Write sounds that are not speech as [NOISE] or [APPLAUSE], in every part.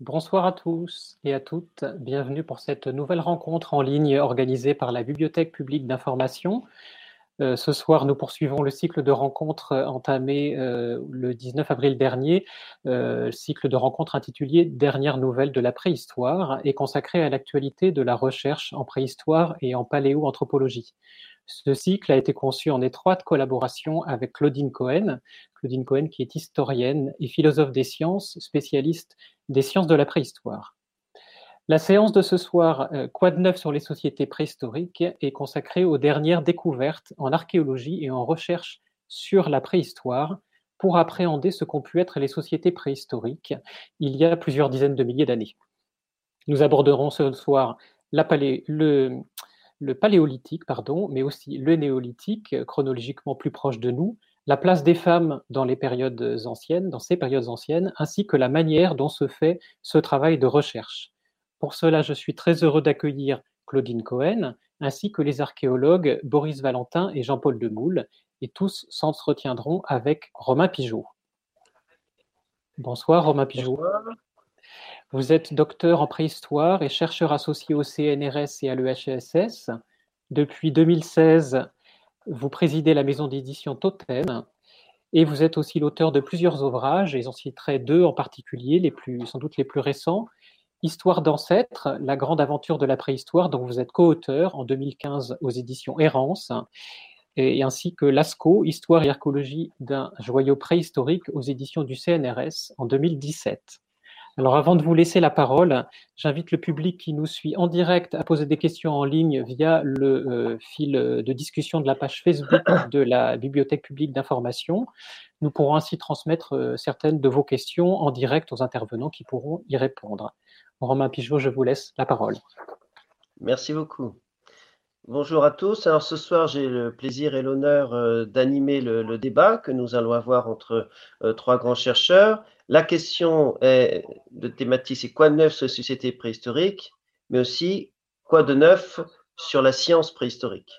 Bonsoir à tous et à toutes. Bienvenue pour cette nouvelle rencontre en ligne organisée par la Bibliothèque publique d'information. Euh, ce soir, nous poursuivons le cycle de rencontres entamé euh, le 19 avril dernier, euh, cycle de rencontres intitulé Dernières nouvelles de la préhistoire et consacré à l'actualité de la recherche en préhistoire et en paléoanthropologie. Ce cycle a été conçu en étroite collaboration avec Claudine Cohen, Claudine Cohen qui est historienne et philosophe des sciences, spécialiste des sciences de la préhistoire. La séance de ce soir, euh, Quoi de neuf sur les sociétés préhistoriques, est consacrée aux dernières découvertes en archéologie et en recherche sur la préhistoire pour appréhender ce qu'ont pu être les sociétés préhistoriques il y a plusieurs dizaines de milliers d'années. Nous aborderons ce soir le, le paléolithique, pardon, mais aussi le néolithique, chronologiquement plus proche de nous, la place des femmes dans les périodes anciennes, dans ces périodes anciennes, ainsi que la manière dont se fait ce travail de recherche. Pour cela, je suis très heureux d'accueillir Claudine Cohen, ainsi que les archéologues Boris Valentin et Jean-Paul Demoule, et tous s'entretiendront avec Romain Pigeot. Bonsoir Romain Pigeot. Vous êtes docteur en préhistoire et chercheur associé au CNRS et à l'EHSS. Depuis 2016, vous présidez la maison d'édition Totem et vous êtes aussi l'auteur de plusieurs ouvrages, et j'en citerai deux en particulier, sans doute les plus récents. Histoire d'ancêtre, la grande aventure de la préhistoire, dont vous êtes co-auteur en 2015 aux éditions Errance, et ainsi que Lascaux, Histoire et archéologie d'un joyau préhistorique aux éditions du CNRS en 2017. Alors avant de vous laisser la parole, j'invite le public qui nous suit en direct à poser des questions en ligne via le euh, fil de discussion de la page Facebook de la Bibliothèque publique d'information. Nous pourrons ainsi transmettre euh, certaines de vos questions en direct aux intervenants qui pourront y répondre. Romain Pigeot, je vous laisse la parole. Merci beaucoup. Bonjour à tous. Alors ce soir, j'ai le plaisir et l'honneur euh, d'animer le, débat que nous allons avoir entre trois grands chercheurs. La question est, de thématique, c'est quoi de neuf sur la société préhistorique, mais aussi quoi de neuf sur la science préhistorique.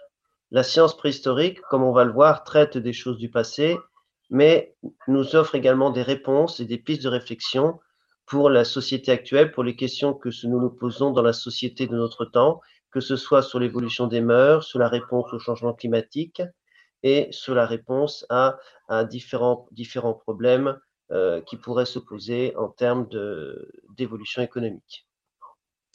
La science préhistorique, comme on va le voir, traite des choses du passé, mais nous offre également des réponses et des pistes de réflexion pour la société actuelle, pour les questions que nous nous posons dans la société de notre temps, que ce soit sur l'évolution des mœurs, sur la réponse au changement climatique et sur la réponse à, différents, problèmes euh, qui pourraient se poser en termes d'évolution économique.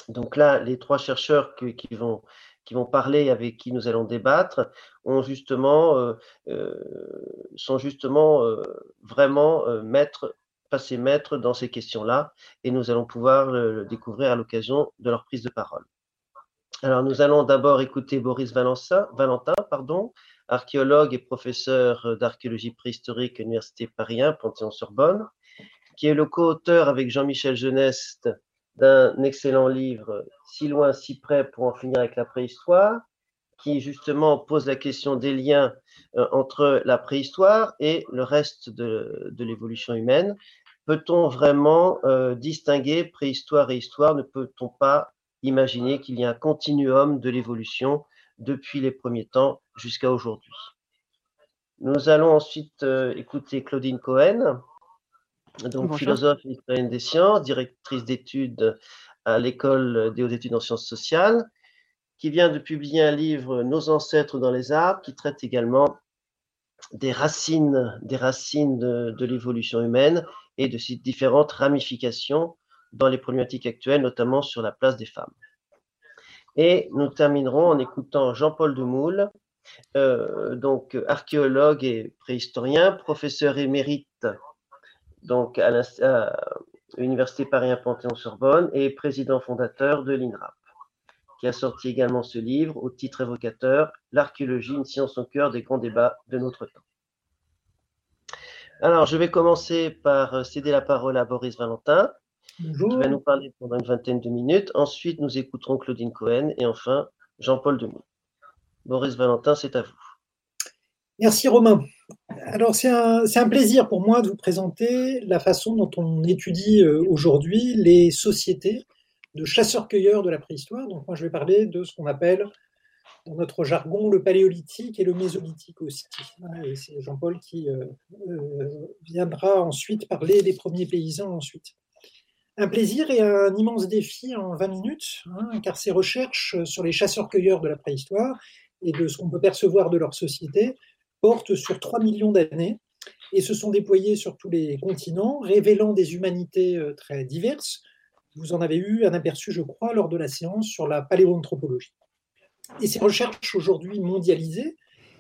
Donc là, les trois chercheurs qui, vont, qui vont parler, avec qui nous allons débattre, euh, euh, sont justement vraiment maîtres, passés maîtres dans ces questions-là, et nous allons pouvoir le, découvrir à l'occasion de leur prise de parole. Alors, nous allons d'abord écouter Boris Valentin, archéologue et professeur d'archéologie préhistorique à l'Université Paris 1, Panthéon-Sorbonne, qui est le co-auteur avec Jean-Michel Geneste d'un excellent livre Si loin, si près pour en finir avec la préhistoire, qui justement pose la question des liens euh, entre la préhistoire et le reste de, l'évolution humaine. Peut-on vraiment euh, distinguer préhistoire et histoire? Ne peut-on pas imaginer qu'il y a un continuum de l'évolution depuis les premiers temps jusqu'à aujourd'hui. Nous allons ensuite euh, écouter Claudine Cohen, donc philosophe et historienne des sciences, directrice d'études à l'école des hautes études en sciences sociales, qui vient de publier un livre Nos ancêtres dans les arbres, qui traite également des racines, des racines de l'évolution humaine et de ses différentes ramifications dans les problématiques actuelles, notamment sur la place des femmes. Et nous terminerons en écoutant Jean-Paul Demoule, euh, donc archéologue et préhistorien, professeur émérite donc à l'Université Paris Panthéon-Sorbonne et président fondateur de l'INRAP, qui a sorti également ce livre au titre évocateur L'archéologie, une science au cœur des grands débats de notre temps. Alors, je vais commencer par céder la parole à Boris Valentin, Bonjour. qui va nous parler pendant une vingtaine de minutes. Ensuite, nous écouterons Claudine Cohen et enfin Jean-Paul Demou. Boris Valentin, c'est à vous. Merci Romain. Alors c'est un, un, plaisir pour moi de vous présenter la façon dont on étudie euh, aujourd'hui les sociétés de chasseurs-cueilleurs de la préhistoire. Donc moi je vais parler de ce qu'on appelle dans notre jargon le paléolithique et le mésolithique aussi. Et c'est Jean-Paul qui euh, euh, viendra ensuite parler des premiers paysans ensuite. Un plaisir et un immense défi en 20 minutes, hein, car ces recherches sur les chasseurs-cueilleurs de la préhistoire et de ce qu'on peut percevoir de leur société portent sur 3 millions d'années et se sont déployées sur tous les continents, révélant des humanités euh, très diverses. Vous en avez eu un aperçu, je crois, lors de la séance sur la paléoanthropologie. Et ces recherches aujourd'hui mondialisées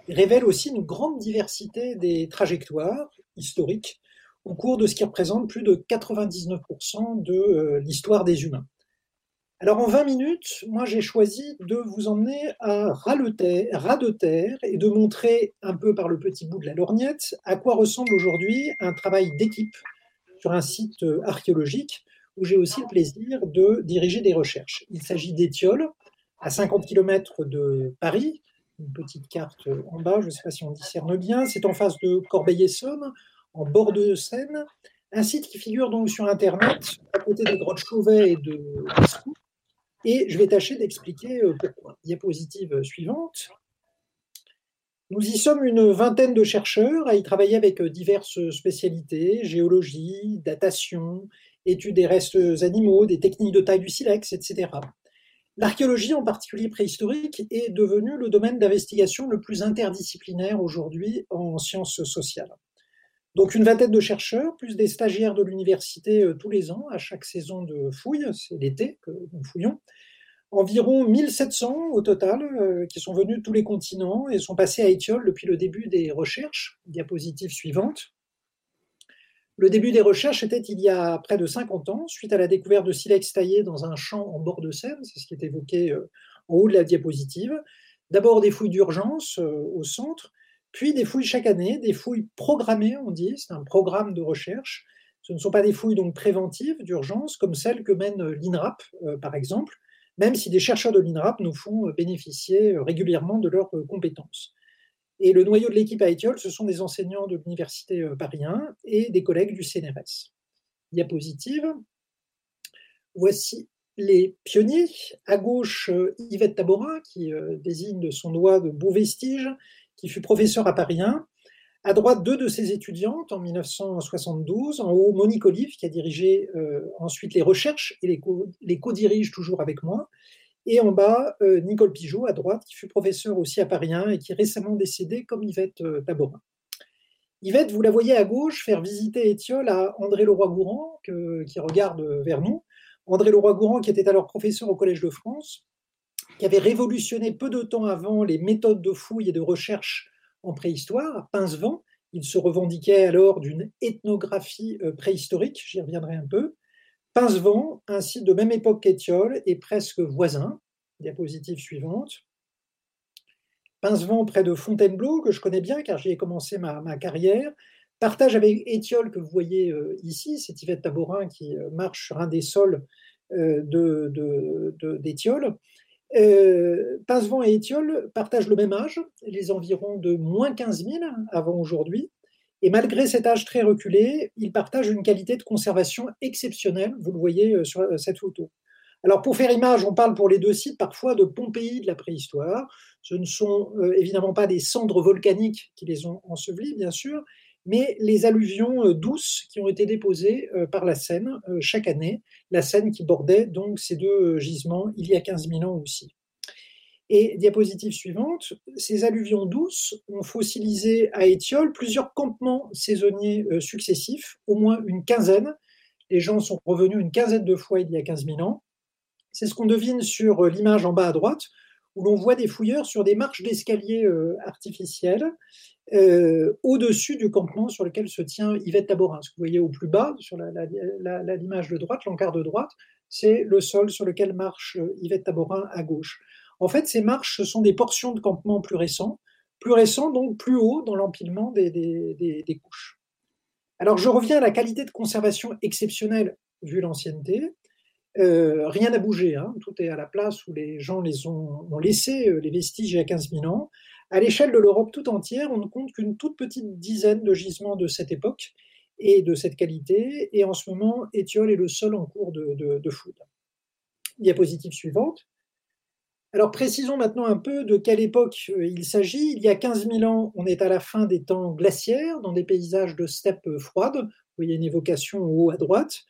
révèlent aussi une grande diversité des trajectoires historiques au cours de ce qui représente plus de 99% de euh, l'histoire des humains. Alors en 20 minutes, moi j'ai choisi de vous emmener à ras, de terre et de montrer un peu par le petit bout de la lorgnette à quoi ressemble aujourd'hui un travail d'équipe sur un site euh, archéologique où j'ai aussi le plaisir de diriger des recherches. Il s'agit d'Étiole, à 50 km de Paris, une petite carte en bas, je ne sais pas si on discerne bien, c'est en face de Corbeil-Essonne, en bord de Seine, un site qui figure donc sur Internet, à côté des grottes Chauvet et de Escou, et je vais tâcher d'expliquer euh, pourquoi. Diapositive suivante. Nous y sommes une vingtaine de chercheurs à y travailler avec euh, diverses spécialités, géologie, datation, études des restes animaux, des techniques de taille du silex, etc. L'archéologie, en particulier préhistorique, est devenue le domaine d'investigation le plus interdisciplinaire aujourd'hui en sciences sociales. Donc une vingtaine de chercheurs, plus des stagiaires de l'université euh, tous les ans, à chaque saison de fouille, c'est l'été que nous fouillons. Environ 1700 au total, euh, qui sont venus de tous les continents et sont passés à Étiole depuis le début des recherches. Diapositive suivante. Le début des recherches était il y a près de 50 ans, suite à la découverte de silex taillé dans un champ en bord de Seine, c'est ce qui est évoqué euh, en haut de la diapositive. D'abord des fouilles d'urgence au centre, puis des fouilles chaque année, des fouilles programmées, on dit, c'est un programme de recherche. Ce ne sont pas des fouilles donc préventives d'urgence comme celles que mène l'INRAP, euh, par exemple, même si des chercheurs de l'INRAP nous font euh, bénéficier euh, régulièrement de leurs compétences. Et le noyau de l'équipe à Étiole, ce sont des enseignants de l'Université Paris 1 et des collègues du CNRS. Diapositive. Voici les pionniers. À gauche, Yvette Taborin, qui désigne son doigt de beaux vestiges qui fut professeur à Paris 1. À droite, deux de ses étudiantes en 1972. En haut, Monique Olive, qui a dirigé euh, ensuite les recherches et les, co-dirige toujours avec moi. Et en bas, euh, Nicole Pigeot, à droite, qui fut professeur aussi à Paris 1 et qui est récemment décédée comme Yvette euh, Taborin. Yvette, vous la voyez à gauche faire visiter Étiole à André Leroy-Gourand, qui regarde vers nous. André Leroy-Gourand, qui était alors professeur au Collège de France, qui avait révolutionné peu de temps avant les méthodes de fouille et de recherche en préhistoire, Pincevent. Il se revendiquait alors d'une ethnographie euh, préhistorique, j'y reviendrai un peu. Pincevent, un site de même époque qu'Étiole, est presque voisin. Diapositive suivante. Pincevent, près de Fontainebleau, que je connais bien car j'y ai commencé ma, carrière, partage avec Étiole, que vous voyez euh, ici, c'est Yvette Taborin qui euh, marche sur un des sols d'Étiole. Euh, Pincevent et Étiole partagent le même âge, les environs de moins 15 000 avant aujourd'hui. Et malgré cet âge très reculé, ils partagent une qualité de conservation exceptionnelle, vous le voyez euh, sur euh, cette photo. Alors pour faire image, on parle pour les deux sites parfois de Pompéi de la préhistoire. Ce ne sont évidemment pas des cendres volcaniques qui les ont ensevelis, bien sûr, mais les alluvions euh, douces qui ont été déposées euh, par la Seine euh, chaque année, la Seine qui bordait donc ces deux gisements il y a 15 000 ans aussi. Et diapositive suivante, ces alluvions douces ont fossilisé à Étiole plusieurs campements saisonniers successifs, au moins une quinzaine. Les gens sont revenus une quinzaine de fois il y a 15 000 ans. C'est ce qu'on devine sur l'image en bas à droite, où l'on voit des fouilleurs sur des marches d'escalier artificielles euh, au-dessus du campement sur lequel se tient Yvette Taborin. Ce que vous voyez au plus bas, sur l'image de droite, l'encart de droite, c'est le sol sur lequel marche euh, Yvette Taborin à gauche. En fait, ces marches, ce sont des portions de campement plus récents, plus récents donc plus haut dans l'empilement des, couches. Alors je reviens à la qualité de conservation exceptionnelle vu l'ancienneté. Euh, rien n'a bougé, hein. tout est à la place où les gens les ont, ont laissé, les vestiges il y a 15 000 ans. À l'échelle de l'Europe tout entière, on ne compte qu'une toute petite dizaine de gisements de cette époque et de cette qualité. Et en ce moment, Étiole est le seul en cours de, de. Diapositive suivante. Alors précisons maintenant un peu de quelle époque euh, il s'agit. Il y a 15 000 ans, on est à la fin des temps glaciaires, dans des paysages de steppes froides. Vous voyez une évocation au haut à droite.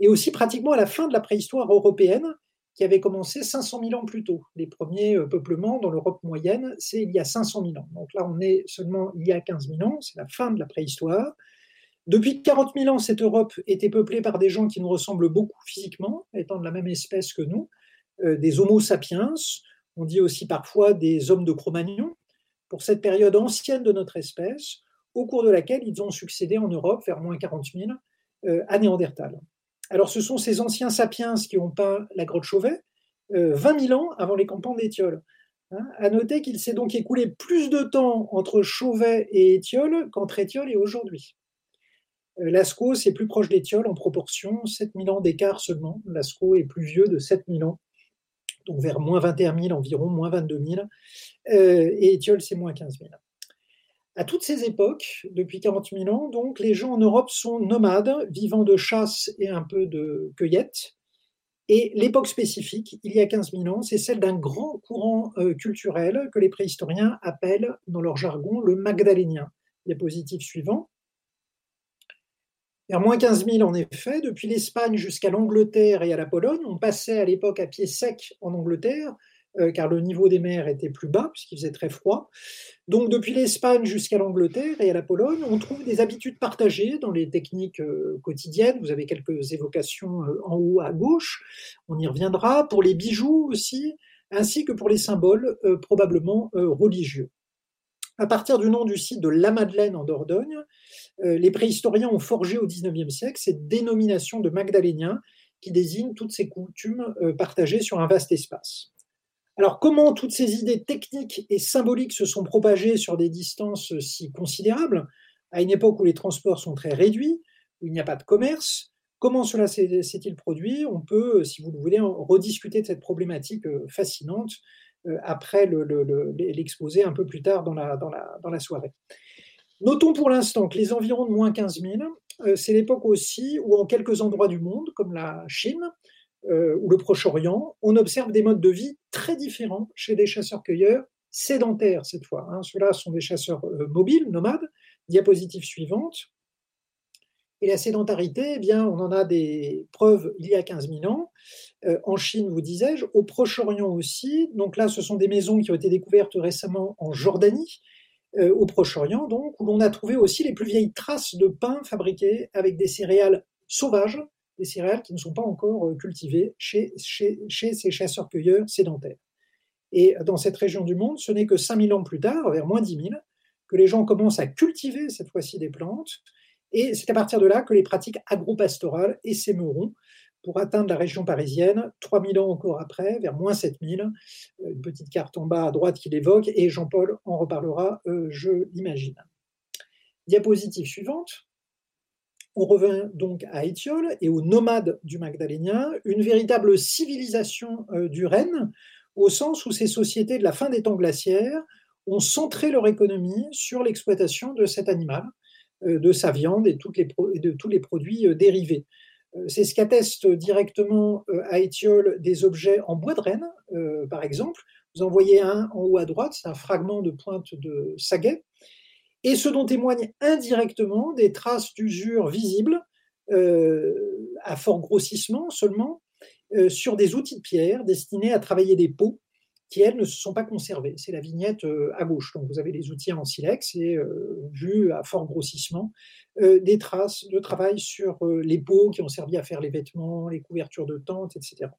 Et aussi pratiquement à la fin de la préhistoire européenne, qui avait commencé 500 000 ans plus tôt. Les premiers euh, peuplements dans l'Europe moyenne, c'est il y a 500 000 ans. Donc là, on est seulement il y a 15 000 ans, c'est la fin de la préhistoire. Depuis 40 000 ans, cette Europe était peuplée par des gens qui nous ressemblent beaucoup physiquement, étant de la même espèce que nous, euh, des Homo sapiens, on dit aussi parfois des hommes de Cro-Magnon, pour cette période ancienne de notre espèce, au cours de laquelle ils ont succédé en Europe, vers moins 40 000, euh, à Néandertal. Alors ce sont ces anciens sapiens qui ont peint la grotte Chauvet, 20 euh, 000 ans avant les campements d'Étiole. Hein, à noter qu'il s'est donc écoulé plus de temps entre Chauvet et Étiole qu'entre Étiole et aujourd'hui. Euh, Lascaux, c'est plus proche d'Étiole en proportion, 7000 ans d'écart seulement. Lascaux est plus vieux de 7000 ans, donc vers moins 21 000 environ, moins 22 000. Euh, et Étiole, c'est moins 15 000. À toutes ces époques, depuis 40 000 ans, donc, les gens en Europe sont nomades, vivant de chasse et un peu de cueillette. Et l'époque spécifique, il y a 15 000 ans, c'est celle d'un grand courant euh, culturel que les préhistoriens appellent, dans leur jargon, le magdalénien. Diapositive suivant. Vers moins 15 000, en effet, depuis l'Espagne jusqu'à l'Angleterre et à la Pologne, on passait à l'époque à pied sec en Angleterre, euh, car le niveau des mers était plus bas, puisqu'il faisait très froid. Donc depuis l'Espagne jusqu'à l'Angleterre et à la Pologne, on trouve des habitudes partagées dans les techniques euh, quotidiennes. Vous avez quelques évocations euh, en haut à gauche, on y reviendra, pour les bijoux aussi, ainsi que pour les symboles probablement religieux. À partir du nom du site de La Madeleine en Dordogne, les préhistoriens ont forgé au XIXe siècle cette dénomination de magdalénien qui désigne toutes ces coutumes partagées sur un vaste espace. Alors comment toutes ces idées techniques et symboliques se sont propagées sur des distances si considérables, à une époque où les transports sont très réduits, où il n'y a pas de commerce Comment cela s'est-il produit? On peut, si vous le voulez, rediscuter de cette problématique euh, fascinante après l'exposer un peu plus tard dans la, dans la soirée. Notons pour l'instant que les environs de moins 15 000, euh, c'est l'époque aussi où en quelques endroits du monde, comme la Chine euh, ou le Proche-Orient, on observe des modes de vie très différents chez des chasseurs-cueilleurs sédentaires cette fois. Hein. Ceux-là sont des chasseurs euh, mobiles, nomades. Diapositive suivante. Et la sédentarité, eh bien, on en a des preuves il y a 15 000 ans. en Chine, vous disais-je, au Proche-Orient aussi. Donc là, ce sont des maisons qui ont été découvertes récemment en Jordanie, euh, au Proche-Orient, donc, où l'on a trouvé aussi les plus vieilles traces de pain fabriqués avec des céréales sauvages, des céréales qui ne sont pas encore euh, cultivées chez, ces chasseurs-cueilleurs sédentaires. Et dans cette région du monde, ce n'est que 5000 ans plus tard, vers moins 10 000, que les gens commencent à cultiver cette fois-ci des plantes. Et c'est à partir de là que les pratiques agro-pastorales essaimeront pour atteindre la région parisienne, 3000 ans encore après, vers moins 7000. Euh, une petite carte en bas à droite qui l'évoque, et Jean-Paul en reparlera, euh, je l'imagine. Diapositive suivante. On revient donc à Étiole et aux nomades du Magdalénien, une véritable civilisation euh, du Rennes, au sens où ces sociétés de la fin des temps glaciaires ont centré leur économie sur l'exploitation de cet animal, de sa viande et, de tous les produits dérivés. Euh, c'est ce qu'atteste directement euh, à Étiole des objets en bois de renne, euh, par exemple. Vous en voyez un en haut à droite, c'est un fragment de pointe de saguet, et ce dont témoignent indirectement des traces d'usure visibles à fort grossissement seulement sur des outils de pierre destinés à travailler des peaux qui, elles, ne se sont pas conservées. C'est la vignette euh, à gauche. Donc, vous avez les outils en silex et, euh, vu à fort grossissement, euh, des traces de travail sur les peaux qui ont servi à faire les vêtements, les couvertures de tentes, etc.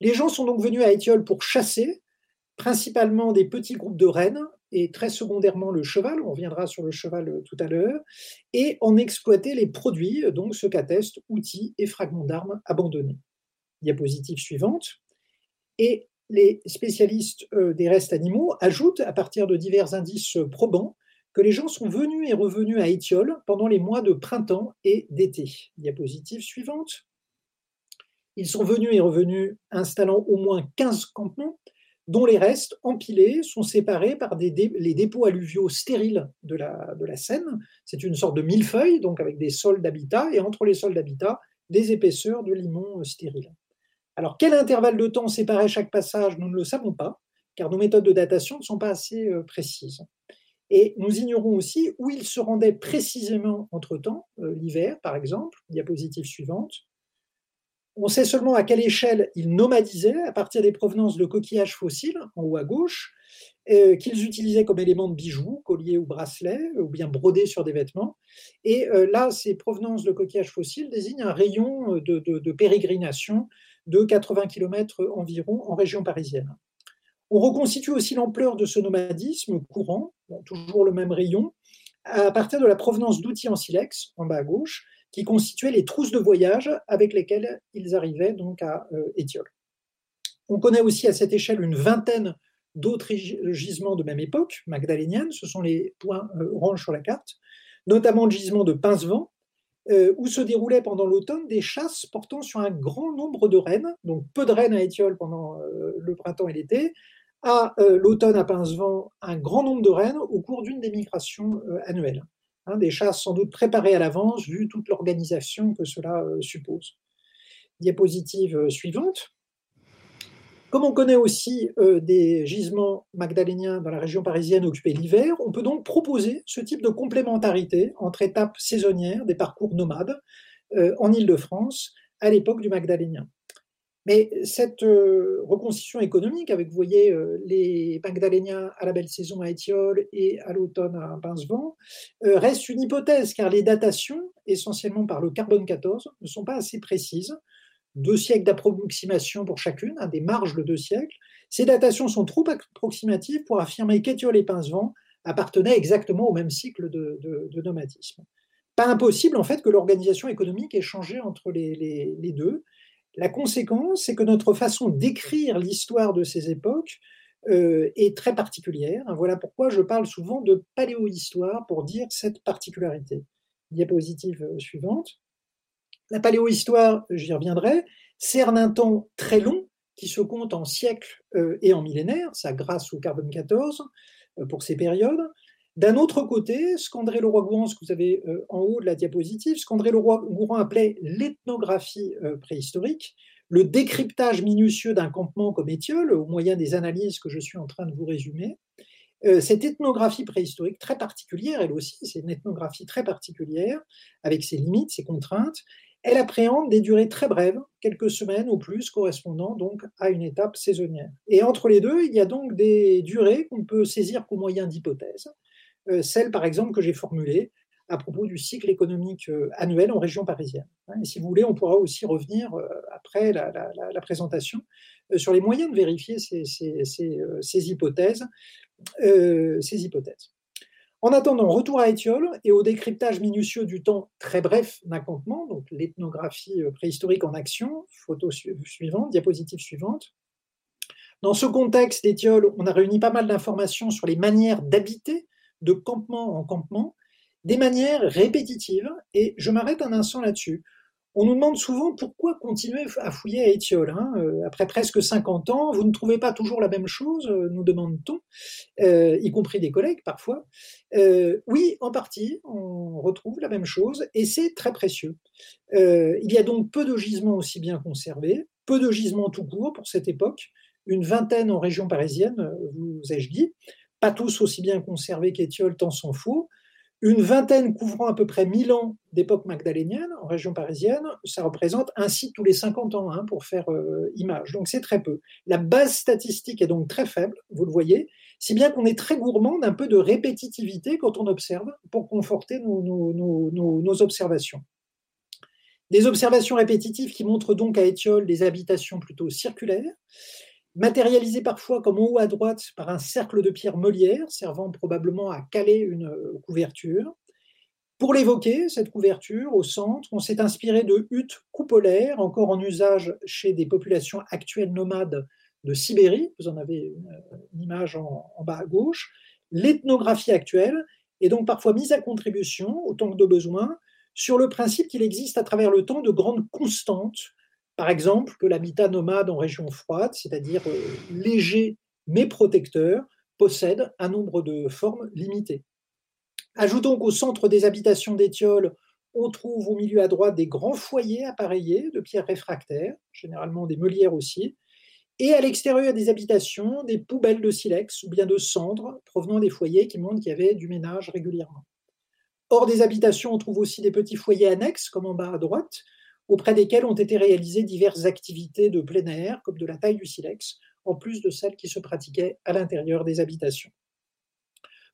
Les gens sont donc venus à Étiole pour chasser, principalement des petits groupes de rennes et très secondairement le cheval, on reviendra sur le cheval tout à l'heure, et en exploiter les produits, donc ce qu'attestent outils et fragments d'armes abandonnés. Diapositive suivante. Et les spécialistes euh, des restes animaux ajoutent, à partir de divers indices probants, que les gens sont venus et revenus à Étiole pendant les mois de printemps et d'été. Diapositive suivante. Ils sont venus et revenus installant au moins 15 campements, dont les restes empilés sont séparés par les dépôts alluviaux stériles de la, Seine. C'est une sorte de millefeuille, donc avec des sols d'habitat, et entre les sols d'habitat, des épaisseurs de limon stériles. Alors, quel intervalle de temps séparait chaque passage? Nous ne le savons pas, car nos méthodes de datation ne sont pas assez euh, précises. Et nous ignorons aussi où il se rendait précisément entre-temps, euh, l'hiver par exemple, diapositive suivante. On sait seulement à quelle échelle ils nomadisait à partir des provenances de coquillages fossiles, en haut à gauche, euh, qu'ils utilisaient comme éléments de bijoux, colliers ou bracelets, ou bien brodés sur des vêtements. Et euh, là, ces provenances de coquillages fossiles désignent un rayon de, de pérégrination de 80 km environ en région parisienne. On reconstitue aussi l'ampleur de ce nomadisme courant, toujours le même rayon, à partir de la provenance d'outils en silex, en bas à gauche, qui constituaient les trousses de voyage avec lesquelles ils arrivaient donc à euh, Étiole. On connaît aussi à cette échelle une vingtaine d'autres gisements de même époque, magdaléniennes, ce sont les points euh, orange sur la carte, notamment le gisement de Pincevent, euh, où se déroulaient pendant l'automne des chasses portant sur un grand nombre de rennes, donc peu de rennes à Étiole pendant le printemps et l'été, à l'automne à Pincevent un grand nombre de rennes au cours d'une des migrations annuelles. Hein, des chasses sans doute préparées à l'avance vu toute l'organisation que cela euh, suppose. Diapositive suivante. Comme on connaît aussi des gisements magdaléniens dans la région parisienne occupés l'hiver, on peut donc proposer ce type de complémentarité entre étapes saisonnières des parcours nomades en Île-de-France à l'époque du magdalénien. Mais cette euh, reconstitution économique, avec, vous voyez, euh, les Magdaléniens à la belle saison à Étiole et à l'automne à Pincevent, euh, reste une hypothèse, car les datations, essentiellement par le carbone 14, ne sont pas assez précises. Deux siècles d'approximation pour chacune, hein, des marges de deux siècles. Ces datations sont trop approximatives pour affirmer qu'Étiole et Pincevent appartenaient exactement au même cycle de, nomadisme. Pas impossible, en fait, que l'organisation économique ait changé entre les deux la conséquence, c'est que notre façon d'écrire l'histoire de ces époques euh, est très particulière. Voilà pourquoi je parle souvent de paléohistoire pour dire cette particularité. Diapositive euh, suivante. La paléohistoire, j'y reviendrai, cerne un temps très long qui se compte en siècles euh, et en millénaires, ça grâce au carbone 14 pour ces périodes. D'un autre côté, ce qu'André Leroy-Gourand, ce que vous avez euh, en haut de la diapositive, ce qu'André Leroy-Gourand appelait l'ethnographie euh, préhistorique, le décryptage minutieux d'un campement comme Étiole, au moyen des analyses que je suis en train de vous résumer, euh, cette ethnographie préhistorique très particulière, elle aussi, c'est une ethnographie très particulière, avec ses limites, ses contraintes, elle appréhende des durées très brèves, quelques semaines ou plus, correspondant donc à une étape saisonnière. Et entre les deux, il y a donc des durées qu'on peut saisir qu'au moyen d'hypothèses. Euh, celle par exemple que j'ai formulée à propos du cycle économique euh, annuel en région parisienne. Hein, et si vous voulez, on pourra aussi revenir euh, après la, présentation sur les moyens de vérifier ces, hypothèses, ces hypothèses. En attendant, retour à Étiole et au décryptage minutieux du temps très bref d'un campement, donc l'ethnographie préhistorique en action, photo suivante, diapositive suivante. Dans ce contexte d'Étiole, on a réuni pas mal d'informations sur les manières d'habiter de campement en campement, des manières répétitives, et je m'arrête un instant là-dessus. On nous demande souvent pourquoi continuer à fouiller à Étiole. Hein, euh, après presque 50 ans, vous ne trouvez pas toujours la même chose, euh, nous demande-t-on, euh, y compris des collègues parfois. oui, en partie, on retrouve la même chose et c'est très précieux. il y a donc peu de gisements aussi bien conservés, peu de gisements tout court pour cette époque, une vingtaine en région parisienne, vous ai-je dit, pas tous aussi bien conservés qu'Étiole, tant s'en faut. Une vingtaine couvrant à peu près 1000 ans d'époque magdalénienne en région parisienne, ça représente un site tous les 50 ans hein, pour faire euh, image. Donc c'est très peu. La base statistique est donc très faible, vous le voyez, si bien qu'on est très gourmand d'un peu de répétitivité quand on observe pour conforter nos, nos observations. Des observations répétitives qui montrent donc à Étiole des habitations plutôt circulaires, matérialisé parfois comme en haut à droite par un cercle de pierre meulière servant probablement à caler une euh, couverture. Pour l'évoquer, cette couverture, au centre, on s'est inspiré de huttes coupolaires, encore en usage chez des populations actuelles nomades de Sibérie. Vous en avez une, euh, image en, en bas à gauche. L'ethnographie actuelle est donc parfois mise à contribution, autant que de besoin, sur le principe qu'il existe à travers le temps de grandes constantes par exemple, que l'habitat nomade en région froide, c'est-à-dire euh, léger mais protecteur, possède un nombre de formes limitées. Ajoutons qu'au centre des habitations d'Étiole, on trouve au milieu à droite des grands foyers appareillés de pierres réfractaires, généralement des meulières aussi, Et à l'extérieur des habitations, des poubelles de silex ou bien de cendres provenant des foyers qui montrent qu'il y avait du ménage régulièrement. Hors des habitations, on trouve aussi des petits foyers annexes, comme en bas à droite, auprès desquels ont été réalisées diverses activités de plein air, comme de la taille du silex, en plus de celles qui se pratiquaient à l'intérieur des habitations.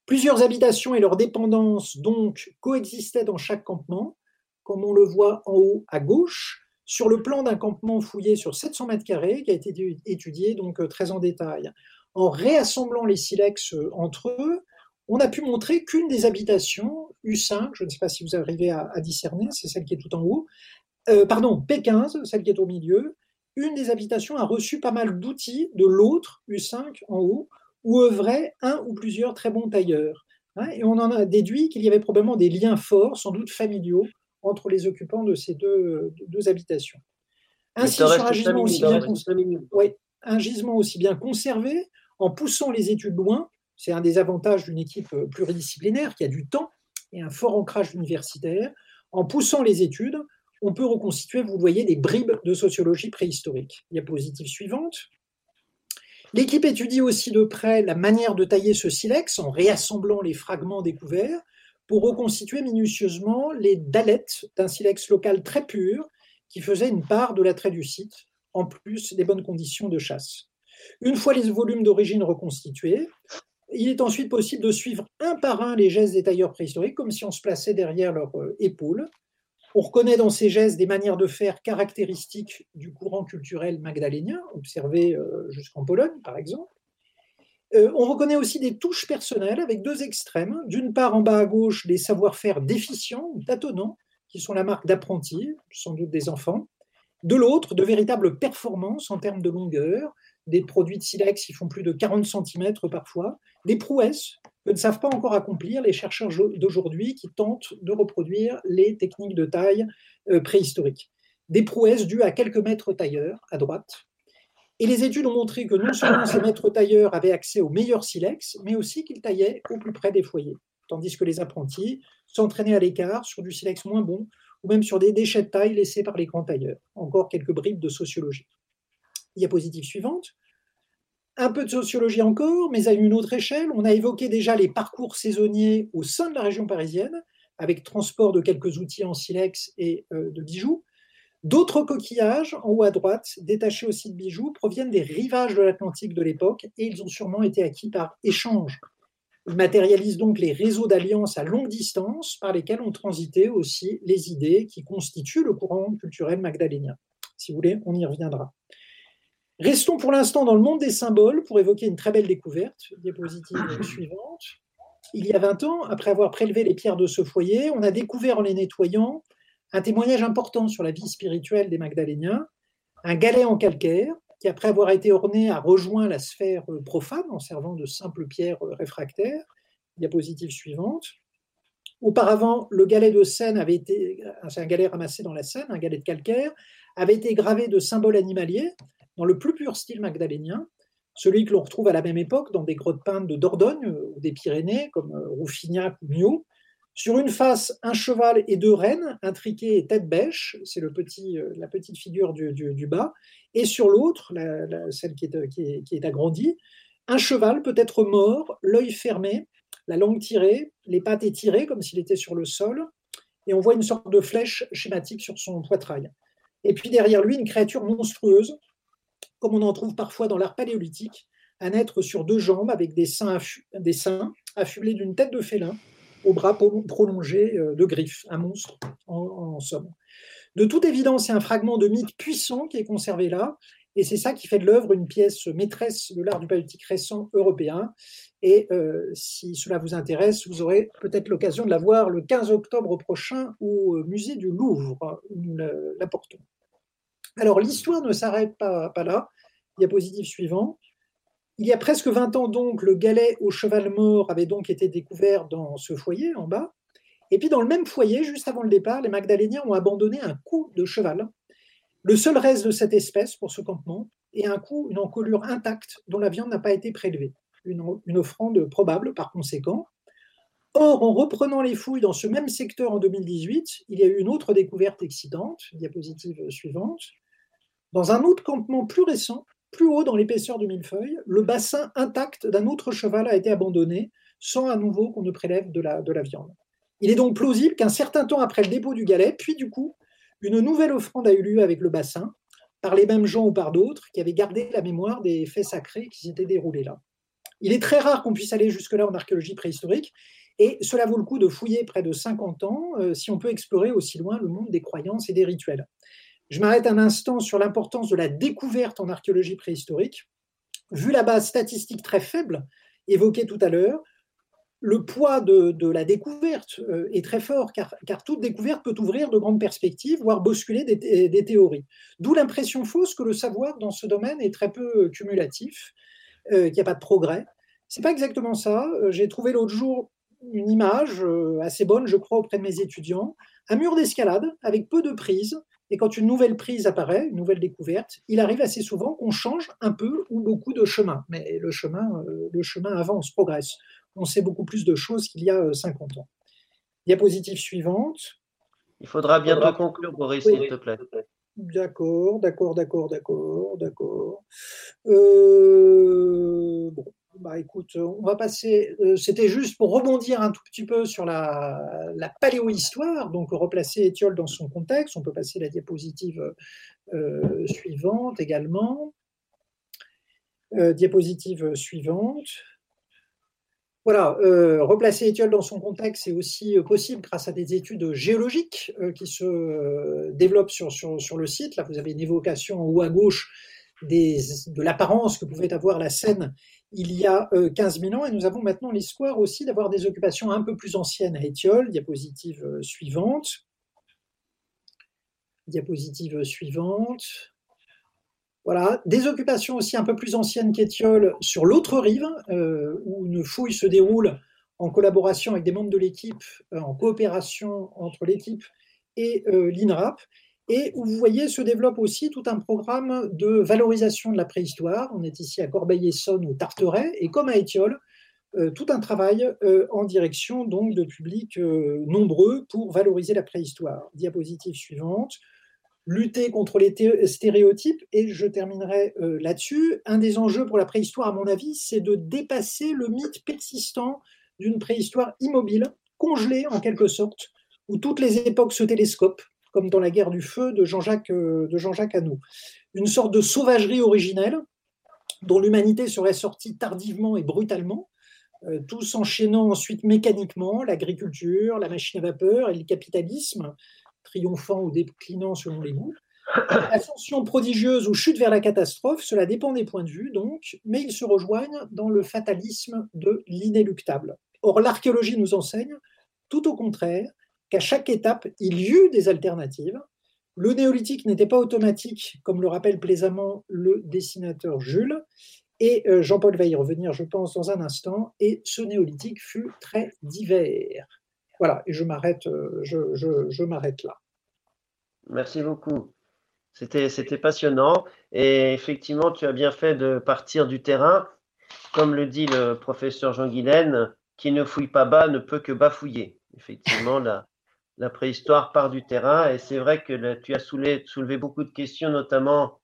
Plusieurs habitations et leurs dépendances, donc, coexistaient dans chaque campement, comme on le voit en haut à gauche, sur le plan d'un campement fouillé sur 700 mètres carrés, qui a été étudié donc euh, très en détail. En réassemblant les silex euh, entre eux, on a pu montrer qu'une des habitations, U5, je ne sais pas si vous arrivez à, discerner, c'est celle qui est tout en haut, euh, pardon, P15, celle qui est au milieu, une des habitations a reçu pas mal d'outils de l'autre, U5 en haut, où œuvraient un ou plusieurs très bons tailleurs. Hein, et on en a déduit qu'il y avait probablement des liens forts, sans doute familiaux, entre les occupants de ces deux, deux habitations. Ainsi, sur un gisement, aussi bien un gisement aussi bien conservé, en poussant les études loin, c'est un des avantages d'une équipe pluridisciplinaire qui a du temps et un fort ancrage universitaire, en poussant les études, on peut reconstituer, vous voyez, des bribes de sociologie préhistorique. Diapositive suivante. L'équipe étudie aussi de près la manière de tailler ce silex en réassemblant les fragments découverts pour reconstituer minutieusement les dalettes d'un silex local très pur qui faisait une part de l'attrait du site, en plus des bonnes conditions de chasse. Une fois les volumes d'origine reconstitués, il est ensuite possible de suivre un par un les gestes des tailleurs préhistoriques, comme si on se plaçait derrière leur euh, épaule. On reconnaît dans ces gestes des manières de faire caractéristiques du courant culturel magdalénien, observé euh, jusqu'en Pologne, par exemple. Euh, on reconnaît aussi des touches personnelles avec deux extrêmes. D'une part, en bas à gauche, des savoir-faire déficients ou tâtonnants, qui sont la marque d'apprentis, sans doute des enfants. De l'autre, de véritables performances en termes de longueur, des produits de silex qui font plus de 40 cm parfois, des prouesses que ne savent pas encore accomplir les chercheurs d'aujourd'hui qui tentent de reproduire les techniques de taille euh, préhistoriques. Des prouesses dues à quelques maîtres tailleurs à droite, et les études ont montré que non seulement ces maîtres tailleurs avaient accès au meilleur silex, mais aussi qu'ils taillaient au plus près des foyers, tandis que les apprentis s'entraînaient à l'écart sur du silex moins bon ou même sur des déchets de taille laissés par les grands tailleurs. Encore quelques bribes de sociologie. Diapositive suivante. Un peu de sociologie encore, mais à une autre échelle. On a évoqué déjà les parcours saisonniers au sein de la région parisienne, avec transport de quelques outils en silex et euh, de bijoux. D'autres coquillages, en haut à droite, détachés aussi de bijoux, proviennent des rivages de l'Atlantique de l'époque et ils ont sûrement été acquis par échange. Ils matérialisent donc les réseaux d'alliances à longue distance par lesquels ont transité aussi les idées qui constituent le courant culturel magdalénien. Si vous voulez, on y reviendra. Restons pour l'instant dans le monde des symboles pour évoquer une très belle découverte. Diapositive suivante. Il y a 20 ans, après avoir prélevé les pierres de ce foyer, on a découvert en les nettoyant un témoignage important sur la vie spirituelle des Magdaléniens, un galet en calcaire qui, après avoir été orné, a rejoint la sphère euh, profane en servant de simples pierres euh, réfractaires. Diapositive suivante. Auparavant, le galet de Seine avait été, euh, c'est un galet ramassé dans la Seine, un galet de calcaire, avait été gravé de symboles animaliers dans le plus pur style magdalénien, celui que l'on retrouve à la même époque dans des grottes peintes de Dordogne ou des Pyrénées, comme Rouffignac ou Mio, sur une face, un cheval et deux rennes, intriqués et tête bêche, c'est euh, la petite figure du, bas, et sur l'autre, celle qui est, qui, est, agrandie, un cheval peut être mort, l'œil fermé, la langue tirée, les pattes étirées comme s'il était sur le sol, et on voit une sorte de flèche schématique sur son poitrail. Et puis derrière lui, une créature monstrueuse, comme on en trouve parfois dans l'art paléolithique, un être sur deux jambes avec des seins, affublés d'une tête de félin, au bras prolongé euh, de griffes, un monstre en, somme. De toute évidence, c'est un fragment de mythe puissant qui est conservé là, et c'est ça qui fait de l'œuvre une pièce maîtresse de l'art du paléolithique récent européen. Et euh, si cela vous intéresse, vous aurez peut-être l'occasion de la voir le 15 octobre prochain au musée du Louvre. Nous l'apportons. Alors l'histoire ne s'arrête pas, là. Diapositive suivant. Il y a presque 20 ans donc, le galet au cheval mort avait donc été découvert dans ce foyer en bas. Et puis dans le même foyer, juste avant le départ, les Magdaléniens ont abandonné un cou de cheval, le seul reste de cette espèce pour ce campement, et un cou, une encolure intacte dont la viande n'a pas été prélevée. Une offrande probable par conséquent. Or, en reprenant les fouilles dans ce même secteur en 2018, il y a eu une autre découverte excitante, diapositive suivante. Dans un autre campement plus récent, plus haut dans l'épaisseur du millefeuille, le bassin intact d'un autre cheval a été abandonné, sans à nouveau qu'on ne prélève de la, de la viande. Il est donc plausible qu'un certain temps après le dépôt du galet, puis du coup, une nouvelle offrande a eu lieu avec le bassin, par les mêmes gens ou par d'autres, qui avaient gardé la mémoire des faits sacrés qui s'étaient déroulés là. Il est très rare qu'on puisse aller jusque-là en archéologie préhistorique, et cela vaut le coup de fouiller près de 50 ans euh, si on peut explorer aussi loin le monde des croyances et des rituels. Je m'arrête un instant sur l'importance de la découverte en archéologie préhistorique. Vu la base statistique très faible évoquée tout à l'heure, le poids de, la découverte euh, est très fort, car, toute découverte peut ouvrir de grandes perspectives, voire bousculer des, théories. D'où l'impression fausse que le savoir dans ce domaine est très peu cumulatif, euh, qu'il n'y a pas de progrès. C'est pas exactement ça. Euh, j'ai trouvé l'autre jour une image assez bonne, je crois, auprès de mes étudiants, un mur d'escalade avec peu de prises. Et quand une nouvelle prise apparaît, une nouvelle découverte, il arrive assez souvent qu'on change un peu ou beaucoup de chemin. Mais le chemin, le chemin avance, progresse on sait beaucoup plus de choses qu'il y a 50 euh, ans. Diapositive suivante. Il faudra bientôt conclure, Boris, s'il te plaît. D'accord, d'accord, d'accord, d'accord, d'accord. Euh, bon, bah écoute, on va passer. Euh, c'était juste pour rebondir un tout petit peu sur la, paléohistoire, donc replacer Étiole dans son contexte. On peut passer la diapositive suivante également. diapositive suivante. Voilà, euh, replacer Étiole dans son contexte, c'est aussi euh, possible grâce à des études géologiques euh, qui se développent sur, sur, le site. Là, vous avez une évocation en haut à gauche de l'apparence que pouvait avoir la Seine il y a 15 000 ans. Et nous avons maintenant l'histoire aussi d'avoir des occupations un peu plus anciennes à Étiole. Diapositive suivante. Diapositive suivante. Voilà, des occupations aussi un peu plus anciennes qu'Étiole sur l'autre rive, euh, où une fouille se déroule en collaboration avec des membres de l'équipe, euh, en coopération entre l'équipe et euh, l'INRAP, et où vous voyez se développe aussi tout un programme de valorisation de la préhistoire. On est ici à Corbeil-Essonne ou Tarteret, et comme à Étiole, tout un travail en direction donc de publics nombreux pour valoriser la préhistoire. Diapositive suivante lutter contre les stéréotypes. Et je terminerai euh, là-dessus. Un des enjeux pour la préhistoire, à mon avis, c'est de dépasser le mythe persistant d'une préhistoire immobile, congelée en quelque sorte, où toutes les époques se télescopent, comme dans la guerre du feu de Jean-Jacques euh, Jean-Jacques Une sorte de sauvagerie originelle dont l'humanité serait sortie tardivement et brutalement, euh, tout s'enchaînant ensuite mécaniquement, l'agriculture, la machine à vapeur et le capitalisme, triomphant ou déclinant selon les goûts. [COUGHS] Ascension prodigieuse ou chute vers la catastrophe, cela dépend des points de vue donc, mais ils se rejoignent dans le fatalisme de l'inéluctable. Or, l'archéologie nous enseigne, tout au contraire, qu'à chaque étape, il y eut des alternatives. Le néolithique n'était pas automatique, comme le rappelle plaisamment le dessinateur Jules, et euh, Jean-Paul va y revenir, je pense, dans un instant, et ce néolithique fut très divers. Voilà, et je m'arrête, euh, je, m'arrête là. Merci beaucoup. C'était, c'était passionnant. Et effectivement, tu as bien fait de partir du terrain. Comme le dit le professeur Jean Guilaine, qui ne fouille pas bas ne peut que bafouiller. Effectivement, la, la préhistoire part du terrain. Et c'est vrai que tu as soulevé, beaucoup de questions, notamment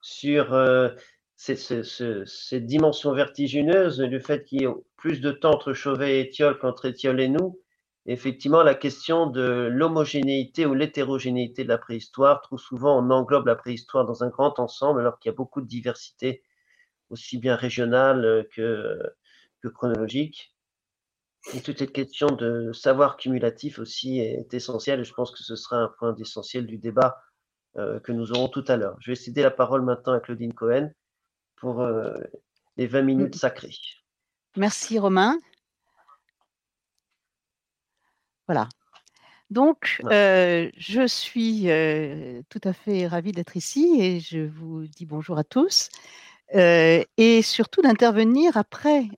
sur euh, cette, dimension vertigineuse, le fait qu'il y ait plus de temps entre Chauvet et Étiole qu'entre Étiole et nous effectivement la question de l'homogénéité ou l'hétérogénéité de la préhistoire. Trop souvent, on englobe la préhistoire dans un grand ensemble alors qu'il y a beaucoup de diversité, aussi bien régionale que, que chronologique. Et toute cette question de savoir cumulatif aussi est essentielle et je pense que ce sera un point essentiel du débat euh, que nous aurons tout à l'heure. Je vais céder la parole maintenant à Claudine Cohen pour euh, les 20 minutes sacrées. Merci Romain. Voilà. Donc, euh, je suis tout à fait ravie d'être ici et je vous dis bonjour à tous. Et surtout d'intervenir après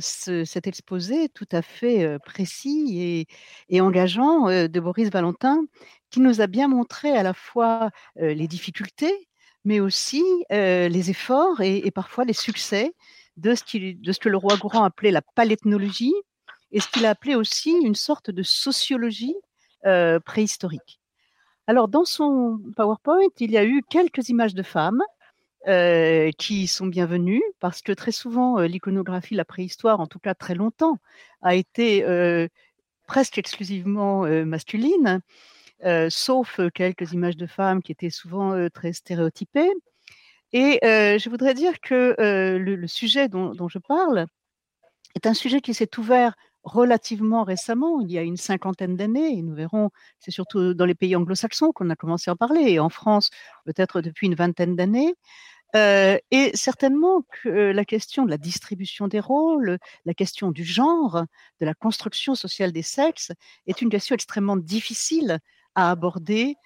cet exposé tout à fait précis et, engageant de Boris Valentin, qui nous a bien montré à la fois les difficultés, mais aussi les efforts et, parfois les succès de ce, que le roi Grand appelait la paléthnologie, et ce qu'il a appelé aussi une sorte de sociologie préhistorique. Alors, dans son PowerPoint, il y a eu quelques images de femmes qui sont bienvenus parce que très souvent l'iconographie, la préhistoire, en tout cas très longtemps, a été presque exclusivement masculine, sauf quelques images de femmes qui étaient souvent très stéréotypées. Et je voudrais dire que le, sujet dont, je parle est un sujet qui s'est ouvert relativement récemment, il y a une cinquantaine d'années, et nous verrons, c'est surtout dans les pays anglo-saxons qu'on a commencé à en parler, et en France peut-être depuis une vingtaine d'années. et certainement que la question de la distribution des rôles, la question du genre, de la construction sociale des sexes est une question extrêmement difficile à aborder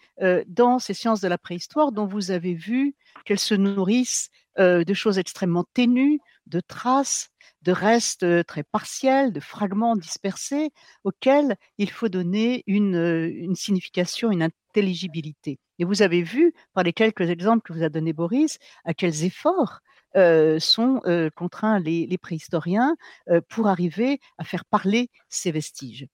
dans ces sciences de la préhistoire dont vous avez vu qu'elles se nourrissent de choses extrêmement ténues, de traces, de restes très partiels, de fragments dispersés auxquels il faut donner une, signification, une intelligibilité. Et vous avez vu, par les quelques exemples que vous a donnés Boris, à quels efforts sont contraints les, préhistoriens pour arriver à faire parler ces vestiges.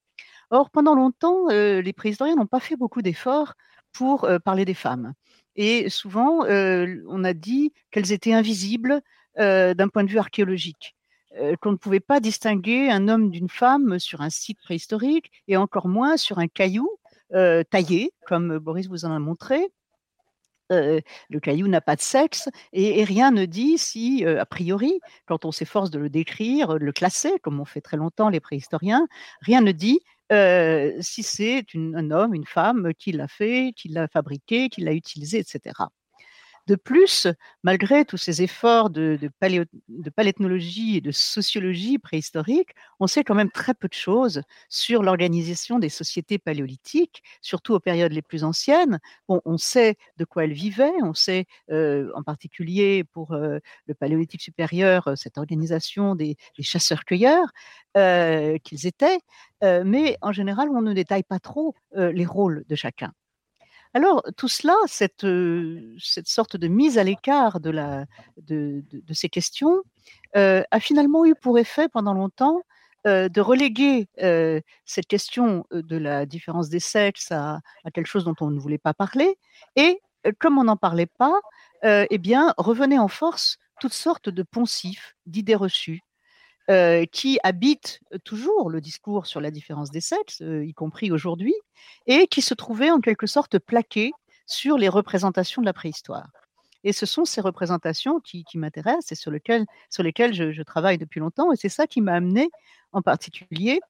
Or, pendant longtemps, les préhistoriens n'ont pas fait beaucoup d'efforts pour parler des femmes. Et souvent, on a dit qu'elles étaient invisibles d'un point de vue archéologique. Qu'on ne pouvait pas distinguer un homme d'une femme sur un site préhistorique et encore moins sur un caillou taillé, comme Boris vous en a montré. Le caillou n'a pas de sexe et, rien ne dit si, a priori, quand on s'efforce de le décrire, de le classer, comme on fait très longtemps les préhistoriens, rien ne dit si c'est un homme, une femme qui l'a fait, qui l'a fabriqué, qui l'a utilisé, etc. De plus, malgré tous ces efforts de, de, paléthnologie et de sociologie préhistorique, on sait quand même très peu de choses sur l'organisation des sociétés paléolithiques, surtout aux périodes les plus anciennes. on sait de quoi elles vivaient, on sait euh, en particulier pour euh, le paléolithique supérieur euh, cette organisation des, chasseurs-cueilleurs qu'ils étaient, mais en général, on ne détaille pas trop les rôles de chacun. Alors, tout cela, cette, sorte de mise à l'écart de, ces questions, a finalement eu pour effet pendant longtemps de reléguer cette question de la différence des sexes à, à, quelque chose dont on ne voulait pas parler. Et comme on n'en parlait pas, eh bien, revenait en force toutes sortes de poncifs, d'idées reçues, euh, qui habite toujours le discours sur la différence des sexes, euh, y compris aujourd'hui, et qui se trouvait en quelque sorte plaqué sur les représentations de la préhistoire. Et ce sont ces représentations qui, m'intéressent et sur, lesquelles je, travaille depuis longtemps. Et c'est ça qui m'a amené en particulier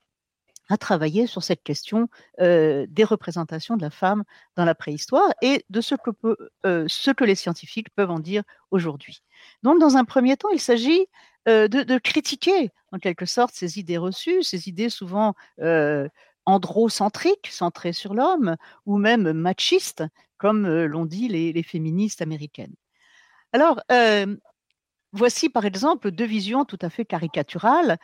à travailler sur cette question euh, des représentations de la femme dans la préhistoire et de ce que les scientifiques peuvent en dire aujourd'hui. Donc, dans un premier temps, il s'agit euh, de, critiquer en quelque sorte ces idées reçues, ces idées souvent euh, androcentriques, centrées sur l'homme, ou même machistes, comme euh, l'ont dit les, féministes américaines. Alors, Voici par exemple deux visions tout à fait caricaturales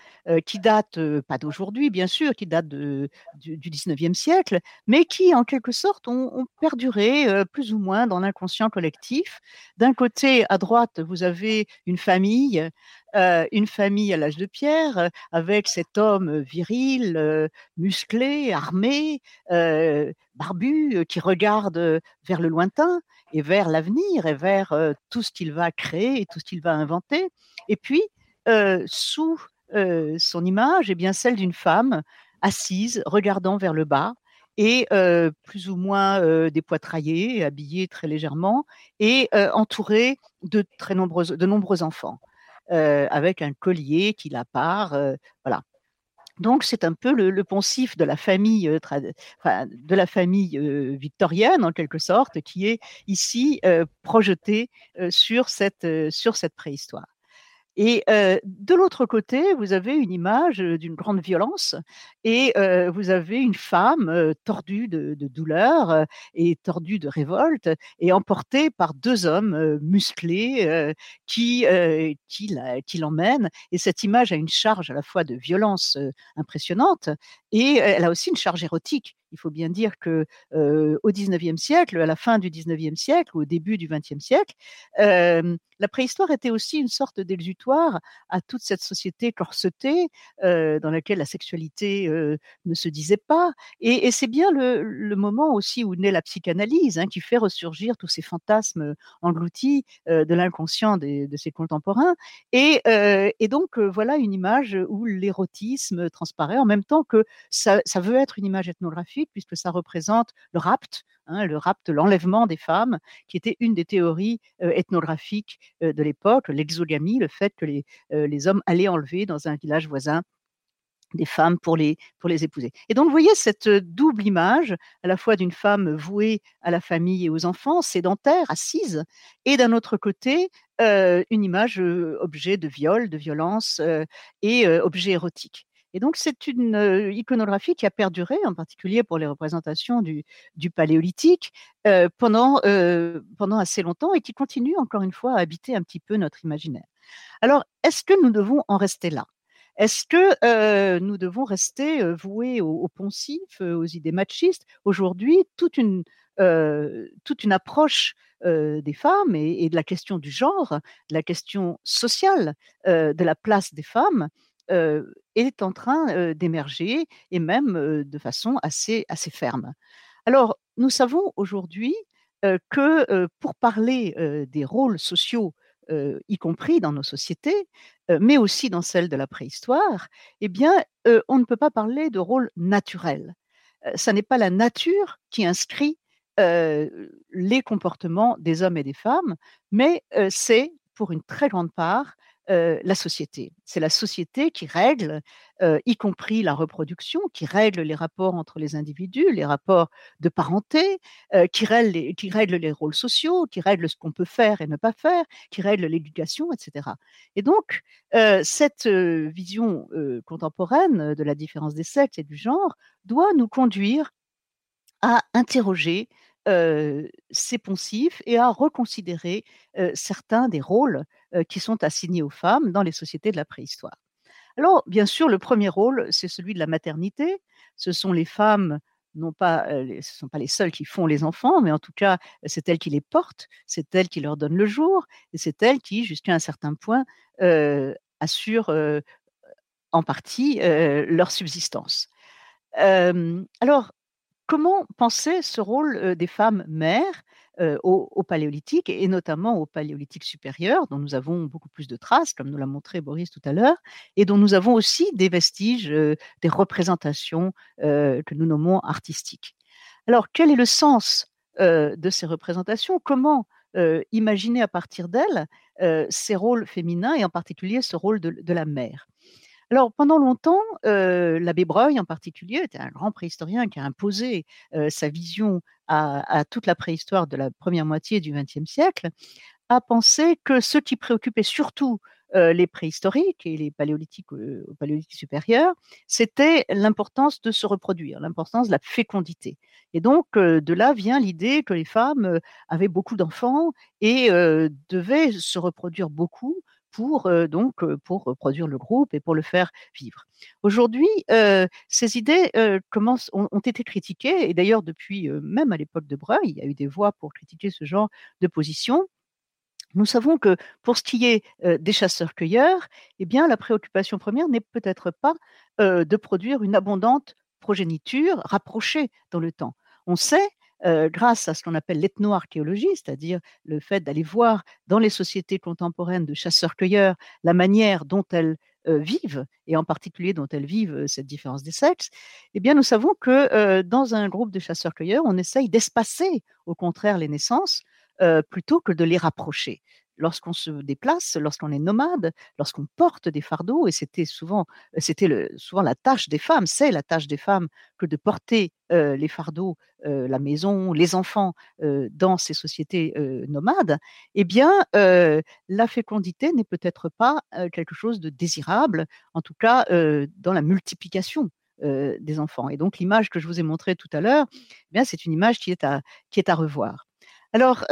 qui datent pas d'aujourd'hui bien sûr, qui datent du, du, 19e siècle, mais qui en quelque sorte ont, perduré plus ou moins dans l'inconscient collectif. D'un côté, à droite, vous avez une famille, une famille à l'âge de pierre, avec cet homme viril, musclé, armé, barbu, qui regarde vers le lointain et vers l'avenir et vers tout ce qu'il va créer et tout ce qu'il va inventer. Et puis, sous son image, eh bien celle d'une femme assise, regardant vers le bas, et plus ou moins dépoitraillée, habillée très légèrement, et entourée de très de nombreux enfants, avec un collier qui la part. voilà. Donc c'est un peu le, poncif de la famille, de la famille victorienne en quelque sorte, qui est ici projeté sur cette, sur cette préhistoire. Et de l'autre côté, vous avez une image d'une grande violence et vous avez une femme tordue de, douleur et tordue de révolte et emportée par deux hommes musclés qui, qui l'emmènent. Et cette image a une charge à la fois de violence impressionnante et elle a aussi une charge érotique. Il faut bien dire que au XIXe siècle, à la fin du XIXe siècle ou au début du XXe siècle, la préhistoire était aussi une sorte d'exutoire à toute cette société corsetée dans laquelle la sexualité ne se disait pas. Et, c'est bien le, moment aussi où naît la psychanalyse, hein, qui fait ressurgir tous ces fantasmes engloutis de l'inconscient de ses contemporains. Et, donc voilà une image où l'érotisme transparaît en même temps que ça veut être une image ethnographique puisque ça représente le rapt, hein, le rapt, l'enlèvement des femmes, qui était une des théories euh, ethnographiques euh, de l'époque, l'exogamie, le fait que les, euh, les hommes allaient enlever dans un village voisin des femmes pour les, pour les épouser. Et donc, vous voyez cette double image, à la fois d'une femme vouée à la famille et aux enfants, sédentaire, assise, et d'un autre côté, une image objet de viol, de violence et objet érotique. Et donc, c'est une iconographie qui a perduré, en particulier pour les représentations du, paléolithique, pendant, assez longtemps et qui continue, encore une fois, à habiter un petit peu notre imaginaire. Alors, est-ce que nous devons en rester là? Est-ce que nous devons rester voués aux, poncifs, aux idées machistes? Aujourd'hui, toute une, toute une approche des femmes et, et, de la question du genre, de la question sociale de la place des femmes, est en train d'émerger et même de façon assez, assez ferme. Alors, nous savons aujourd'hui que pour parler des rôles sociaux, y compris dans nos sociétés, mais aussi dans celles de la préhistoire, eh bien, on ne peut pas parler de rôle naturel. Ce n'est pas la nature qui inscrit les comportements des hommes et des femmes, mais c'est pour une très grande part la société. C'est la société qui règle, y compris la reproduction, qui règle les rapports entre les individus, les rapports de parenté, qui, règle les, qui règle les rôles sociaux, qui règle ce qu'on peut faire et ne pas faire, qui règle l'éducation, etc. Et donc, cette vision contemporaine de la différence des sexes et du genre doit nous conduire à interroger ces poncifs et à reconsidérer certains des rôles qui sont assignés aux femmes dans les sociétés de la préhistoire. Alors, bien sûr, le premier rôle, c'est celui de la maternité. Ce sont les femmes non pas, ce ne sont pas les seules qui font les enfants, mais en tout cas, c'est elles qui les portent, c'est elles qui leur donnent le jour, et c'est elles qui, jusqu'à un certain point, assurent en partie leur subsistance. alors, comment penser ce rôle des femmes mères au, paléolithique et notamment au paléolithique supérieur, dont nous avons beaucoup plus de traces, comme nous l'a montré Boris tout à l'heure, et dont nous avons aussi des vestiges, des représentations que nous nommons artistiques. Alors, quel est le sens de ces représentations? Comment imaginer à partir d'elles ces rôles féminins et en particulier ce rôle de la mère? Alors, pendant longtemps, l'abbé Breuil en particulier était un grand préhistorien qui a imposé sa vision à, toute la préhistoire de la première moitié du XXe siècle, a pensé que ce qui préoccupait surtout les préhistoriques et les paléolithiques au paléolithique c'était l'importance de se reproduire, l'importance de la fécondité. Et donc, de là vient l'idée que les femmes avaient beaucoup d'enfants et devaient se reproduire beaucoup pour donc pour produire le groupe et pour le faire vivre. Aujourd'hui, ces idées ont, été critiquées et d'ailleurs depuis même à l'époque de Breuil, il y a eu des voix pour critiquer ce genre de position. Nous savons que pour ce qui est des chasseurs-cueilleurs, eh bien la préoccupation première n'est peut-être pas de produire une abondante progéniture rapprochée dans le temps. On sait grâce à ce qu'on appelle l'ethnoarchéologie, c'est-à-dire le fait d'aller voir dans les sociétés contemporaines de chasseurs-cueilleurs la manière dont elles vivent, et en particulier dont elles vivent cette différence des sexes, eh bien, nous savons que dans un groupe de chasseurs-cueilleurs, on essaye d'espacer, au contraire, les naissances plutôt que de les rapprocher lorsqu'on se déplace, lorsqu'on est nomade, lorsqu'on porte des fardeaux, et c'était souvent, c'était souvent la tâche des femmes, c'est la tâche des femmes que de porter les fardeaux, la maison, les enfants dans ces sociétés nomades, eh bien, la fécondité n'est peut-être pas quelque chose de désirable, en tout cas dans la multiplication des enfants. Et donc l'image que je vous ai montrée tout à l'heure, eh bien c'est une image qui est à, qui est à revoir. Alors,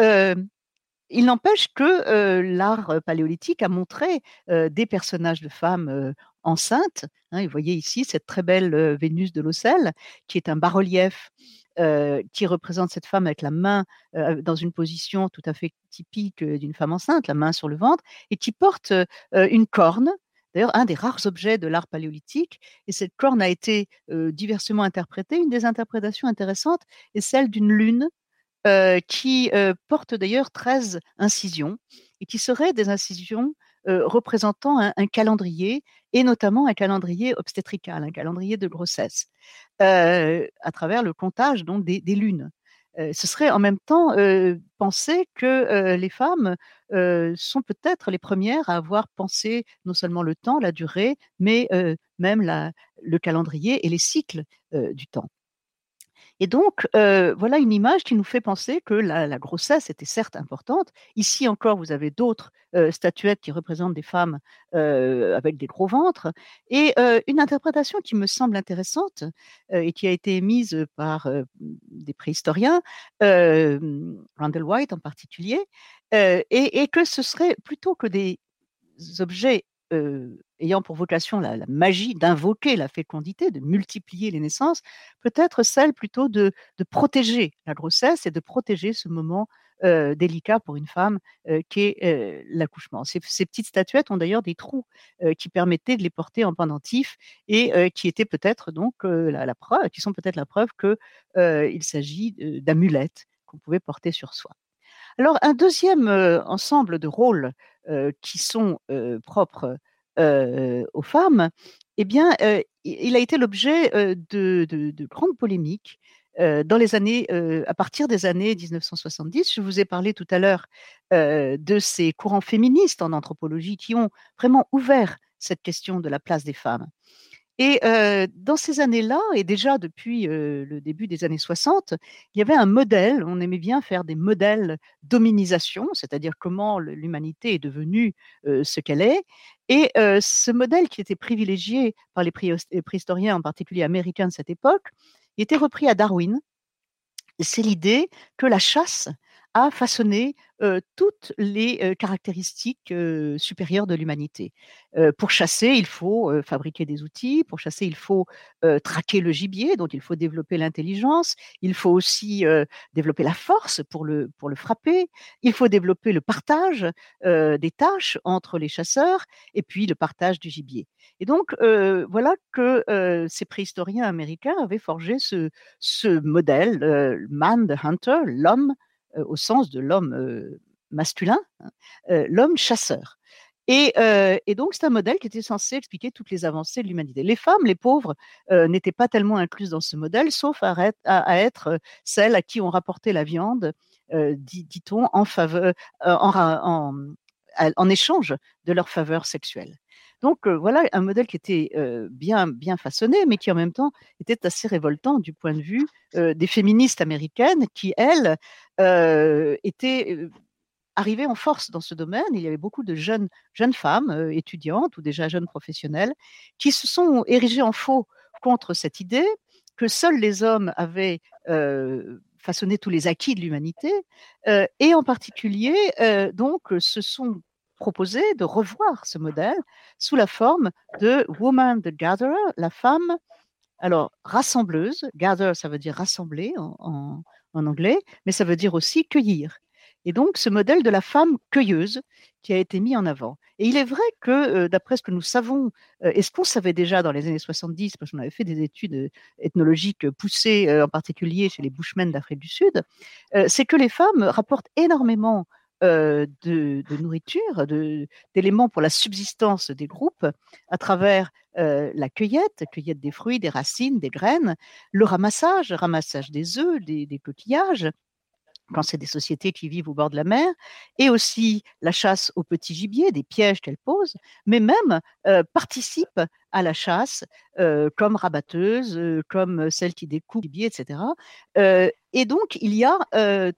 il n'empêche que l'art paléolithique a montré des personnages de femmes enceintes. Hein, vous voyez ici cette très belle Vénus de l'Ocelle, qui est un bas-relief qui représente cette femme avec la main dans une position tout à fait typique d'une femme enceinte, la main sur le ventre, et qui porte une corne. D'ailleurs, un des rares objets de l'art paléolithique, et cette corne a été diversement interprétée. Une des interprétations intéressantes est celle d'une lune qui porte d'ailleurs 13 incisions, et qui seraient des incisions représentant un, calendrier, et notamment un calendrier obstétrical, un calendrier de grossesse, à travers le comptage donc des, lunes. ce serait en même temps penser que les femmes sont peut-être les premières à avoir pensé non seulement le temps, la durée, mais même le calendrier et les cycles du temps. Et donc, voilà une image qui nous fait penser que la, grossesse était certes importante. Ici encore, vous avez d'autres statuettes qui représentent des femmes avec des gros ventres. Et une interprétation qui me semble intéressante et qui a été émise par des préhistoriens, Randall White en particulier, et, que ce serait plutôt que des objets ayant pour vocation la, magie d'invoquer la fécondité, de multiplier les naissances, peut-être celle plutôt de, protéger la grossesse et de protéger ce moment délicat pour une femme qui est l'accouchement. Ces, petites statuettes ont d'ailleurs des trous qui permettaient de les porter en pendentif et qui étaient peut-être donc la, preuve, qui sont peut-être la preuve qu'il s'agit d'amulettes qu'on pouvait porter sur soi. Alors, un deuxième ensemble de rôles qui sont propres aux femmes, eh bien, il a été l'objet de, grandes polémiques dans les années, à partir des années 1970. Je vous ai parlé tout à l'heure de ces courants féministes en anthropologie qui ont vraiment ouvert cette question de la place des femmes. Et dans ces années-là, et déjà depuis le début des années 60, il y avait un modèle, on aimait bien faire des modèles d'hominisation, c'est-à-dire comment l'humanité est devenue ce qu'elle est. Et ce modèle qui était privilégié par les préhistoriens, en particulier américains de cette époque, était repris à Darwin. C'est l'idée que la chasse a façonné toutes les caractéristiques supérieures de l'humanité. pour chasser, il faut fabriquer des outils. Pour chasser, il faut traquer le gibier, donc il faut développer l'intelligence. Il faut aussi développer la force pour le, frapper. Il faut développer le partage des tâches entre les chasseurs et puis le partage du gibier. Et donc, voilà que ces préhistoriens américains avaient forgé ce, ce modèle, man the hunter, l'homme au sens de l'homme masculin, hein, l'homme chasseur. Et, donc, c'est un modèle qui était censé expliquer toutes les avancées de l'humanité. Les femmes, les pauvres, n'étaient pas tellement incluses dans ce modèle, sauf à, être celles à qui on rapportait la viande, dit-on, en, faveur, en, échange de leur faveur sexuelle. Donc voilà un modèle qui était bien, bien façonné, mais qui en même temps était assez révoltant du point de vue des féministes américaines qui, elles, étaient arrivées en force dans ce domaine. Il y avait beaucoup de jeunes, jeunes femmes étudiantes ou déjà jeunes professionnelles qui se sont érigées en faux contre cette idée que seuls les hommes avaient façonné tous les acquis de l'humanité, et en particulier, donc, se sont proposé de revoir ce modèle sous la forme de Woman the Gatherer, la femme, alors rassembleuse, gather ça veut dire rassembler en, anglais, mais ça veut dire aussi cueillir. Et donc ce modèle de la femme cueilleuse qui a été mis en avant. Et il est vrai que, euh, d'après ce que nous savons, euh, et ce qu'on savait déjà dans les années 70, parce qu'on avait fait des études euh, ethnologiques poussées, en particulier chez les Bushmen d'Afrique du Sud, c'est que les femmes rapportent énormément de, nourriture, d'éléments pour la subsistance des groupes à travers la cueillette, cueillette des fruits, des racines, des graines, le ramassage, ramassage des œufs, des coquillages, quand c'est des sociétés qui vivent au bord de la mer, et aussi la chasse au petit gibier, des pièges qu'elles posent, mais même euh, participent à la chasse euh, comme rabatteuses, euh, comme celles qui découpent le gibier, etc. et donc, il y a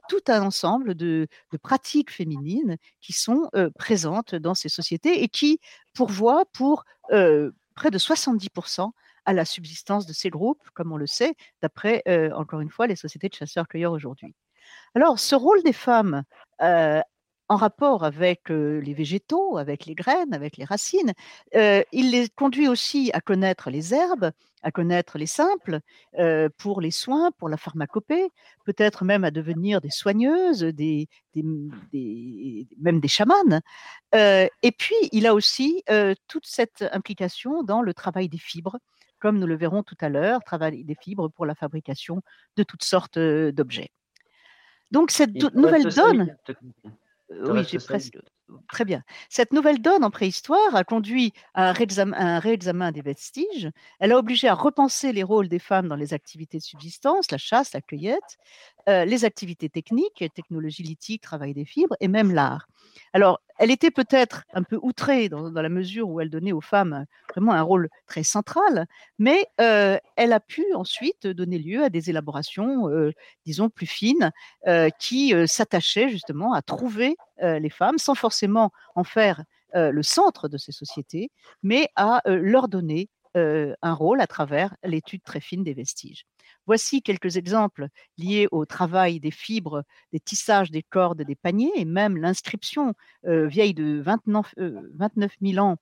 tout un ensemble de, pratiques féminines qui sont présentes dans ces sociétés et qui pourvoient pour près de 70% à la subsistance de ces groupes, comme on le sait, d'après, encore une fois, les sociétés de chasseurs-cueilleurs aujourd'hui. Alors, ce rôle des femmes en rapport avec les végétaux, avec les graines, avec les racines. il les conduit aussi à connaître les herbes, à connaître les simples pour les soins, pour la pharmacopée, peut-être même à devenir des soigneuses, des, même des chamanes. et puis, il a aussi toute cette implication dans le travail des fibres, comme nous le verrons tout à l'heure, travail des fibres pour la fabrication de toutes sortes d'objets. Donc cette nouvelle donne, oui, j'ai presque. Très bien. Cette nouvelle donne en préhistoire a conduit à un, réexamen, des vestiges. Elle a obligé à repenser les rôles des femmes dans les activités de subsistance, la chasse, la cueillette, euh, les activités techniques, technologie lithique, travail des fibres et même l'art. Alors, elle était peut-être un peu outrée dans, la mesure où elle donnait aux femmes vraiment un rôle très central, mais euh, elle a pu ensuite donner lieu à des élaborations, euh, disons, plus fines, qui s'attachaient justement à trouver les femmes sans forcément en faire le centre de ces sociétés, mais à leur donner un rôle à travers l'étude très fine des vestiges. Voici quelques exemples liés au travail des fibres, des tissages, des cordes, des paniers, et même l'inscription vieille de 29, 000 ans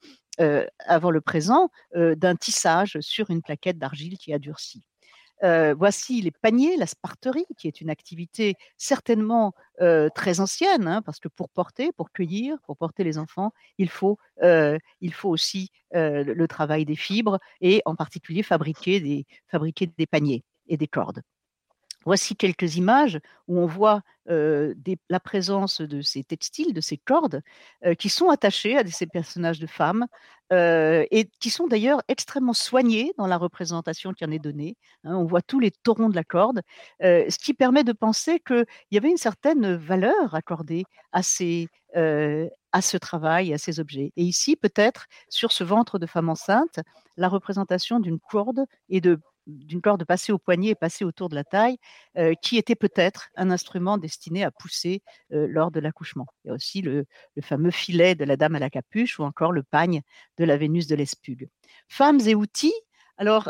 avant le présent d'un tissage sur une plaquette d'argile qui a durci. Euh, voici les paniers, la sparterie, qui est une activité certainement euh, très ancienne, hein, parce que pour porter, pour cueillir, pour porter les enfants, il faut, euh, aussi le travail des fibres et en particulier fabriquer des paniers et des cordes. Voici quelques images où on voit la présence de ces textiles, de ces cordes, qui sont attachées à ces personnages de femmes et qui sont d'ailleurs extrêmement soignés dans la représentation qui en est donnée. Hein. on voit tous les taurons de la corde, ce qui permet de penser qu'il y avait une certaine valeur accordée à, ces, à ce travail, à ces objets. Et ici, peut-être, sur ce ventre de femme enceinte, la représentation d'une corde et de d'une corde passée au poignet et passée autour de la taille, qui était peut-être un instrument destiné à pousser lors de l'accouchement. Il y a aussi le, fameux filet de la dame à la capuche ou encore le pagne de la Vénus de l'Espugue. Femmes et outils. Alors,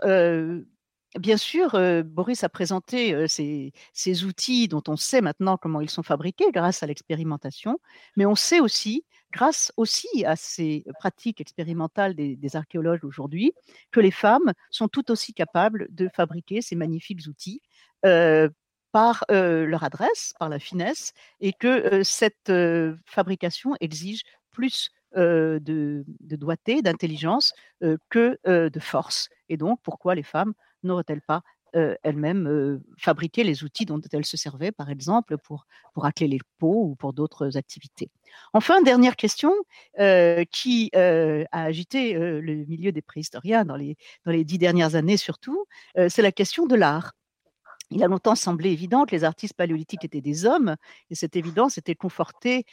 Bien sûr, Boris a présenté ces, outils dont on sait maintenant comment ils sont fabriqués grâce à l'expérimentation, mais on sait aussi grâce aussi à ces pratiques expérimentales des, archéologues aujourd'hui, que les femmes sont tout aussi capables de fabriquer ces magnifiques outils par leur adresse, par la finesse, et que cette fabrication exige plus de, doigté, d'intelligence que de force. Et donc, pourquoi les femmes n'auraient-elles pas elle-même fabriquer les outils dont elle se servait, par exemple, pour, pour racler les pots ou pour d'autres activités? Enfin, dernière question qui a agité le milieu des préhistoriens dans les, dans les dix dernières années surtout, c'est la question de l'art. Il a longtemps semblé évident que les artistes paléolithiques étaient des hommes, et cette évidence était confortée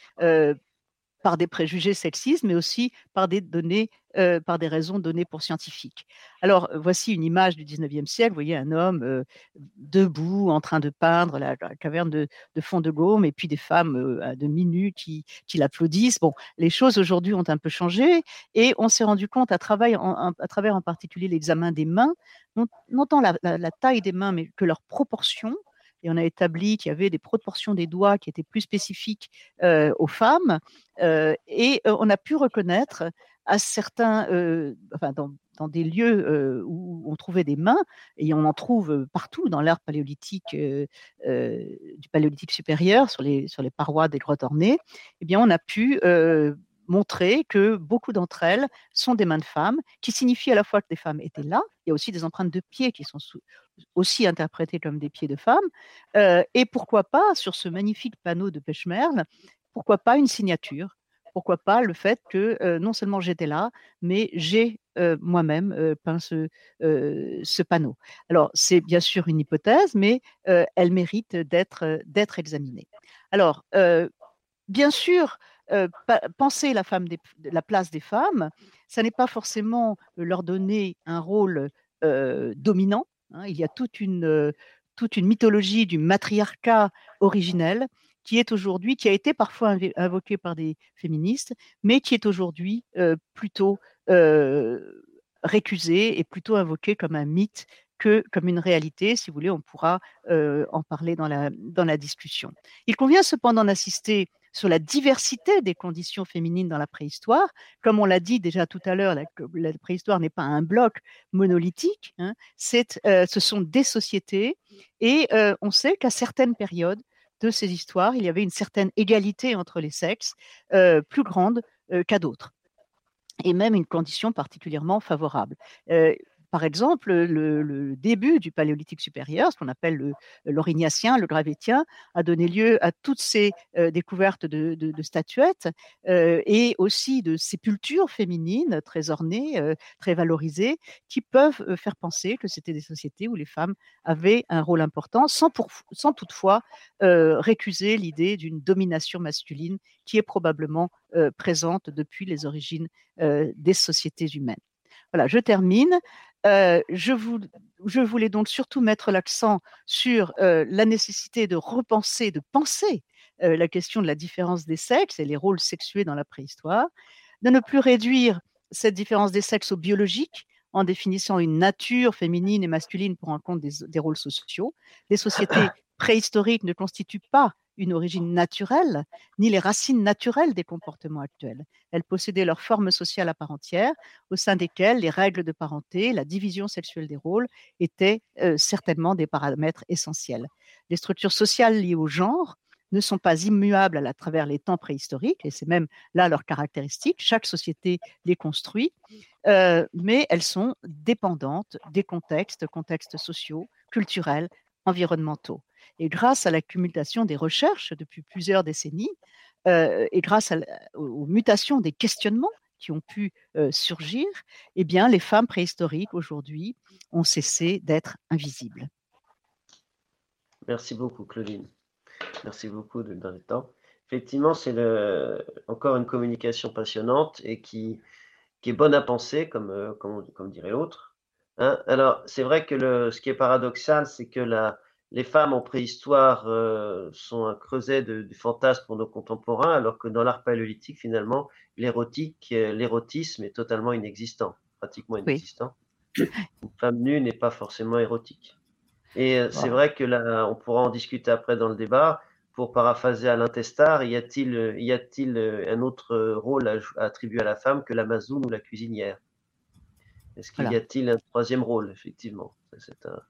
par des préjugés sexistes, mais aussi par des données, euh, par des raisons données pour scientifiques. Alors, voici une image du 19e siècle. Vous voyez un homme euh, debout, en train de peindre la, caverne de, fond de Gaume, et puis des femmes euh, à demi nues qui, qui l'applaudissent. Bon, les choses aujourd'hui ont un peu changé, et on s'est rendu compte à, en, à travers en particulier l'examen des mains, non, tant la, la, taille des mains, mais que leur proportion et on a établi qu'il y avait des proportions des doigts qui étaient plus spécifiques aux femmes, et on a pu reconnaître à certains, enfin dans, des lieux où on trouvait des mains, et on en trouve partout dans l'art paléolithique du paléolithique supérieur, sur les, sur les parois des grottes ornées, eh bien on a pu montrer que beaucoup d'entre elles sont des mains de femmes, qui signifie à la fois que des femmes étaient là, il y a aussi des empreintes de pieds qui sont aussi interprétées comme des pieds de femmes, euh, et pourquoi pas, sur ce magnifique panneau de Pêche-Merle, pourquoi pas une signature pourquoi pas le fait que euh, non seulement j'étais là, mais j'ai euh, moi-même peint ce, ce, panneau. Alors, c'est bien sûr une hypothèse, mais elle mérite d'être examinée. Alors, bien sûr, penser la, place des femmes, ça n'est pas forcément leur donner un rôle dominant. Hein. Il y a toute une, mythologie du matriarcat originel qui est aujourd'hui, qui a été parfois invoquée par des féministes, mais qui est aujourd'hui plutôt récusée et plutôt invoquée comme un mythe que comme une réalité. Si vous voulez, on pourra en parler dans la, dans la discussion. Il convient cependant d'assister sur la diversité des conditions féminines dans la préhistoire. Comme on l'a dit déjà tout à l'heure, la, préhistoire n'est pas un bloc monolithique, hein. euh, ce sont des sociétés et euh, on sait qu'à certaines périodes de ces histoires, il y avait une certaine égalité entre les sexes, euh, plus grande qu'à d'autres et même une condition particulièrement favorable par exemple, le, début du paléolithique supérieur, ce qu'on appelle l'orignacien, le, gravétien, a donné lieu à toutes ces découvertes de, statuettes et aussi de sépultures féminines très ornées, très valorisées, qui peuvent faire penser que c'était des sociétés où les femmes avaient un rôle important, sans toutefois récuser l'idée d'une domination masculine qui est probablement présente depuis les origines des sociétés humaines. Voilà, je termine. Euh, je, voulais donc surtout mettre l'accent sur euh, la nécessité de repenser, de penser euh, la question de la différence des sexes et les rôles sexués dans la préhistoire, de ne plus réduire cette différence des sexes au biologique en définissant une nature féminine et masculine pour en compte des rôles sociaux. Les sociétés [COUGHS] préhistoriques ne constituent pas une origine naturelle, ni les racines naturelles des comportements actuels. Elles possédaient leur forme sociale à part entière, au sein desquelles les règles de parenté, la division sexuelle des rôles étaient euh, certainement des paramètres essentiels. Les structures sociales liées au genre ne sont pas immuables à, travers les temps préhistoriques, et c'est même là leur caractéristique. Chaque société les construit, euh, mais elles sont dépendantes des contextes, contextes sociaux, culturels, environnementaux. Et grâce à l'accumulation des recherches depuis plusieurs décennies, euh, et grâce aux mutations des questionnements qui ont pu euh, surgir, eh bien, les femmes préhistoriques aujourd'hui ont cessé d'être invisibles. Merci beaucoup, Claudine. Merci beaucoup de donner le temps. Effectivement, c'est encore une communication passionnante et qui, est bonne à penser, comme, euh, dirait l'autre. Hein. Alors, c'est vrai que ce qui est paradoxal, c'est que la, les femmes en préhistoire euh, sont un creuset de, du fantasme pour nos contemporains, alors que dans l'art paléolithique, finalement, l'érotique, euh, l'érotisme est totalement inexistant, pratiquement inexistant. Une femme nue n'est pas forcément érotique. Et euh, c'est vrai que là, on pourra en discuter après dans le débat. Pour paraphraser Alain Testard, y a-t-il, y a-t-il un autre rôle à, attribuer à la femme que la mazoune ou la cuisinière? Est-ce qu'il y a-t-il un troisième rôle, effectivement? C'est un,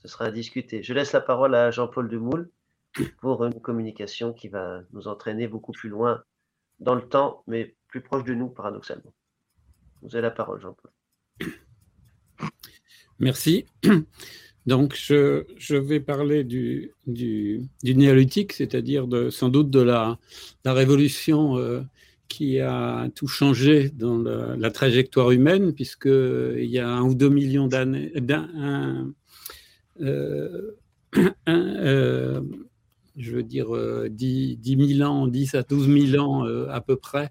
ce sera à discuter. Je laisse la parole à Jean-Paul Demoule pour une communication qui va nous entraîner beaucoup plus loin dans le temps, mais plus proche de nous, paradoxalement. Vous avez la parole, Jean-Paul. Merci. Donc, je, vais parler du, néolithique, c'est-à-dire sans doute de la, la révolution euh, qui a tout changé dans la, trajectoire humaine, puisqu'il y a un ou deux millions d'années, euh, [CLEARS THROAT] euh, je veux dire, 10, 10, 000 ans, 10 à 12 000 ans euh, à peu près.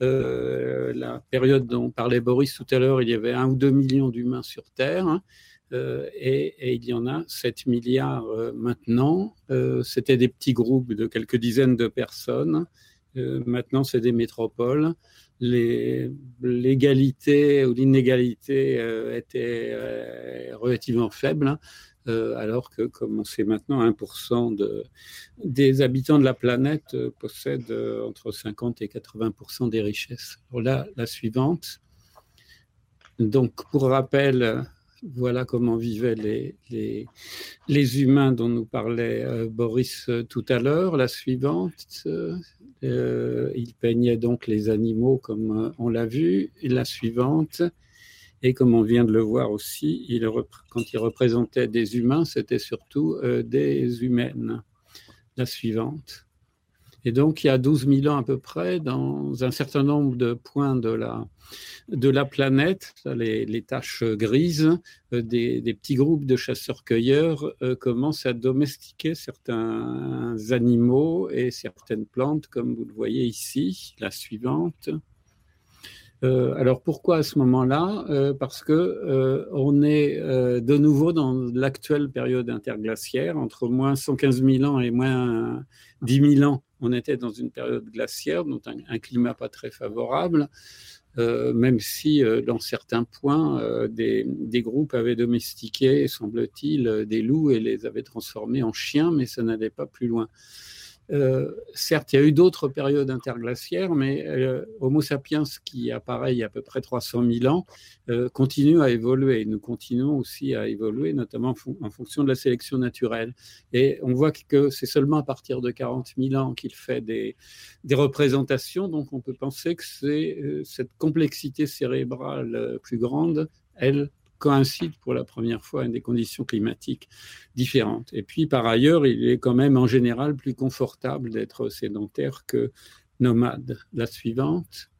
la période dont parlait Boris tout à l'heure, il y avait un ou deux millions d'humains sur Terre. Hein, et, il y en a 7 milliards maintenant. C'était des petits groupes de quelques dizaines de personnes. maintenant, c'est des métropoles. L'égalité ou l'inégalité était relativement faible. Hein. Euh, alors que, comme sait maintenant, 1% de, des habitants de la planète euh, possèdent euh, entre 50 et 80% des richesses. Voilà la suivante. Donc, pour rappel, voilà comment vivaient les, humains dont nous parlait Boris tout à l'heure. La suivante, ils peignaient donc les animaux comme on l'a vu. Et la suivante, et comme on vient de le voir aussi, quand il représentait des humains, c'était surtout euh, des humaines. La suivante. Et donc, il y a 12 000 ans à peu près, dans un certain nombre de points de la, de la planète, les, les taches grises, euh, des, des, petits groupes de chasseurs-cueilleurs euh, commencent à domestiquer certains animaux et certaines plantes, comme vous le voyez ici. La suivante. Euh, alors pourquoi à ce moment-là? Euh, Parce que euh, on est de nouveau dans l'actuelle période interglaciaire, entre moins 115 000 ans et moins 10 000 ans. On était dans une période glaciaire, donc un, climat pas très favorable, même si dans certains points, des, des, groupes avaient domestiqué, semble-t-il, des loups et les avaient transformés en chiens, mais ça n'allait pas plus loin. Euh, certes, il y a eu d'autres périodes interglaciaires, mais euh, Homo sapiens, qui apparaît il y a à peu près 300 000 ans, euh, continue à évoluer. Nous continuons aussi à évoluer, notamment en, fonction de la sélection naturelle. Et on voit que c'est seulement à partir de 40 000 ans qu'il fait des, des, représentations. Donc, on peut penser que c'est cette complexité cérébrale plus grande, elle, coïncide pour la première fois à des conditions climatiques différentes. Et puis, par ailleurs, il est quand même en général plus confortable d'être sédentaire que nomade. La suivante.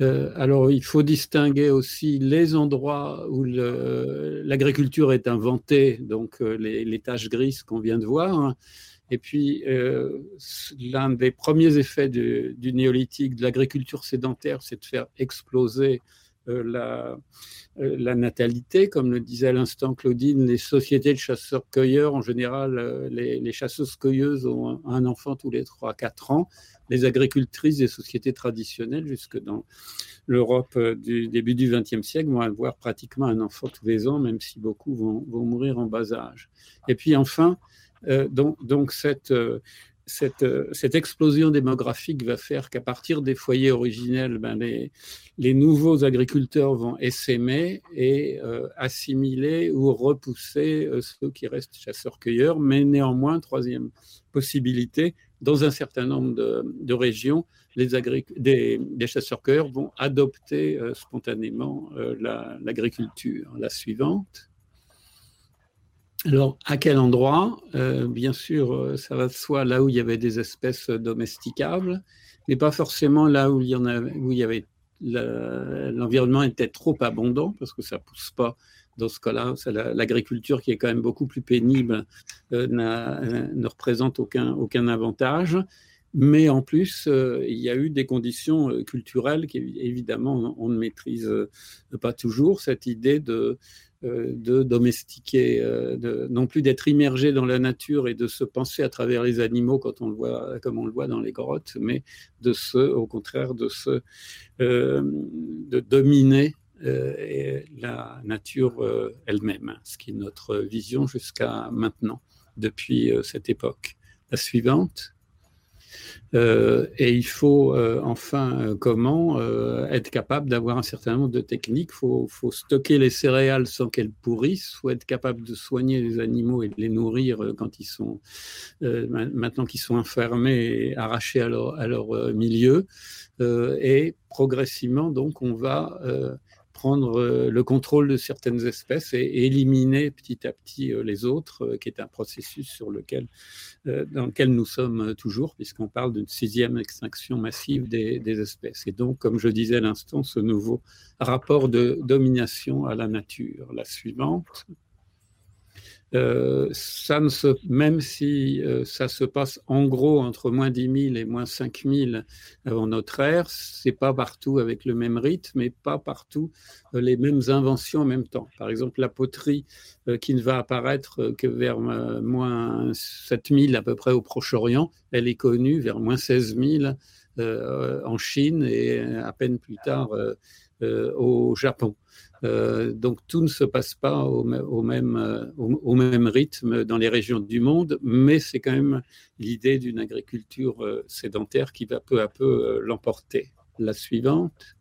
Euh, alors, il faut distinguer aussi les endroits où l'agriculture est inventée, donc euh, les, taches grises qu'on vient de voir. Et puis, euh, l'un des premiers effets du, néolithique, de l'agriculture sédentaire, c'est de faire exploser la, euh, la, natalité, comme le disait à l'instant Claudine, les sociétés de chasseurs-cueilleurs, en général, euh, les, chasseuses-cueilleuses ont un, enfant tous les 3-4 ans. Les agricultrices des sociétés traditionnelles, jusque dans l'Europe du début du XXe siècle, vont avoir pratiquement un enfant tous les ans, même si beaucoup vont, mourir en bas âge. Et puis enfin, donc, cette, euh, cette, explosion démographique va faire qu'à partir des foyers originels, ben les, nouveaux agriculteurs vont essaimer et euh, assimiler ou repousser euh, ceux qui restent chasseurs-cueilleurs. Mais néanmoins, troisième possibilité, dans un certain nombre de, régions, les chasseurs-cueilleurs vont adopter spontanément l'agriculture. la suivante. Alors, à quel endroit? Euh, Bien sûr, euh, ça va de soi là où il y avait des espèces domesticables, mais pas forcément là où il y en où il y avait l'environnement était trop abondant parce que ça pousse pas. Dans ce cas-là, l'agriculture qui est quand même beaucoup plus pénible euh, ne représente aucun, aucun avantage. Mais en plus, il y a eu des conditions culturelles qui, évidemment, on ne maîtrise pas toujours. Cette idée de, de domestiquer, euh, non plus d'être immergé dans la nature et de se penser à travers les animaux quand on le voit, comme on le voit dans les grottes, mais de se, au contraire, de se, euh, de dominer la nature elle-même, ce qui est notre vision jusqu'à maintenant, depuis cette époque. La suivante. Euh, et il faut euh, enfin euh, comment être capable d'avoir un certain nombre de techniques. Il faut, faut, stocker les céréales sans qu'elles pourrissent, il faut être capable de soigner les animaux et de les nourrir quand ils sont maintenant qu'ils sont enfermés et arrachés à leur, à leur milieu. et progressivement, donc, on va prendre euh, le contrôle de certaines espèces et, éliminer petit à petit euh, les autres, euh, qui est un processus sur lequel, dans lequel nous sommes toujours, puisqu'on parle d'une sixième extinction massive des, des, espèces. Et donc, comme je disais à l'instant, ce nouveau rapport de domination à la nature. La suivante. Euh, ça ne se, même si euh, ça se passe en gros entre moins 10 000 et moins 5 000 avant notre ère, c'est pas partout avec le même rythme et pas partout euh, les mêmes inventions en même temps. Par exemple, la poterie qui ne va apparaître que vers moins 7 000 à peu près au Proche-Orient, elle est connue vers moins 16 000 en Chine et à peine plus tard au Japon. Euh, donc tout ne se passe pas au, même, euh, au, même, rythme dans les régions du monde, mais c'est quand même l'idée d'une agriculture euh, sédentaire qui va peu à peu l'emporter. La suivante.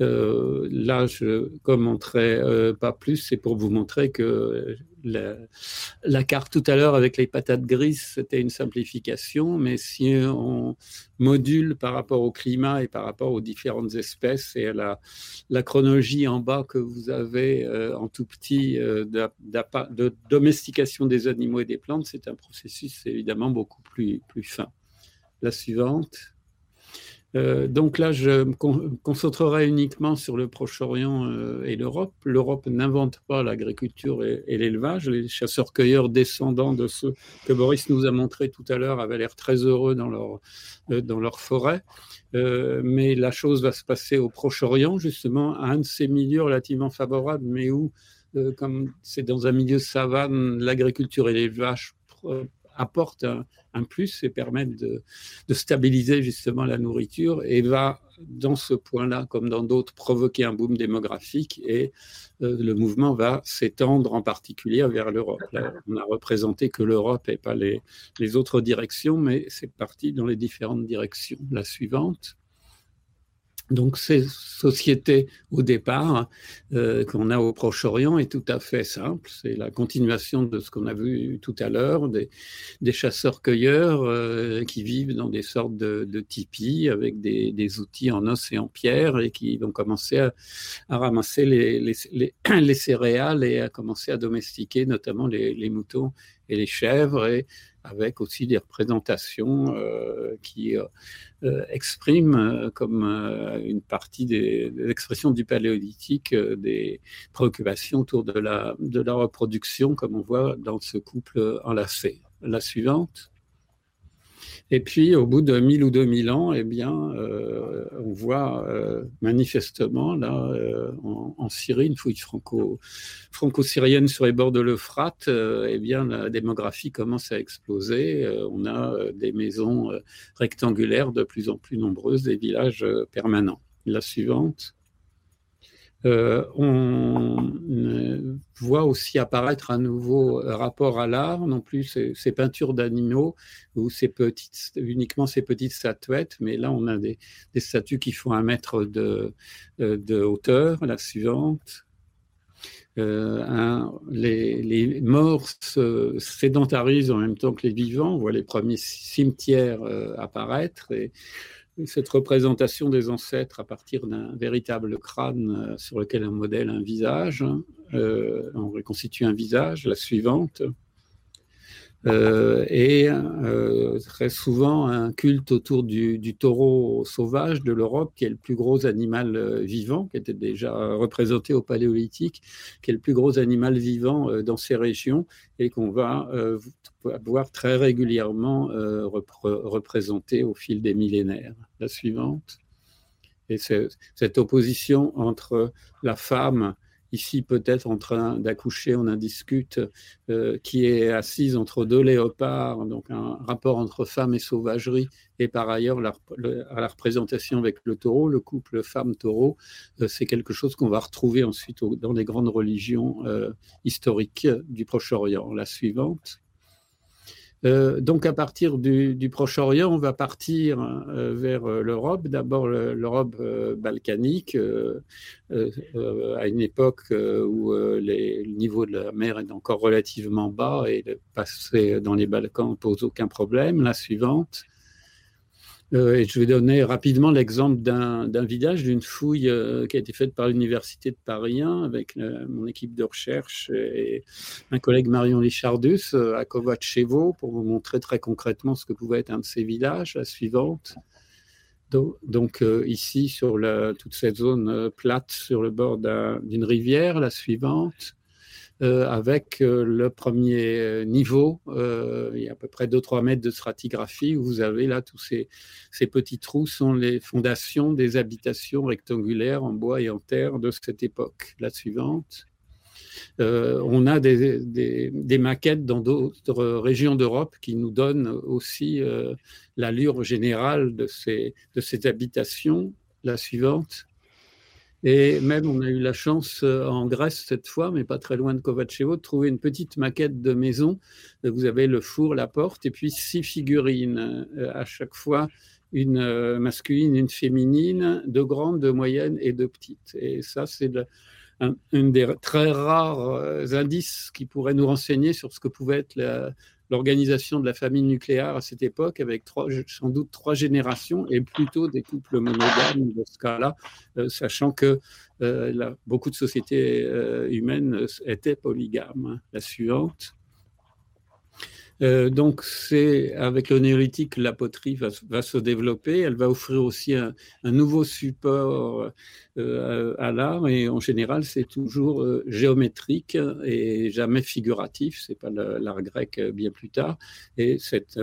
Euh, là, je commenterai euh, pas plus, c'est pour vous montrer que la, carte tout à l'heure avec les patates grises, c'était une simplification, mais si on module par rapport au climat et par rapport aux différentes espèces et à la, chronologie en bas que vous avez euh, en tout petit de, de, domestication des animaux et des plantes, c'est un processus évidemment beaucoup plus, plus fin. La suivante. Euh, donc là, je me concentrerai uniquement sur le Proche-Orient euh, et l'Europe. L'Europe n'invente pas l'agriculture et, l'élevage. Les chasseurs-cueilleurs descendants de ceux que Boris nous a montrés tout à l'heure avaient l'air très heureux dans leur, euh, dans leur forêt. mais la chose va se passer au Proche-Orient, justement, à un de ces milieux relativement favorables, mais où, comme c'est dans un milieu savane, l'agriculture et l'élevage apportent un plus et permettre de, stabiliser justement la nourriture et va dans ce point-là, comme dans d'autres, provoquer un boom démographique et euh, le mouvement va s'étendre en particulier vers l'Europe. on a représenté que l'Europe et pas les, les autres directions, mais c'est parti dans les différentes directions. La suivante. Donc ces sociétés au départ euh, qu'on a au Proche-Orient est tout à fait simple. C'est la continuation de ce qu'on a vu tout à l'heure, des, chasseurs-cueilleurs euh, qui vivent dans des sortes de, tipis avec des, outils en os et en pierre et qui vont commencer à, ramasser [CLEARS THROAT] les, céréales et à commencer à domestiquer notamment les, moutons et les chèvres et avec aussi des représentations euh, qui euh, euh, expriment comme une partie des, expressions du paléolithique des préoccupations autour de la, de la reproduction, comme on voit dans ce couple enlacé. La suivante. Et puis, au bout de 1000 ou 2000 ans, eh bien, euh, on voit euh, manifestement, là, euh, en, Syrie, une fouille franco, franco-syrienne sur les bords de l'Euphrate, eh bien, la démographie commence à exploser. on a des maisons rectangulaires de plus en plus nombreuses, des villages permanents. La suivante. Euh, on euh, voit aussi apparaître un nouveau rapport à l'art, non plus ces, peintures d'animaux ou ces petites, uniquement ces petites statuettes, mais là on a des, statues qui font un mètre de, euh, hauteur. La suivante. les, morts se sédentarisent en même temps que les vivants. On voit les premiers cimetières apparaître cette représentation des ancêtres à partir d'un véritable crâne euh, sur lequel on modèle un visage, euh, on reconstitue un visage, la suivante, euh, et très souvent un culte autour du, taureau sauvage de l'Europe, qui est le plus gros animal vivant, qui était déjà représenté au Paléolithique, qui est le plus gros animal vivant dans ces régions, et qu'on va voir très régulièrement euh, représenté au fil des millénaires. La suivante. Et cette opposition entre la femme, ici peut-être en train d'accoucher, on en discute, euh, qui est assise entre deux léopards, donc un rapport entre femme et sauvagerie, et par ailleurs la, à la représentation avec le taureau, le couple femme-taureau, euh, c'est quelque chose qu'on va retrouver ensuite dans les grandes religions historiques du Proche-Orient. La suivante. Euh, donc, à partir du, Proche-Orient, on va partir euh, vers euh, l'Europe, d'abord l'Europe balkanique, à une époque où le niveau de la mer est encore relativement bas et passer dans les Balkans pose aucun problème. La suivante. Euh, je vais donner rapidement l'exemple d'un village, d'une fouille euh, qui a été faite par l'Université de Paris 1 avec euh, mon équipe de recherche et un collègue Marion Lichardus à Kovacevo pour vous montrer très concrètement ce que pouvait être un de ces villages. La suivante. Donc, ici, sur toute cette zone plate sur le bord d'une rivière, la suivante. Euh, avec euh, le premier euh, niveau, il y a à peu près 2-3 mètres de stratigraphie, où vous avez là tous ces, petits trous sont les fondations des habitations rectangulaires en bois et en terre de cette époque. La suivante. on a des, des, maquettes dans d'autres régions d'Europe qui nous donnent aussi l'allure générale de ces, de ces habitations. La suivante. Et même, on a eu la chance euh, en Grèce cette fois, mais pas très loin de Kovacevo, de trouver une petite maquette de maison. Euh, vous avez le four, la porte, et puis six figurines, euh, à chaque fois une masculine, une féminine, de grandes, de moyennes et de petites. Et ça, c'est un, des très rares indices qui pourraient nous renseigner sur ce que pouvait être la, l'organisation de la famille nucléaire à cette époque, avec sans doute trois générations et plutôt des couples monogames dans ce cas-là, euh, sachant que euh, beaucoup de sociétés euh, humaines étaient polygames. La suivante. Euh, donc, c'est avec le néolithique, la poterie va, se développer. Elle va offrir aussi un, nouveau support euh, à l'art et en général, c'est toujours euh, géométrique et jamais figuratif. C'est pas l'art grec bien plus tard. Et cette,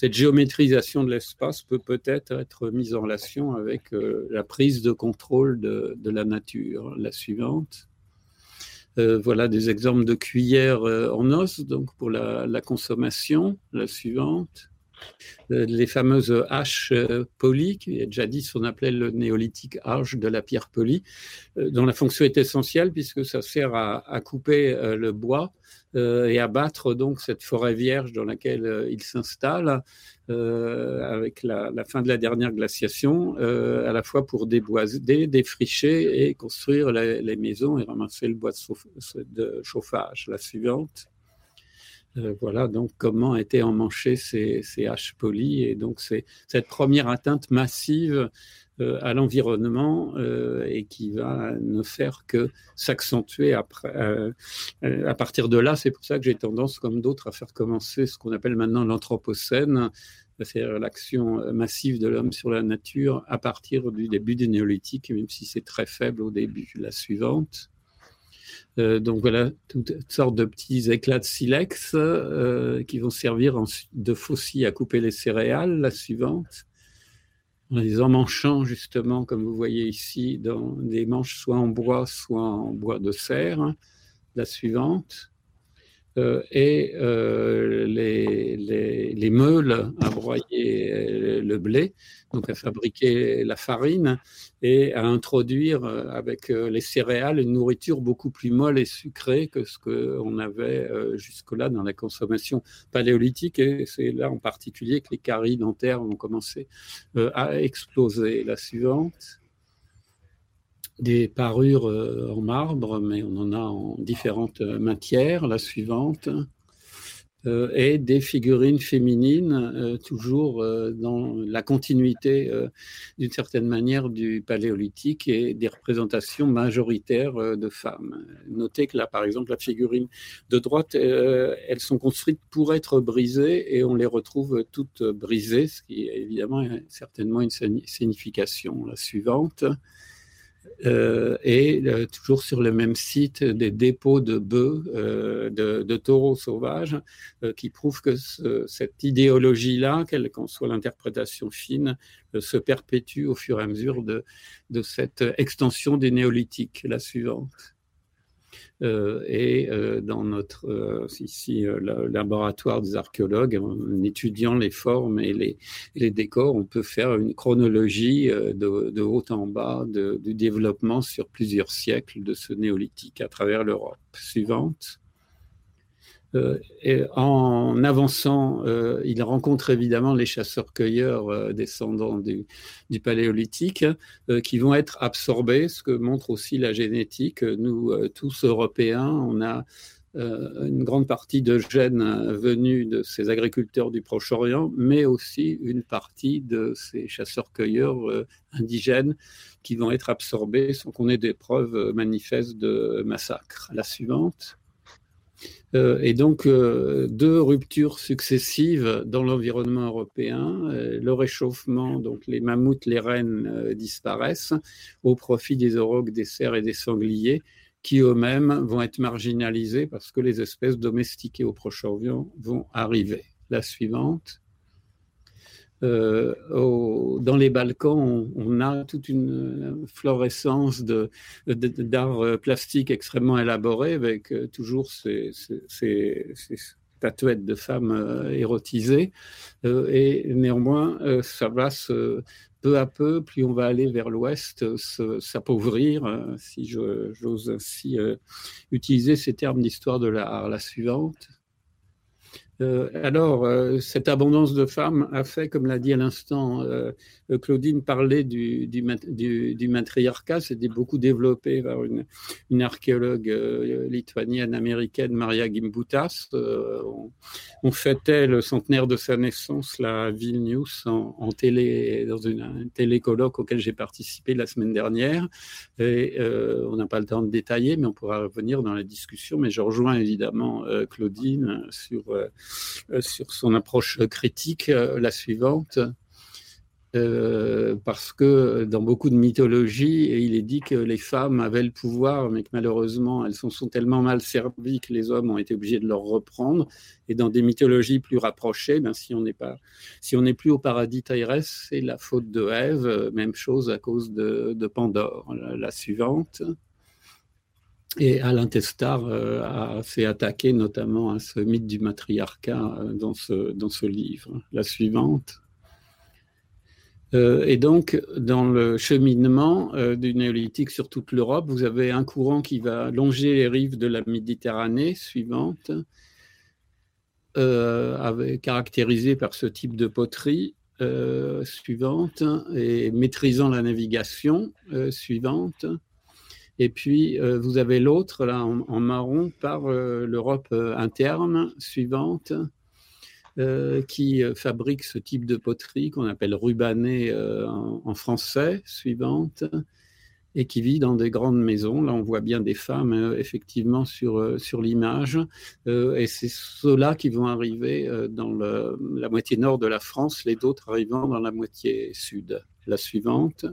géométrisation de l'espace peut peut-être être mise en relation avec la prise de contrôle de la nature. La suivante. Euh, voilà des exemples de cuillères euh, en os, donc pour la, consommation. La suivante. les fameuses haches polies, qui jadis on appelait le néolithique hache de la pierre polie, dont la fonction est essentielle puisque ça sert à, couper le bois et à battre donc cette forêt vierge dans laquelle il s'installe avec la, fin de la dernière glaciation, à la fois pour déboiser, défricher et construire les, maisons et ramasser le bois de chauffage. La suivante. Euh, voilà donc comment étaient emmanchées ces, haches polies. Et donc, cette première atteinte massive euh, à l'environnement euh, et qui va ne faire que s'accentuer après. à partir de là, c'est pour ça que j'ai tendance, comme d'autres, à faire commencer ce qu'on appelle maintenant l'anthropocène, c'est-à-dire l'action massive de l'homme sur la nature à partir du début des néolithiques, même si c'est très faible au début. La suivante. Euh, donc voilà, toutes sortes de petits éclats de silex euh, qui vont servir de faucille à couper les céréales. La suivante, en les emmanchant justement, comme vous voyez ici, dans des manches soit en bois, soit en bois de serre. La suivante, et euh, les, les, les, meules à broyer euh, le blé, donc à fabriquer la farine et à introduire avec les céréales une nourriture beaucoup plus molle et sucrée que ce qu'on avait jusque-là dans la consommation paléolithique. Et c'est là en particulier que les caries dentaires vont commencer à exploser. La suivante des parures euh, en marbre, mais on en a en différentes euh, matières. La suivante. Euh, et des figurines féminines, toujours dans la continuité d'une certaine manière du paléolithique et des représentations majoritaires de femmes. Notez que là, par exemple, la figurine de droite, elles sont construites pour être brisées et on les retrouve toutes brisées, ce qui est évidemment certainement une signification. La suivante. Euh, et euh, toujours sur le même site des dépôts de bœufs, euh, de, taureaux sauvages, qui prouvent que cette idéologie-là, quelle qu'en soit l'interprétation fine, se perpétue au fur et à mesure de, de cette extension des néolithiques. La suivante. Euh, et euh, dans notre euh, ici laboratoire des archéologues, en étudiant les formes et les, les décors, on peut faire une chronologie de, haut en bas du développement sur plusieurs siècles de ce néolithique à travers l'Europe. Suivante. Euh, en avançant, euh, il rencontre évidemment les chasseurs-cueilleurs euh, descendants du, paléolithique qui vont être absorbés, ce que montre aussi la génétique. Nous, tous Européens, on a une grande partie de gènes venus de ces agriculteurs du Proche-Orient, mais aussi une partie de ces chasseurs-cueilleurs indigènes qui vont être absorbés sans qu'on ait des preuves manifestes de massacre. La suivante. Euh, et donc, euh, deux ruptures successives dans l'environnement européen. Euh, le réchauffement, donc les mammouths, les rennes disparaissent au profit des aurochs, des cerfs et des sangliers, qui eux-mêmes vont être marginalisés parce que les espèces domestiquées au Proche-Orient vont arriver. La suivante. Euh, dans les Balkans, on, a toute une florescence d'art de, euh, plastique extrêmement élaboré avec euh, toujours ces, statuettes de femmes érotisées. et néanmoins, ça va se, peu à peu, plus on va aller vers l'ouest, s'appauvrir, si j'ose ainsi utiliser ces termes d'histoire de l'art. La suivante. Euh, alors, euh, cette abondance de femmes a fait, comme l'a dit à l'instant euh, Claudine, parler du, du, du, matriarcat. C'était beaucoup développé par une, archéologue lituanienne américaine, Maria Gimbutas. On, on, fêtait le centenaire de sa naissance là, à Vilnius en, télé, dans une, un télécolloque auquel j'ai participé la semaine dernière. Et on n'a pas le temps de détailler, mais on pourra revenir dans la discussion. Mais je rejoins évidemment Claudine sur euh, sur son approche critique euh, la suivante. Euh, parce que dans beaucoup de mythologies, il est dit que les femmes avaient le pouvoir, mais que malheureusement, elles sont, sont tellement mal servies que les hommes ont été obligés de leur reprendre. Et dans des mythologies plus rapprochées, ben, si on n'est pas, si on n'est plus au paradis terrestre, c'est la faute de Ève. Même chose à cause de, Pandore. La, suivante. Et Alain Testard s'est attaqué notamment à ce mythe du matriarcat dans ce, dans ce livre. La suivante. Et donc, dans le cheminement du néolithique sur toute l'Europe, vous avez un courant qui va longer les rives de la Méditerranée suivante, euh, caractérisé par ce type de poterie euh, suivante et maîtrisant la navigation euh, suivante. Et puis, vous avez l'autre, là, en, marron, par l'Europe interne suivante, qui fabrique ce type de poterie qu'on appelle rubané en, français, suivante, et qui vit dans des grandes maisons. Là, on voit bien des femmes, euh, effectivement, sur, euh, sur l'image. Euh, et c'est ceux-là qui vont arriver dans la moitié nord de la France, les autres arrivant dans la moitié sud. La suivante.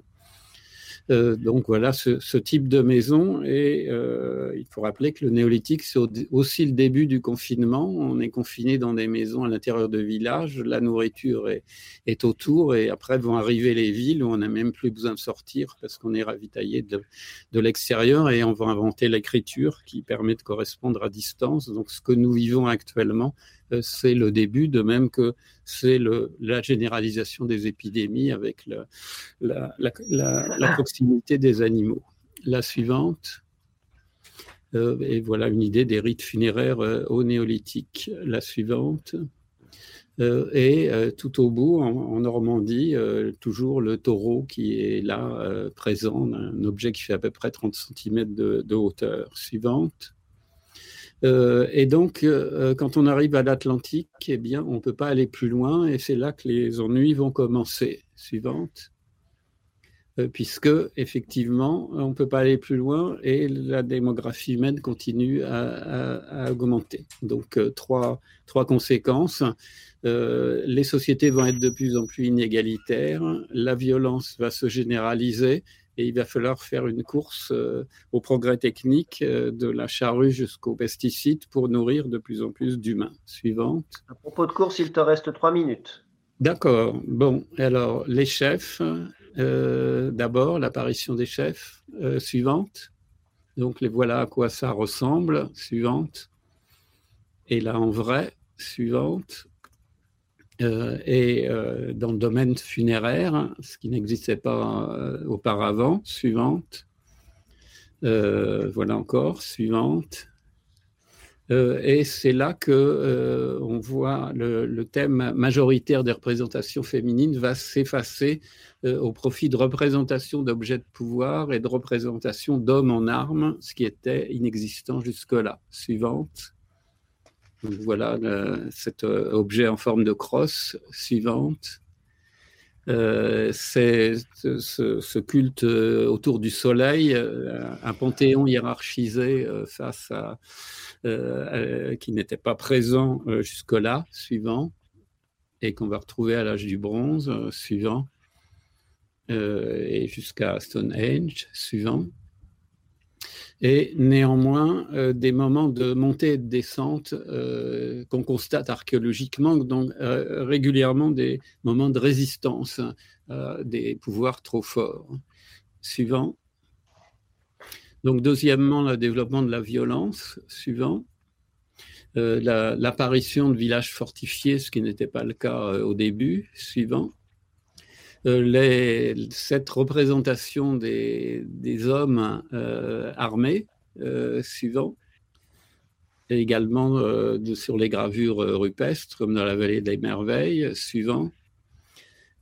Euh, donc voilà ce, type de maison. Et euh, il faut rappeler que le néolithique, c'est aussi le début du confinement. On est confiné dans des maisons à l'intérieur de villages. La nourriture est, autour. Et après vont arriver les villes où on n'a même plus besoin de sortir parce qu'on est ravitaillé de, l'extérieur. Et on va inventer l'écriture qui permet de correspondre à distance. Donc ce que nous vivons actuellement, c'est le début, de même que c'est la généralisation des épidémies avec la, proximité des animaux. La suivante. Euh, et voilà une idée des rites funéraires euh, au néolithique. La suivante. et tout au bout, en, Normandie, toujours le taureau qui est là, présent, un objet qui fait à peu près 30 cm de hauteur. Suivante. Euh, et donc, euh, quand on arrive à l'Atlantique, eh bien, on ne peut pas aller plus loin, et c'est là que les ennuis vont commencer. Suivante. Euh, puisque, effectivement, on ne peut pas aller plus loin et la démographie humaine continue à, augmenter. Donc, trois, trois conséquences. les sociétés vont être de plus en plus inégalitaires, la violence va se généraliser, et il va falloir faire une course euh, au progrès technique euh, de la charrue jusqu'aux pesticides pour nourrir de plus en plus d'humains. Suivante. À propos de course, il te reste trois minutes. D'accord. Bon, alors les chefs. Euh, d'abord, l'apparition des chefs. suivante. Donc les voilà à quoi ça ressemble. Suivante. Et là en vrai. Suivante. Euh, et euh, dans le domaine funéraire, ce qui n'existait pas euh, auparavant. Suivante. voilà encore, suivante. et c'est là que on voit le, le, thème majoritaire des représentations féminines va s'effacer au profit de représentations d'objets de pouvoir et de représentations d'hommes en armes, ce qui était inexistant jusque-là. Suivante voilà cet euh, objet en forme de crosse suivante. Euh, c'est ce, culte euh, autour du soleil, un panthéon hiérarchisé face à qui n'était pas présent jusque-là, suivant, et qu'on va retrouver à l'âge du bronze, suivant, et jusqu'à Stonehenge, suivant et néanmoins euh, des moments de montée et de descente euh, qu'on constate archéologiquement, donc euh, régulièrement des moments de résistance des pouvoirs trop forts. Suivant. Donc deuxièmement, le développement de la violence. Suivant. L'apparition de villages fortifiés, ce qui n'était pas le cas au début. Suivant. Euh, cette représentation des, hommes euh, armés euh, suivant, et également sur les gravures rupestres, comme dans la vallée des merveilles, suivant,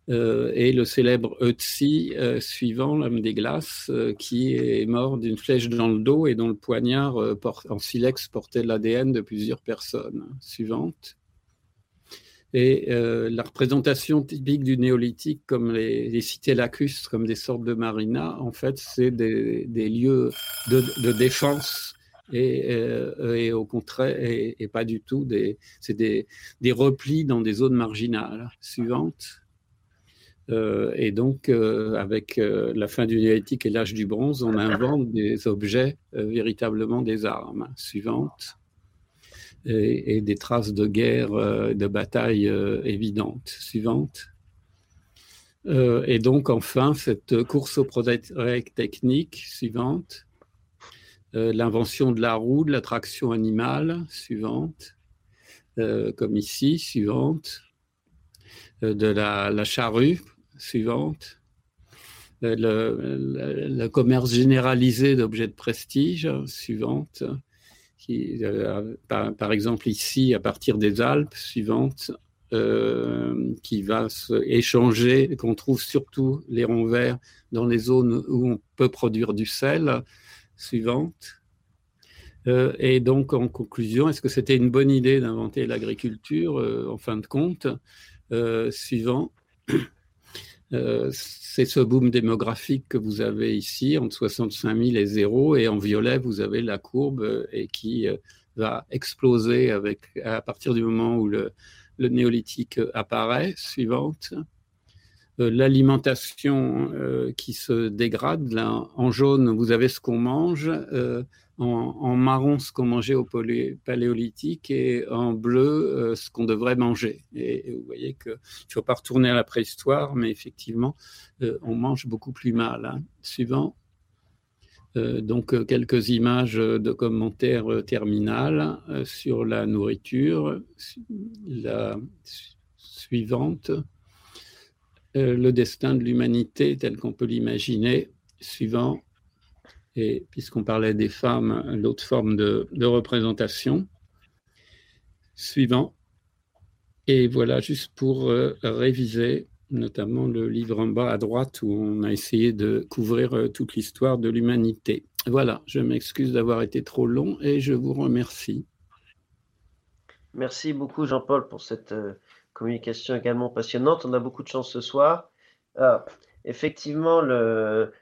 et le célèbre Ötzi, suivant, l'homme des glaces, qui est mort d'une flèche dans le dos et dont le poignard en silex portait l'ADN de plusieurs personnes. Suivante. Et euh, la représentation typique du néolithique, comme les, cités lacustres, comme des sortes de marinas, en fait, c'est des, lieux de, défense et, euh, et, au contraire, et, pas du tout, c'est des, replis dans des zones marginales. Suivante. Euh, et donc, avec la fin du néolithique et l'âge du bronze, on invente des objets véritablement des armes. Suivante et, des traces de guerre, euh, de bataille euh, évidentes. Suivante. Euh, et donc, enfin, cette course au progrès technique suivante l'invention de la roue, de la traction animale, suivante, comme ici, suivante, de la, charrue, suivante, le, commerce généralisé d'objets de prestige, suivante, qui, par, exemple ici, à partir des Alpes, suivante, euh, qui va se échanger, qu'on trouve surtout les ronds verts dans les zones où on peut produire du sel. Suivante. Euh, et donc, en conclusion, est-ce que c'était une bonne idée d'inventer l'agriculture euh, en fin de compte? Suivant. C'est ce boom démographique que vous avez ici, entre 65 000 et 0, et en violet, vous avez la courbe et qui va exploser avec, à partir du moment où le, néolithique apparaît, suivante. Euh, l'alimentation euh, qui se dégrade. En jaune, vous avez ce qu'on mange. Euh, en, marron, ce qu'on mangeait au paléolithique. Et en bleu, ce qu'on devrait manger. Et, vous voyez qu'il ne faut pas retourner à la préhistoire, mais effectivement, on mange beaucoup plus mal. Hein. Suivant. Euh, donc euh, quelques images de commentaires euh, terminal sur la nourriture. La suivante, le destin de l'humanité tel qu'on peut l'imaginer. Suivant, puisqu'on parlait des femmes, l'autre forme de, représentation. Suivant. Et voilà, juste pour réviser, notamment le livre en bas à droite où on a essayé de couvrir euh, toute l'histoire de l'humanité. Voilà, je m'excuse d'avoir été trop long et je vous remercie. Merci beaucoup Jean-Paul pour cette euh, communication également passionnante. On a beaucoup de chance ce soir. Effectivement, le,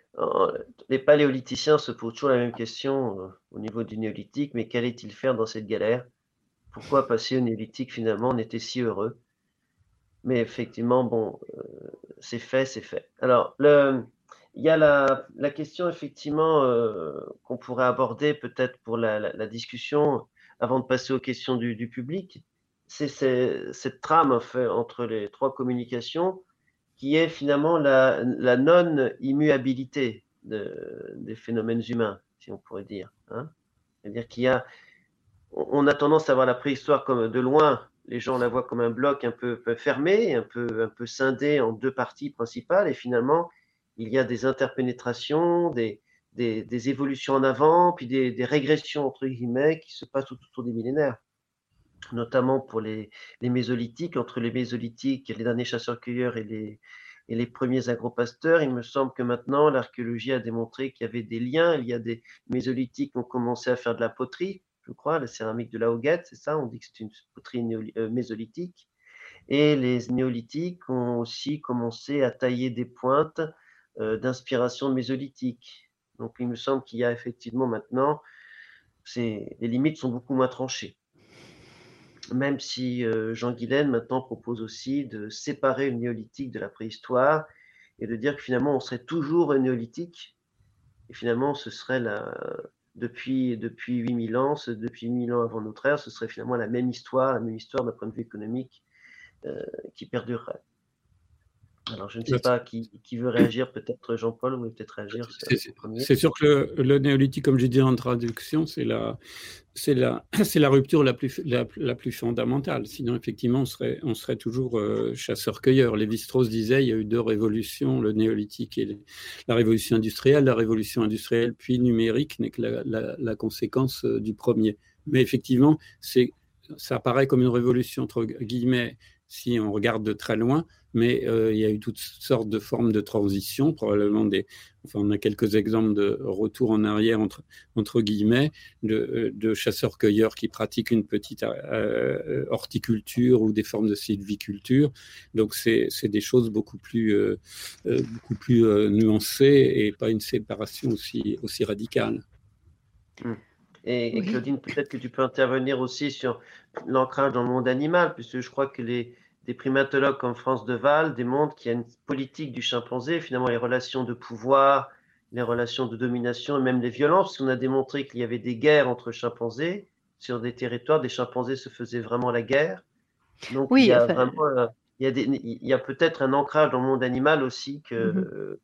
les paléolithiciens se posent toujours la même question euh, au niveau du néolithique, mais qu'allait-il faire dans cette galère? Pourquoi passer au néolithique finalement? On était si heureux. Mais effectivement, bon, euh, c'est fait, c'est fait. Alors, il y a la, question effectivement euh, qu'on pourrait aborder peut-être pour la, discussion avant de passer aux questions du, public. C'est cette trame entre les trois communications qui est finalement la, non-immuabilité de, des phénomènes humains, si on pourrait dire. Hein. C'est-à-dire qu'il y a, on a tendance à voir la préhistoire comme de loin les gens la voient comme un bloc un peu, fermé, un peu, un peu scindé en deux parties principales, et finalement, il y a des interpénétrations, des, des, évolutions en avant, puis des, régressions, entre guillemets, qui se passent autour des millénaires, notamment pour les, mésolithiques, entre les mésolithiques, les derniers chasseurs-cueilleurs et les, et les premiers agropasteurs. Il me semble que maintenant, l'archéologie a démontré qu'il y avait des liens. Il y a des mésolithiques qui ont commencé à faire de la poterie, je crois, la céramique de la Hoguette, c'est ça, on dit que c'est une poterie euh, mésolithique. Et les néolithiques ont aussi commencé à tailler des pointes euh, d'inspiration mésolithique. Donc il me semble qu'il y a effectivement maintenant, les limites sont beaucoup moins tranchées. Même si euh, Jean Guilaine maintenant propose aussi de séparer le néolithique de la préhistoire et de dire que finalement on serait toujours un néolithique et finalement ce serait la, depuis, depuis 8000 ans, depuis 1000 ans avant notre ère, ce serait finalement la même histoire, la même histoire d'un point de vue économique euh, qui perdurerait. Alors, je ne sais pas qui, veut réagir, peut-être Jean-Paul, vous peut-être réagir. C'est sûr que le, néolithique, comme j'ai dit en traduction, c'est la, la, [COUGHS] la rupture la plus, la, plus fondamentale. Sinon, effectivement, on serait, on serait toujours euh, chasseur-cueilleur. Lévi-Strauss disait il y a eu deux révolutions, le néolithique et la révolution industrielle. La révolution industrielle puis numérique n'est que la, conséquence euh, du premier. Mais effectivement, ça apparaît comme une révolution, entre guillemets, si on regarde de très loin, mais euh, il y a eu toutes sortes de formes de transition, probablement des, enfin on a quelques exemples de retour en arrière entre, entre guillemets, de, de chasseurs-cueilleurs qui pratiquent une petite euh, horticulture ou des formes de sylviculture. Donc c'est des choses beaucoup plus, euh, beaucoup plus nuancées et pas une séparation aussi, aussi radicale. Et, Claudine, peut-être que tu peux intervenir aussi sur l'ancrage dans le monde animal, puisque je crois que les, des primatologues comme France Deval démontrent qu'il y a une politique du chimpanzé, finalement les relations de pouvoir, les relations de domination et même les violences, parce qu'on a démontré qu'il y avait des guerres entre chimpanzés sur des territoires, des chimpanzés se faisaient vraiment la guerre. Donc oui, il y a peut-être un ancrage dans le monde animal aussi que, mm-hmm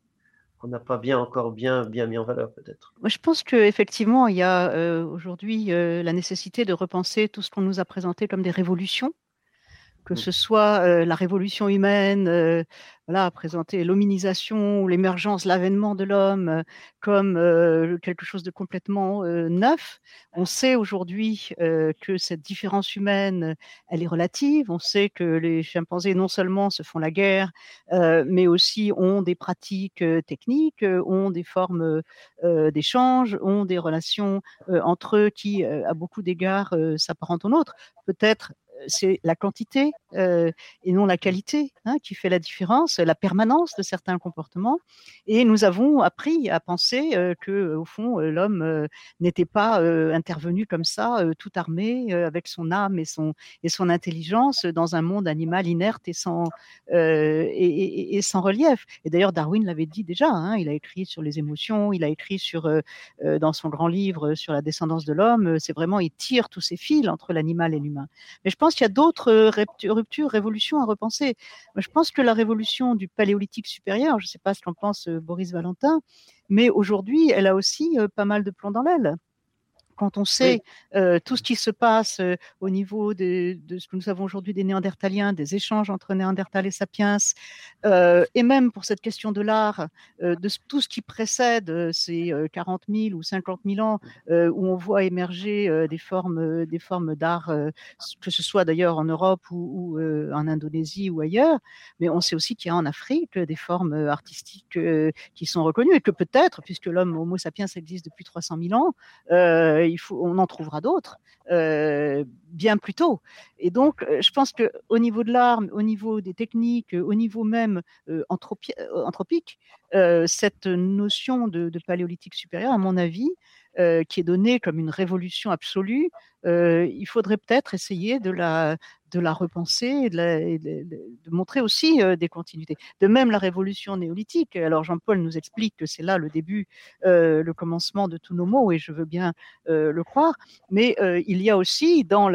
qu'on n'a pas bien encore bien, bien mis en valeur peut-être. Je pense qu'effectivement, il y a aujourd'hui la nécessité de repenser tout ce qu'on nous a présenté comme des révolutions que mmh. ce soit la révolution humaine, voilà, présenter l'hominisation ou l'émergence, l'avènement de l'homme comme quelque chose de complètement neuf. On sait aujourd'hui que cette différence humaine, elle est relative. On sait que les chimpanzés non seulement se font la guerre, mais aussi ont des pratiques techniques, ont des formes d'échange, ont des relations entre eux qui, à beaucoup d'égards, s'apparentent aux nôtres. Peut-être c'est la quantité euh, et non la qualité hein, qui fait la différence, la permanence de certains comportements. Et nous avons appris à penser euh, que, au fond, euh, l'homme n'était pas intervenu comme ça, tout armé, avec son âme et son, et son intelligence, dans un monde animal inerte et sans, et, sans relief. Et d'ailleurs, Darwin l'avait dit déjà. Hein, il a écrit sur les émotions, il a écrit sur, dans son grand livre sur la descendance de l'homme. C'est vraiment, il tire tous ces fils entre l'animal et l'humain. Mais pense qu'il y a d'autres euh, ruptures, révolutions à repenser. je pense que la révolution du paléolithique supérieur, je ne sais pas ce qu'en pense euh, Boris Valentin, mais aujourd'hui, elle a aussi euh, pas mal de plomb dans l'aile quand on sait tout ce qui se passe au niveau de, ce que nous savons aujourd'hui des Néandertaliens, des échanges entre Néandertal et Sapiens, et même pour cette question de l'art, de tout ce qui précède ces 40 000 ou 50 000 ans, où on voit émerger des formes, des formes d'art, que ce soit d'ailleurs en Europe ou, en Indonésie ou ailleurs, mais on sait aussi qu'il y a en Afrique des formes artistiques qui sont reconnues et que peut-être, puisque l'homme Homo sapiens existe depuis 300 000 ans, il faut, on en trouvera d'autres euh, bien plus tôt. Et donc, euh, je pense que au niveau de l'arme, au niveau des techniques, au niveau même euh, anthropique, cette notion de, paléolithique supérieur, à mon avis, qui est donnée comme une révolution absolue, il faudrait peut-être essayer de la, de la repenser et de, montrer aussi euh, des continuités. De même, la révolution néolithique. Alors, Jean-Paul nous explique que c'est là le début, euh, le commencement de tous nos mots, et je veux bien euh, le croire. Mais il y a aussi dans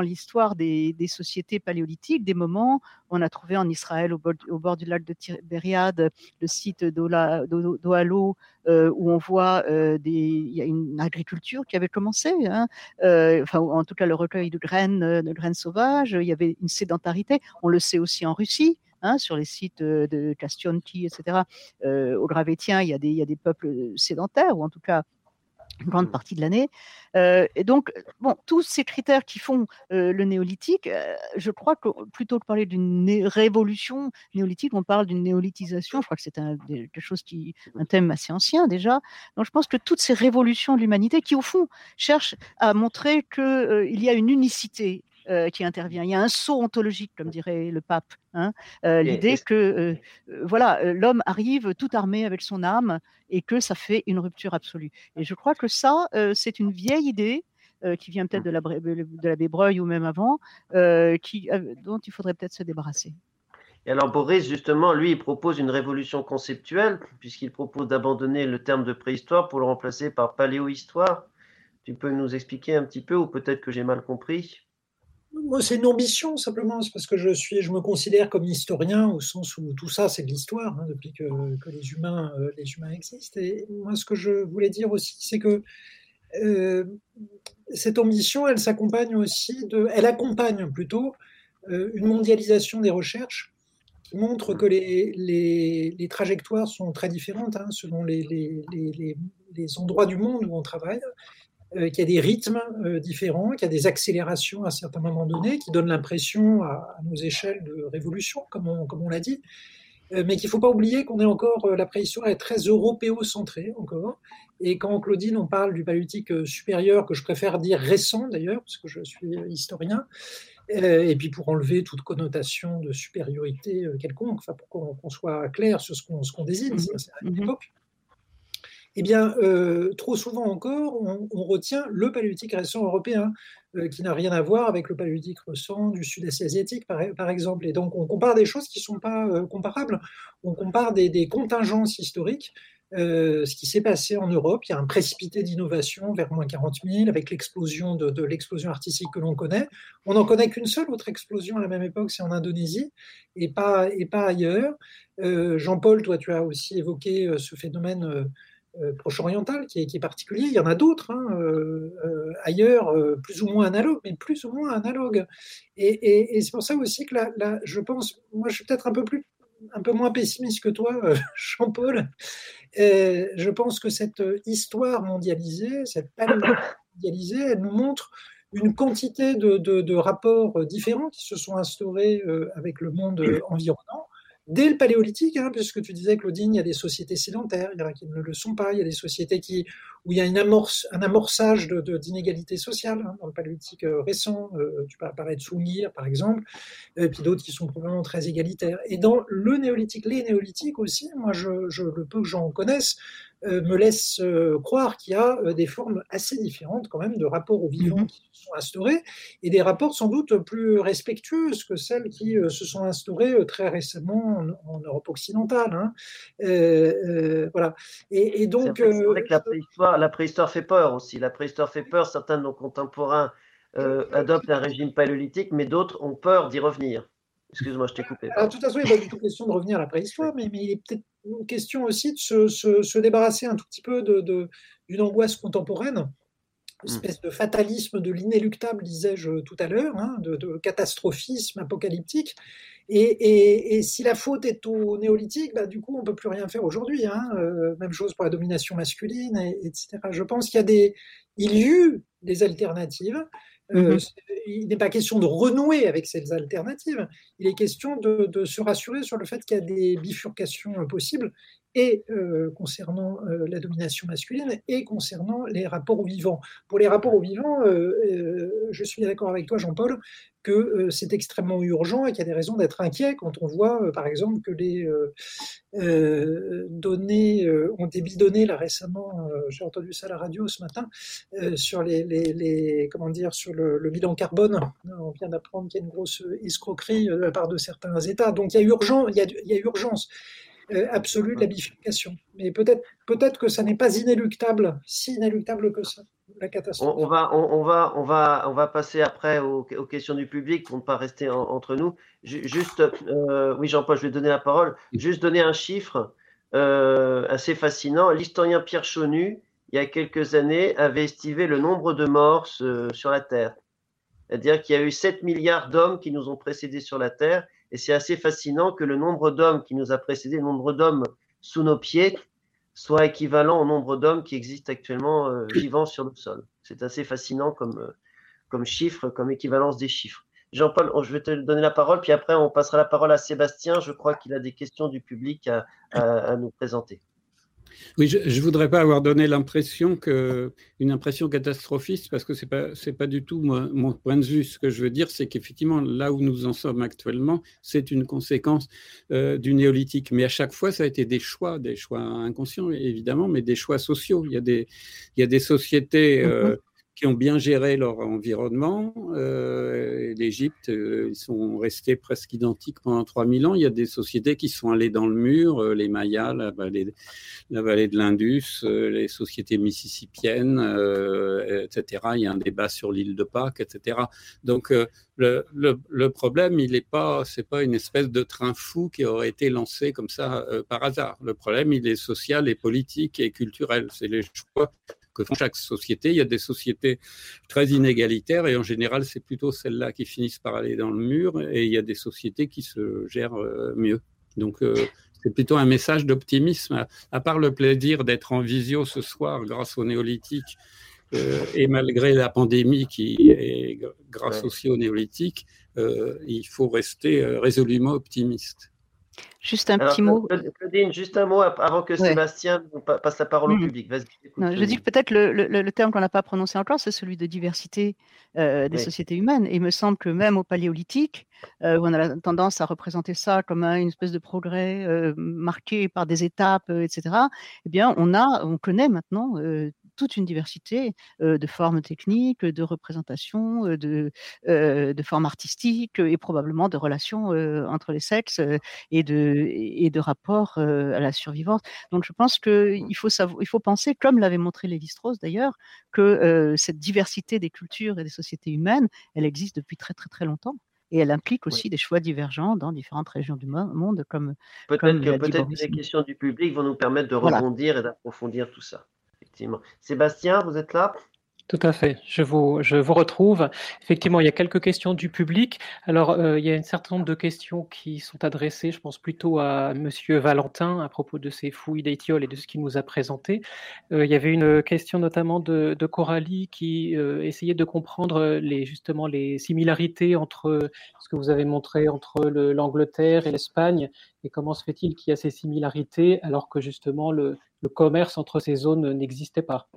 l'histoire des, sociétés paléolithiques des moments. On a trouvé en Israël, au bord, du lac de Tibériade, le site d'Oalo, où on voit des, il y a une agriculture qui avait commencé, hein, enfin, en tout cas le recueil de graines, de graines sauvages il y avait une sédentarité. On le sait aussi en Russie. Hein, sur les sites de Kastionki, etc. Euh, au Gravétien, il y, a des, il y a des peuples sédentaires, ou en tout cas une grande mmh. partie de l'année. Euh, et donc, bon, tous ces critères qui font euh, le néolithique, je crois que plutôt que parler d'une révolution néolithique, on parle d'une néolithisation. Je crois que c'est un, quelque chose qui, un thème assez ancien déjà. Donc, je pense que toutes ces révolutions de l'humanité, qui au fond cherchent à montrer qu'il y a une unicité euh, qui intervient. Il y a un saut ontologique, comme dirait le pape. Hein, euh, l'idée que euh, voilà, l'homme arrive tout armé avec son âme et que ça fait une rupture absolue. Et je crois que ça, c'est une vieille idée qui vient peut-être de la de l'abbé Breuil ou même avant, qui, dont il faudrait peut-être se débarrasser. Et alors Boris, justement, lui, il propose une révolution conceptuelle, puisqu'il propose d'abandonner le terme de préhistoire pour le remplacer par paléohistoire. Tu peux nous expliquer un petit peu, ou peut-être que j'ai mal compris? Moi, c'est une ambition simplement, c'est parce que je suis, je me considère comme historien au sens où tout ça, c'est de l'histoire hein, depuis que, les humains, euh, les humains existent. Et moi, ce que je voulais dire aussi, c'est que euh, cette ambition, elle s'accompagne aussi de, elle accompagne plutôt euh, une mondialisation des recherches qui montre que les, les, trajectoires sont très différentes hein, selon les, les endroits du monde où on travaille. Euh, qu'il y a des rythmes euh, différents, qu'il y a des accélérations à certains moments donnés qui donnent l'impression à, nos échelles de révolution, comme on, comme on l'a dit, euh, mais qu'il ne faut pas oublier qu'on est encore, la préhistoire est très européocentrée encore, et quand Claudine, on parle du paléolithique supérieur, que je préfère dire récent d'ailleurs, parce que je suis historien, et puis pour enlever toute connotation de supériorité quelconque, enfin pour qu'on soit clair sur ce qu'on désigne, mmh c'est à l'époque eh bien, euh, trop souvent encore, on, retient le paléolithique récent européen, euh, qui n'a rien à voir avec le paléolithique récent du sud-est asiatique, par, exemple. Et donc, on compare des choses qui ne sont pas euh, comparables. On compare des, contingences historiques ce qui s'est passé en Europe. Il y a un précipité d'innovation vers moins 40 000 avec l'explosion de, l'explosion artistique que l'on connaît. On n'en connaît qu'une seule autre explosion à la même époque, c'est en Indonésie et pas, et pas ailleurs. Jean-Paul, toi, tu as aussi évoqué ce phénomène euh, proche-oriental qui est, particulier. Il y en a d'autres hein, euh, euh, ailleurs, plus ou moins analogues, mais plus ou moins analogues. Et, c'est pour ça aussi que là, je pense, moi je suis peut-être un peu plus un peu moins pessimiste que toi, [LAUGHS] Jean-Paul. je pense que cette histoire mondialisée, cette mondialisée, elle nous montre une quantité de, de, rapports différents qui se sont instaurés avec le monde environnant dès le paléolithique, hein, puisque tu disais, Claudine, il y a des sociétés sédentaires, il y en a qui ne le sont pas, il y a des sociétés qui, où il y a un amorçage d'inégalités de, sociales hein, dans le paléolithique euh, récent. Euh, tu parler de Soungir, par exemple, et puis d'autres qui sont probablement très égalitaires. Et dans le néolithique, les néolithiques aussi, moi, je, je le peu que j'en connaisse, euh, me laisse euh, croire qu'il y a euh, des formes assez différentes quand même de rapports aux vivants mhm. qui se sont instaurés et des rapports sans doute plus respectueux que celles qui se sont instaurées très récemment en, Europe occidentale. Hein. voilà. Et, donc, c'est vrai que la préhistoire, la préhistoire fait peur aussi. La préhistoire fait peur. Certains de nos contemporains adoptent un régime paléolithique, mais d'autres ont peur d'y revenir. Excuse-moi, je t'ai coupé. Alors, de toute façon, il n'est pas du tout question de revenir à la préhistoire, mais, mais il est peut-être une question aussi de se, débarrasser un tout petit peu d'une de, angoisse contemporaine, une hmm. espèce de fatalisme de l'inéluctable, disais-je tout à l'heure, hein, de, catastrophisme apocalyptique. Et, si la faute est au néolithique, bah, du coup, on ne peut plus rien faire aujourd'hui. Hein. Euh, même chose pour la domination masculine, etc. Je pense qu'il y a des, il y a eu des alternatives. Euh, mhm. il n'est pas question de renouer avec ces alternatives, il est question de, se rassurer sur le fait qu'il y a des bifurcations euh, possibles, et euh, concernant la domination masculine, et concernant les rapports aux vivants. Pour les rapports aux vivants, je suis d'accord avec toi, Jean-Paul, que euh, c'est extrêmement urgent et qu'il y a des raisons d'être inquiet quand on voit, euh, par exemple, que les euh, données ont été bidonnées là récemment. J'ai entendu ça à la radio ce matin sur les, comment dire sur le, bilan carbone. On vient d'apprendre qu'il y a une grosse escroquerie de la part de certains États. Donc il y a, urgence. Absolue de la bifurcation. Mais peut-être que ça n'est pas inéluctable, si inéluctable que ça. On, va, on, va, on, va, on va passer après aux, questions du public pour ne pas rester entre nous. Juste, euh, oui, Jean-Paul, je vais donner la parole. Juste donner un chiffre euh, assez fascinant. L'historien Pierre Chonu, il y a quelques années, avait estimé le nombre de morts sur la Terre. C'est-à-dire qu'il y a eu 7 milliards d'hommes qui nous ont précédés sur la Terre. Et c'est assez fascinant que le nombre d'hommes qui nous a précédés, le nombre d'hommes sous nos pieds, soit équivalent au nombre d'hommes qui existent actuellement euh, vivants sur le sol. C'est assez fascinant comme, euh, comme chiffre, comme équivalence des chiffres. Jean-Paul, je vais te donner la parole, puis après on passera la parole à Sébastien. Je crois qu'il a des questions du public à nous présenter. Oui, je ne voudrais pas avoir donné l'impression que une impression catastrophiste parce que c'est pas c'est pas du tout mon, point de vue. Ce que je veux dire, c'est qu'effectivement là où nous en sommes actuellement, c'est une conséquence euh, du néolithique. Mais à chaque fois, ça a été des choix, des choix inconscients évidemment, mais des choix sociaux. Il y a des il y a des sociétés euh, mm-hmm qui ont bien géré leur environnement. Euh, L'Égypte, euh, ils sont restés presque identiques pendant 3000 ans. Il y a des sociétés qui sont allées dans le mur, euh, les Mayas, la vallée, de l'Indus, les sociétés mississippiennes, etc. Il y a un débat sur l'île de Pâques, etc. Donc le, le, problème, il n'est pas, pas une espèce de train fou qui aurait été lancé comme ça par hasard. Le problème, il est social et politique et culturel. C'est les choix que font chaque société. Il y a des sociétés très inégalitaires et en général, c'est plutôt celles-là qui finissent par aller dans le mur et il y a des sociétés qui se gèrent euh, mieux. Donc, euh, c'est plutôt un message d'optimisme. À, part le plaisir d'être en visio ce soir grâce au néolithique euh, et malgré la pandémie qui est grâce aussi au néolithique, il faut rester résolument optimiste. Juste un petit mot. Claudine, juste un mot avant que Sébastien passe la parole au hmm. public. je dis que peut-être le, terme qu'on n'a pas prononcé encore, c'est celui de diversité euh, des sociétés humaines. Et il me semble que même au paléolithique, euh, où on a tendance à représenter ça comme une espèce de progrès euh, marqué par des étapes, etc., eh bien, on, a, on connaît maintenant toute une diversité de formes techniques, de représentations, de, de formes artistiques et probablement de relations entre les sexes et de, et de rapports à la survivance. Donc je pense qu'il faut, il faut penser, comme l'avait montré Lévi-Strauss d'ailleurs, que cette diversité des cultures et des sociétés humaines, elle existe depuis très très très longtemps et elle implique aussi des choix divergents dans différentes régions du monde, comme peut-être que peut-être les questions du public vont nous permettre de rebondir et d'approfondir tout ça. Sébastien, vous êtes là? Tout à fait. Je vous, retrouve. Effectivement, il y a quelques questions du public. Alors, euh, il y a un certain nombre de questions qui sont adressées, je pense plutôt à Monsieur Valentin à propos de ces fouilles d'Étiole et de ce qu'il nous a présenté. Euh, il y avait une question notamment de, de Coralie qui euh, essayait de comprendre les, justement les similarités entre ce que vous avez montré entre l'Angleterre et l'Espagne et comment se fait-il qu'il y a ces similarités alors que justement le, le commerce entre ces zones n'existait pas.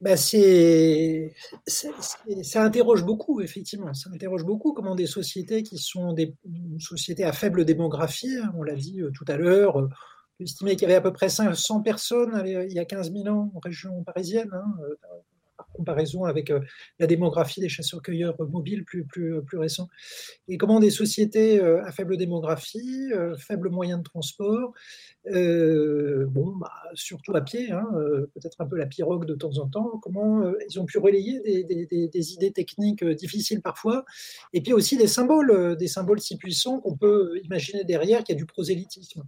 Bah c'est, ça interroge beaucoup, effectivement. Ça interroge beaucoup comment des sociétés qui sont des sociétés à faible démographie, hein, on l'a dit euh, tout à l'heure, on peut estimer qu'il y avait à peu près 500 personnes il y a 15 000 ans en région parisienne, hein, euh, comparaison avec euh, la démographie des chasseurs-cueilleurs mobiles plus, plus, plus récents. Et comment des sociétés euh, à faible démographie, euh, faible moyen de transport, bon, bah, surtout à pied, hein, peut-être un peu la pirogue de temps en temps, comment ils ont pu relayer des, idées techniques difficiles parfois, et puis aussi des symboles, des symboles si puissants qu'on peut imaginer derrière qu'il y a du prosélytisme.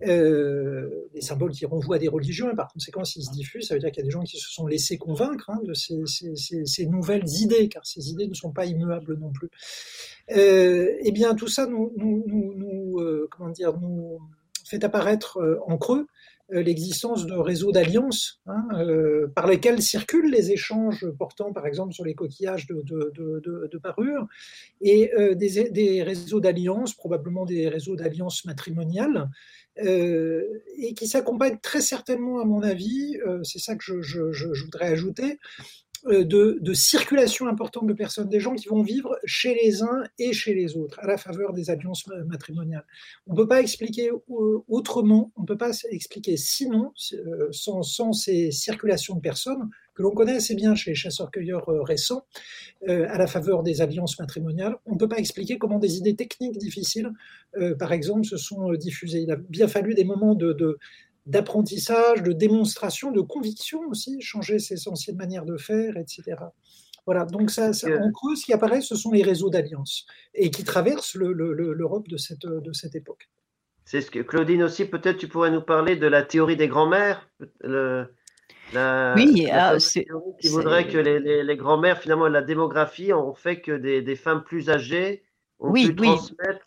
des symboles qui renvoient à des religions, et par conséquent, s'ils se diffusent, ça veut dire qu'il y a des gens qui se sont laissés convaincre hein, de ces, nouvelles idées, car ces idées ne sont pas immuables non plus. Euh, eh bien, tout ça nous, euh, comment dire, nous fait apparaître euh, en creux l'existence de réseaux d'alliances hein, par lesquels circulent les échanges portant par exemple sur les coquillages de, de, parure et des, réseaux d'alliances, probablement des réseaux d'alliances matrimoniales, et qui s'accompagnent très certainement à mon avis, c'est ça que je, voudrais ajouter, euh, de, circulation importante de personnes, des gens qui vont vivre chez les uns et chez les autres, à la faveur des alliances matrimoniales. On ne peut pas expliquer autrement, on ne peut pas expliquer sinon, euh, sans ces circulations de personnes, que l'on connaît assez bien chez les chasseurs-cueilleurs euh, récents, à la faveur des alliances matrimoniales. On ne peut pas expliquer comment des idées techniques difficiles, par exemple, se sont diffusées. Il a bien fallu des moments de, d'apprentissage, de démonstration, de conviction aussi, changer ses anciennes manières de faire, etc. Voilà, donc ça, en creux, ce qui apparaît, ce sont les réseaux d'alliances et qui traversent l'Europe de cette, de cette époque. C'est ce que Claudine aussi, peut-être tu pourrais nous parler de la théorie des grands-mères. La, oui, la théorie qui voudrait que les, les, grands-mères, finalement, la démographie, ont fait que des, des femmes plus âgées ont pu transmettre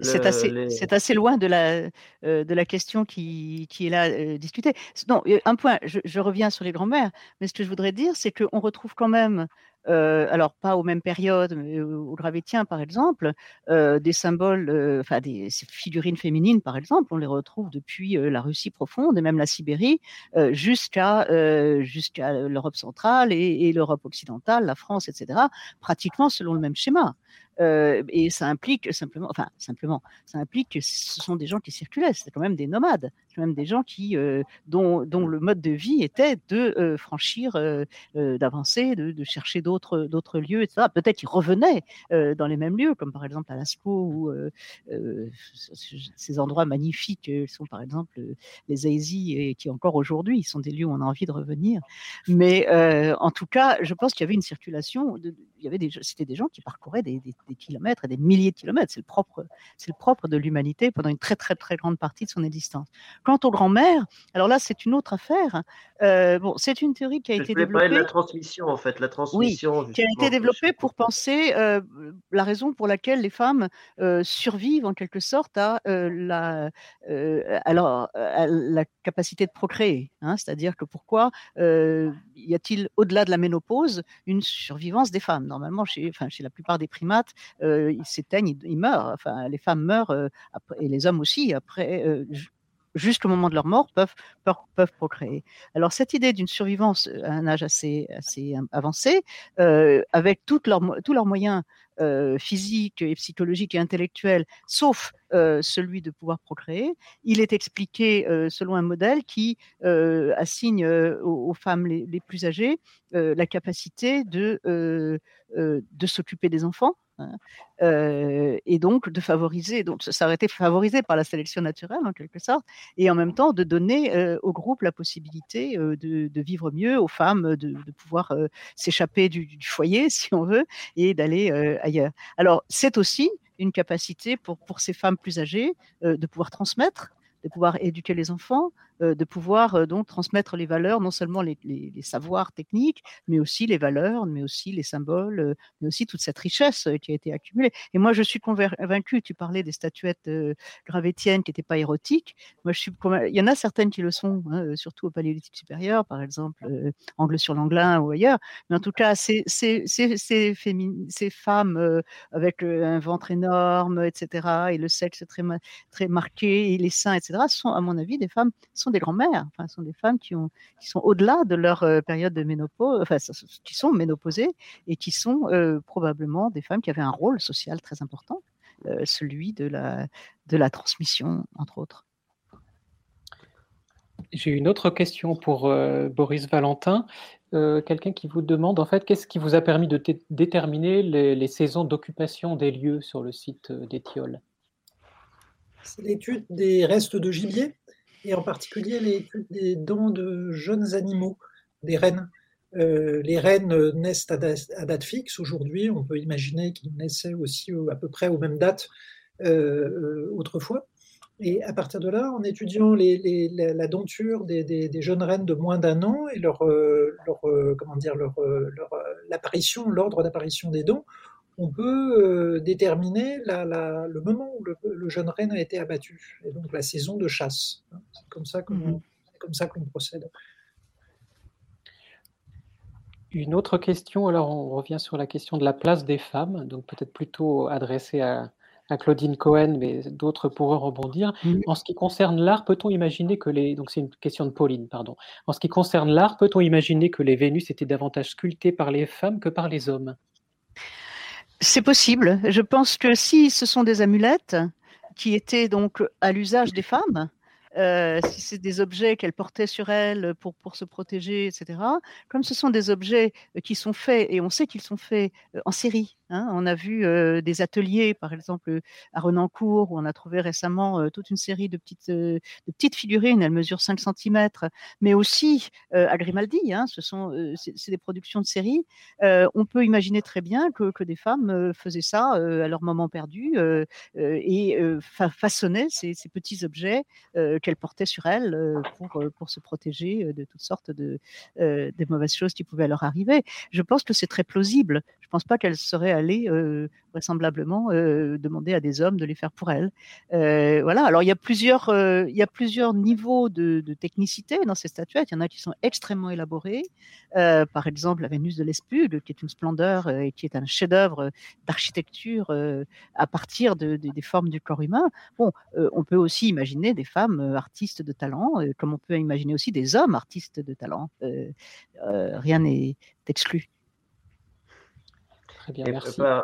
c'est assez, assez, loin de la, euh, de la question qui, qui est là euh, discutée. Non, un point, je, reviens sur les grands-mères, mais ce que je voudrais dire, c'est qu'on retrouve quand même, euh, alors pas aux mêmes périodes, mais au Gravétien par exemple, des symboles, enfin des figurines féminines par exemple, on les retrouve depuis la Russie profonde et même la Sibérie jusqu'à jusqu'à l'Europe centrale et, et l'Europe occidentale, la France, etc., pratiquement selon le même schéma. Euh, et ça implique simplement, enfin simplement, ça implique que ce sont des gens qui circulaient, c'est quand même des nomades, quand même des gens qui, euh, dont, le mode de vie était de euh, franchir, d'avancer, de, chercher d'autres lieux, etc. Peut-être qu'ils revenaient dans les mêmes lieux, comme par exemple à Lascaux ou ces endroits magnifiques sont par exemple les Aisies et qui encore aujourd'hui sont des lieux où on a envie de revenir. Mais en tout cas, je pense qu'il y avait une circulation, il y avait des, c'était des gens qui parcouraient des des kilomètres et des milliers de kilomètres. C'est le propre, c'est le propre de l'humanité pendant une très très très grande partie de son existence. Quant aux grands-mères, alors là c'est une autre affaire. Euh, bon, c'est une théorie qui a été développée. de la transmission en fait, la transmission. qui a été développée pour penser euh, la raison pour laquelle les femmes euh, survivent en quelque sorte à la, alors à la capacité de procréer. Hein, c'est-à-dire que pourquoi y a-t-il au-delà de la ménopause une survivance des femmes? Normalement, chez, enfin, chez la plupart des primates, euh, ils s'éteignent, ils, meurent. Enfin, les femmes meurent euh, et les hommes aussi après euh, jusqu'au moment de leur mort, peuvent, peuvent, procréer. Alors cette idée d'une survivance à un âge assez, assez avancé, avec toutes leurs, tous leurs moyens physique et psychologique et intellectuel, sauf celui de pouvoir procréer. Il est expliqué selon un modèle qui assigne aux, femmes les, plus âgées la capacité de, de s'occuper des enfants Hein, euh, et donc de favoriser, donc ça aurait été favorisé par la sélection naturelle en quelque sorte, et en même temps de donner euh, au groupe la possibilité euh, de, vivre mieux, aux femmes de, pouvoir s'échapper du, foyer [LAUGHS] si on veut et d'aller ailleurs. Alors c'est aussi une capacité pour, pour ces femmes plus âgées de pouvoir transmettre de pouvoir éduquer les enfants, euh, de pouvoir euh, donc transmettre les valeurs, non seulement les, savoirs techniques, mais aussi les valeurs, mais aussi les symboles, euh, mais aussi toute cette richesse qui a été accumulée. Et moi, je suis convaincue, tu parlais des statuettes gravétiennes qui n'étaient pas érotiques. Moi, je suis il y en a certaines qui le sont, hein, surtout au paléolithique supérieur, par exemple, Angle sur l'Anglin ou ailleurs. Mais en tout cas, ces, femmes avec un ventre énorme, etc., et le sexe très, très marqué, et les seins, etc., sont, à mon avis, des femmes des grands-mères, enfin, sont des femmes qui, ont, qui sont au-delà de leur euh, période de ménopause, enfin, qui sont ménopausées et qui sont euh, probablement des femmes qui avaient un rôle social très important, euh, celui de la, de la transmission, entre autres. J'ai une autre question pour Boris Valentin. Quelqu'un qui vous demande, en fait, qu'est-ce qui vous a permis de déterminer les, les saisons d'occupation des lieux sur le site d'Étiole? C'est l'étude des restes de gibier et en particulier l'étude des dents de jeunes animaux, des rennes. Euh, les rennes naissent à, date fixe aujourd'hui. On peut imaginer qu'ils naissaient aussi à peu près aux mêmes dates euh, autrefois. Et à partir de là, en étudiant la denture des, jeunes rennes de moins d'un an et euh, leur comment dire, leur, l'apparition, l'ordre d'apparition des dents, on peut euh, déterminer le moment où le, jeune renne a été abattu, et donc la saison de chasse. C'est comme ça qu'on mhm. procède. Une autre question, alors on revient sur la question de la place des femmes, donc peut-être plutôt adressée à, Claudine Cohen, mais d'autres pourront rebondir. En ce qui concerne l'art, peut-on imaginer que les. Donc c'est une question de Pauline, pardon. En ce qui concerne l'art, peut-on imaginer que les Vénus étaient davantage sculptées par les femmes que par les hommes? C'est possible. Je pense que si ce sont des amulettes qui étaient donc à l'usage des femmes, euh, si c'est des objets qu'elle portait sur elle pour, pour se protéger, etc. Comme ce sont des objets qui sont faits, et on sait qu'ils sont faits euh, en série, Hein. On a vu des ateliers, par exemple à Renancourt, où on a trouvé récemment toute une série de petites, figurines. Elles mesurent 5 cm, mais aussi à Grimaldi. Hein, ce sont c'est des productions de série. on peut imaginer très bien que, que des femmes faisaient ça à leur moment perdu et façonnaient ces, ces, petits objets qu'elles portaient sur elles pour, pour se protéger de toutes sortes de des mauvaises choses qui pouvaient leur arriver. Je pense que c'est très plausible. Je ne pense pas qu'elles seraient aller euh, vraisemblablement euh, demander à des hommes de les faire pour elle. Euh, voilà. Alors il y a plusieurs, niveaux de, technicité dans ces statuettes. Il y en a qui sont extrêmement élaborées. par exemple, la Vénus de l'Espugue, qui est une splendeur et qui est un chef-d'œuvre d'architecture à partir de, des formes du corps humain. Bon, on peut aussi imaginer des femmes artistes de talent, comme on peut imaginer aussi des hommes artistes de talent. rien n'est exclu.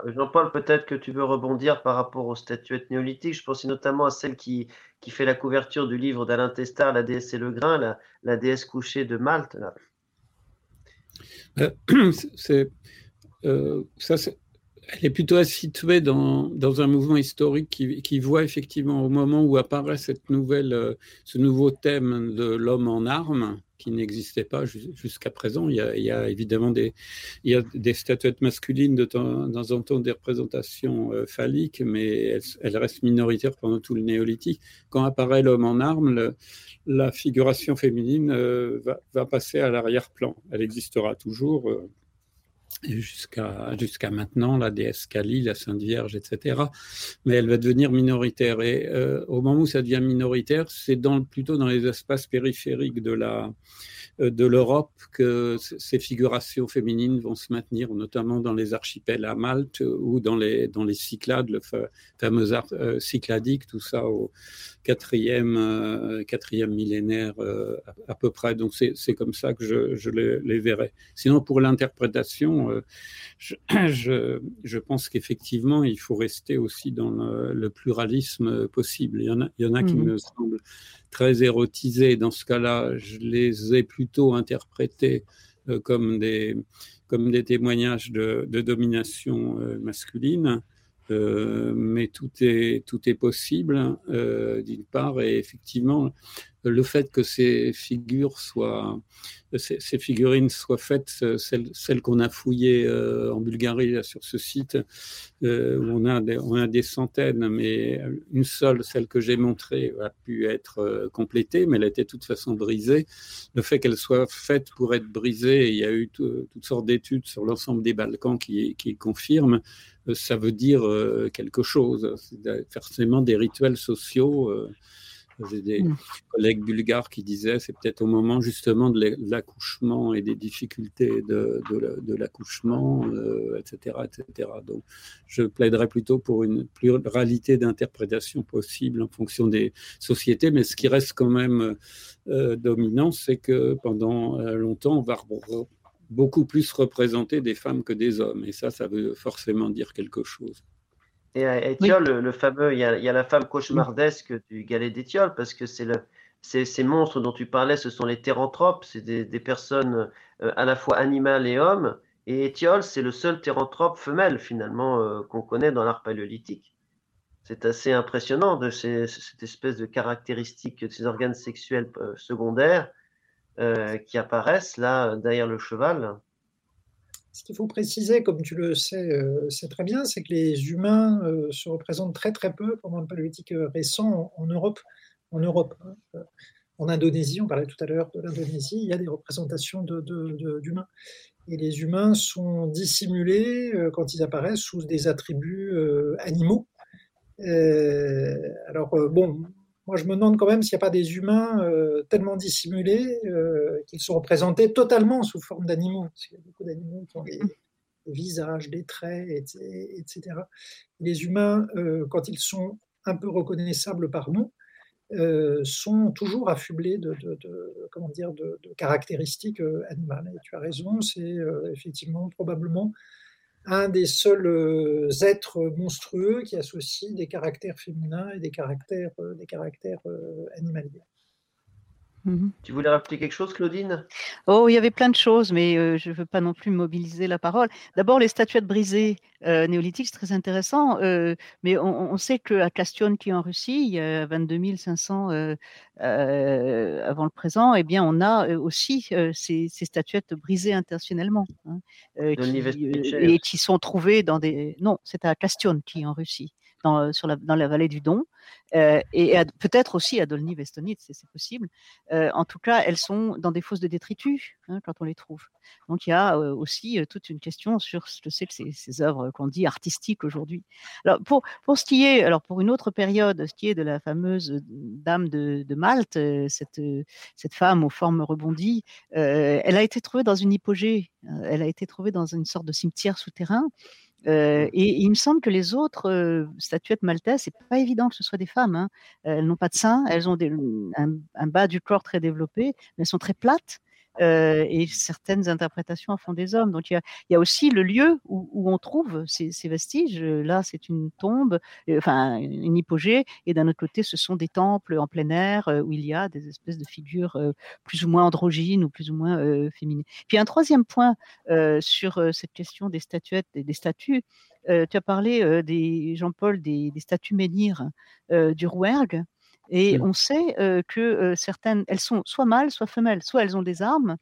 Jean-Paul, peut-être que tu veux rebondir par rapport aux statuettes néolithiques. Je pensais notamment à celle qui, qui fait la couverture du livre d'Alain Testard, La déesse et le grain, la, déesse couchée de Malte. Euh, [CLEARS THROAT] c'est, euh, ça, elle est plutôt située dans, dans un mouvement historique qui, qui, voit effectivement au moment où apparaît cette nouvelle, euh, ce nouveau thème de l'homme en armes, qui n'existait pas jusqu'à présent. Il y, a, évidemment des, il y a des statuettes masculines de temps, en temps, des représentations euh, phalliques, mais elles, restent minoritaires pendant tout le néolithique. Quand apparaît l'homme en armes, la figuration féminine euh, va, passer à l'arrière-plan. Elle existera toujours. Jusqu'à jusqu'à maintenant, la déesse Kali, la Sainte Vierge, etc. Mais elle va devenir minoritaire. Et euh, au moment où ça devient minoritaire, c'est dans, plutôt dans les espaces périphériques de la de l'Europe que ces figurations féminines vont se maintenir, notamment dans les archipels à Malte ou dans les, dans les Cyclades, le fameux art euh, cycladique, tout ça au quatrième, euh, quatrième millénaire à, peu près. Donc c'est comme ça que je, je les, les, verrai. Sinon, pour l'interprétation, euh, je, [COUGHS] je, pense qu'effectivement, il faut rester aussi dans le, pluralisme possible. Il y en a, il y en a qui mmh. me semblent très érotisés. Dans ce cas-là, je les ai plutôt interprétés euh, comme, des, comme des témoignages de, domination euh, masculine. Euh, mais tout est, tout est possible, d'une part, et effectivement, le fait que ces figurines soient faites, euh, celles, qu'on a fouillées euh, en Bulgarie sur ce site, euh, où on a, des, centaines, mais une seule, celle que j'ai montrée, a pu être complétée, mais elle était de toute façon brisée. Le fait qu'elle soit faite pour être brisée, il y a eu toutes sortes d'études sur l'ensemble des Balkans qui confirment ça veut dire quelque chose. C'est forcément des rituels sociaux j'ai des mm. collègues bulgares qui disaient c'est peut-être au moment justement de l'accouchement et des difficultés de, de l'accouchement, etc., euh, etc. Donc, je plaiderais plutôt pour une pluralité d'interprétations possibles en fonction des sociétés, mais ce qui reste quand même euh, dominant, c'est que pendant euh, longtemps, on va beaucoup plus représenter des femmes que des hommes, et ça, ça veut forcément dire quelque chose. Et à Étiole, le, fameux, il y, a, la femme cauchemardesque du galet d'Étiole, parce que c'est le, ces monstres dont tu parlais, ce sont les théranthropes, c'est des, personnes euh, à la fois animales et hommes. Et Étiole, c'est le seul théranthrope femelle, finalement, euh, qu'on connaît dans l'art paléolithique. C'est assez impressionnant de cette espèce de caractéristique de ces organes sexuels euh, secondaires qui apparaissent là derrière le cheval. Ce qu'il faut préciser, comme tu le sais, euh, très bien, c'est que les humains euh, se représentent très très peu pendant le paléolithique euh, récent en, Europe. En Europe, hein. en Indonésie, on parlait tout à l'heure de l'Indonésie, il y a des représentations d'humains. Et les humains sont dissimulés quand ils apparaissent sous des attributs animaux. alors bon, moi, je me demande quand même s'il n'y a pas des humains euh, tellement dissimulés euh, qu'ils sont représentés totalement sous forme d'animaux. Qu'il y a beaucoup d'animaux qui ont des, visages, des traits, etc. Les humains, euh, quand ils sont un peu reconnaissables par nous, sont toujours affublés de, comment dire, de, caractéristiques animales. Et tu as raison, c'est effectivement probablement un des seuls euh, êtres monstrueux qui associe des caractères féminins et des caractères, euh, des caractères euh, animaliers. Mhm. Tu voulais rappeler quelque chose, Claudine? Oh, il y avait plein de choses, mais euh, je ne veux pas non plus mobiliser la parole. D'abord, les statuettes brisées euh, néolithiques, c'est très intéressant, euh, mais on, sait qu'à Castion, qui est en Russie, il y a 22 500 avant le présent, eh bien, on a aussi ces, statuettes brisées intentionnellement, hein, et qui sont trouvées dans des... Non, c'est à Castion, qui est en Russie dans, sur la, dans la vallée du Don, euh, et peut-être aussi à Dolny Vestonitz, c'est possible. Euh, en tout cas, elles sont dans des fosses de détritus hein, quand on les trouve. Donc il y a euh, aussi toute une question sur sais que ces, ces œuvres qu'on dit artistiques aujourd'hui. Alors pour, pour ce qui est, alors pour une autre période, ce qui est de la fameuse dame de, de Malte, cette, cette femme aux formes rebondies, elle a été trouvée dans une hypogée. Elle a été trouvée dans une sorte de cimetière souterrain. Mmh. et il me semble que les autres statuettes maltaises, c'est pas évident que ce soit des femmes. Hein. Elles n'ont pas de seins, elles ont des, un, un, bas du corps très développé, mais elles sont très plates. Euh, et certaines interprétations en font des hommes. Donc il y a, aussi le lieu où, on trouve ces, vestiges. Là, c'est une tombe, euh, enfin une hypogée, et d'un autre côté, ce sont des temples en plein air euh, où il y a des espèces de figures plus ou moins androgynes ou plus ou moins féminines. Puis un troisième point sur cette question des statuettes et des statues. tu as parlé des Jean-Paul des, des, statues menhirs du Rouergue. Et mmh. on sait que certaines, elles sont soit mâles, soit femelles, soit elles ont des armes,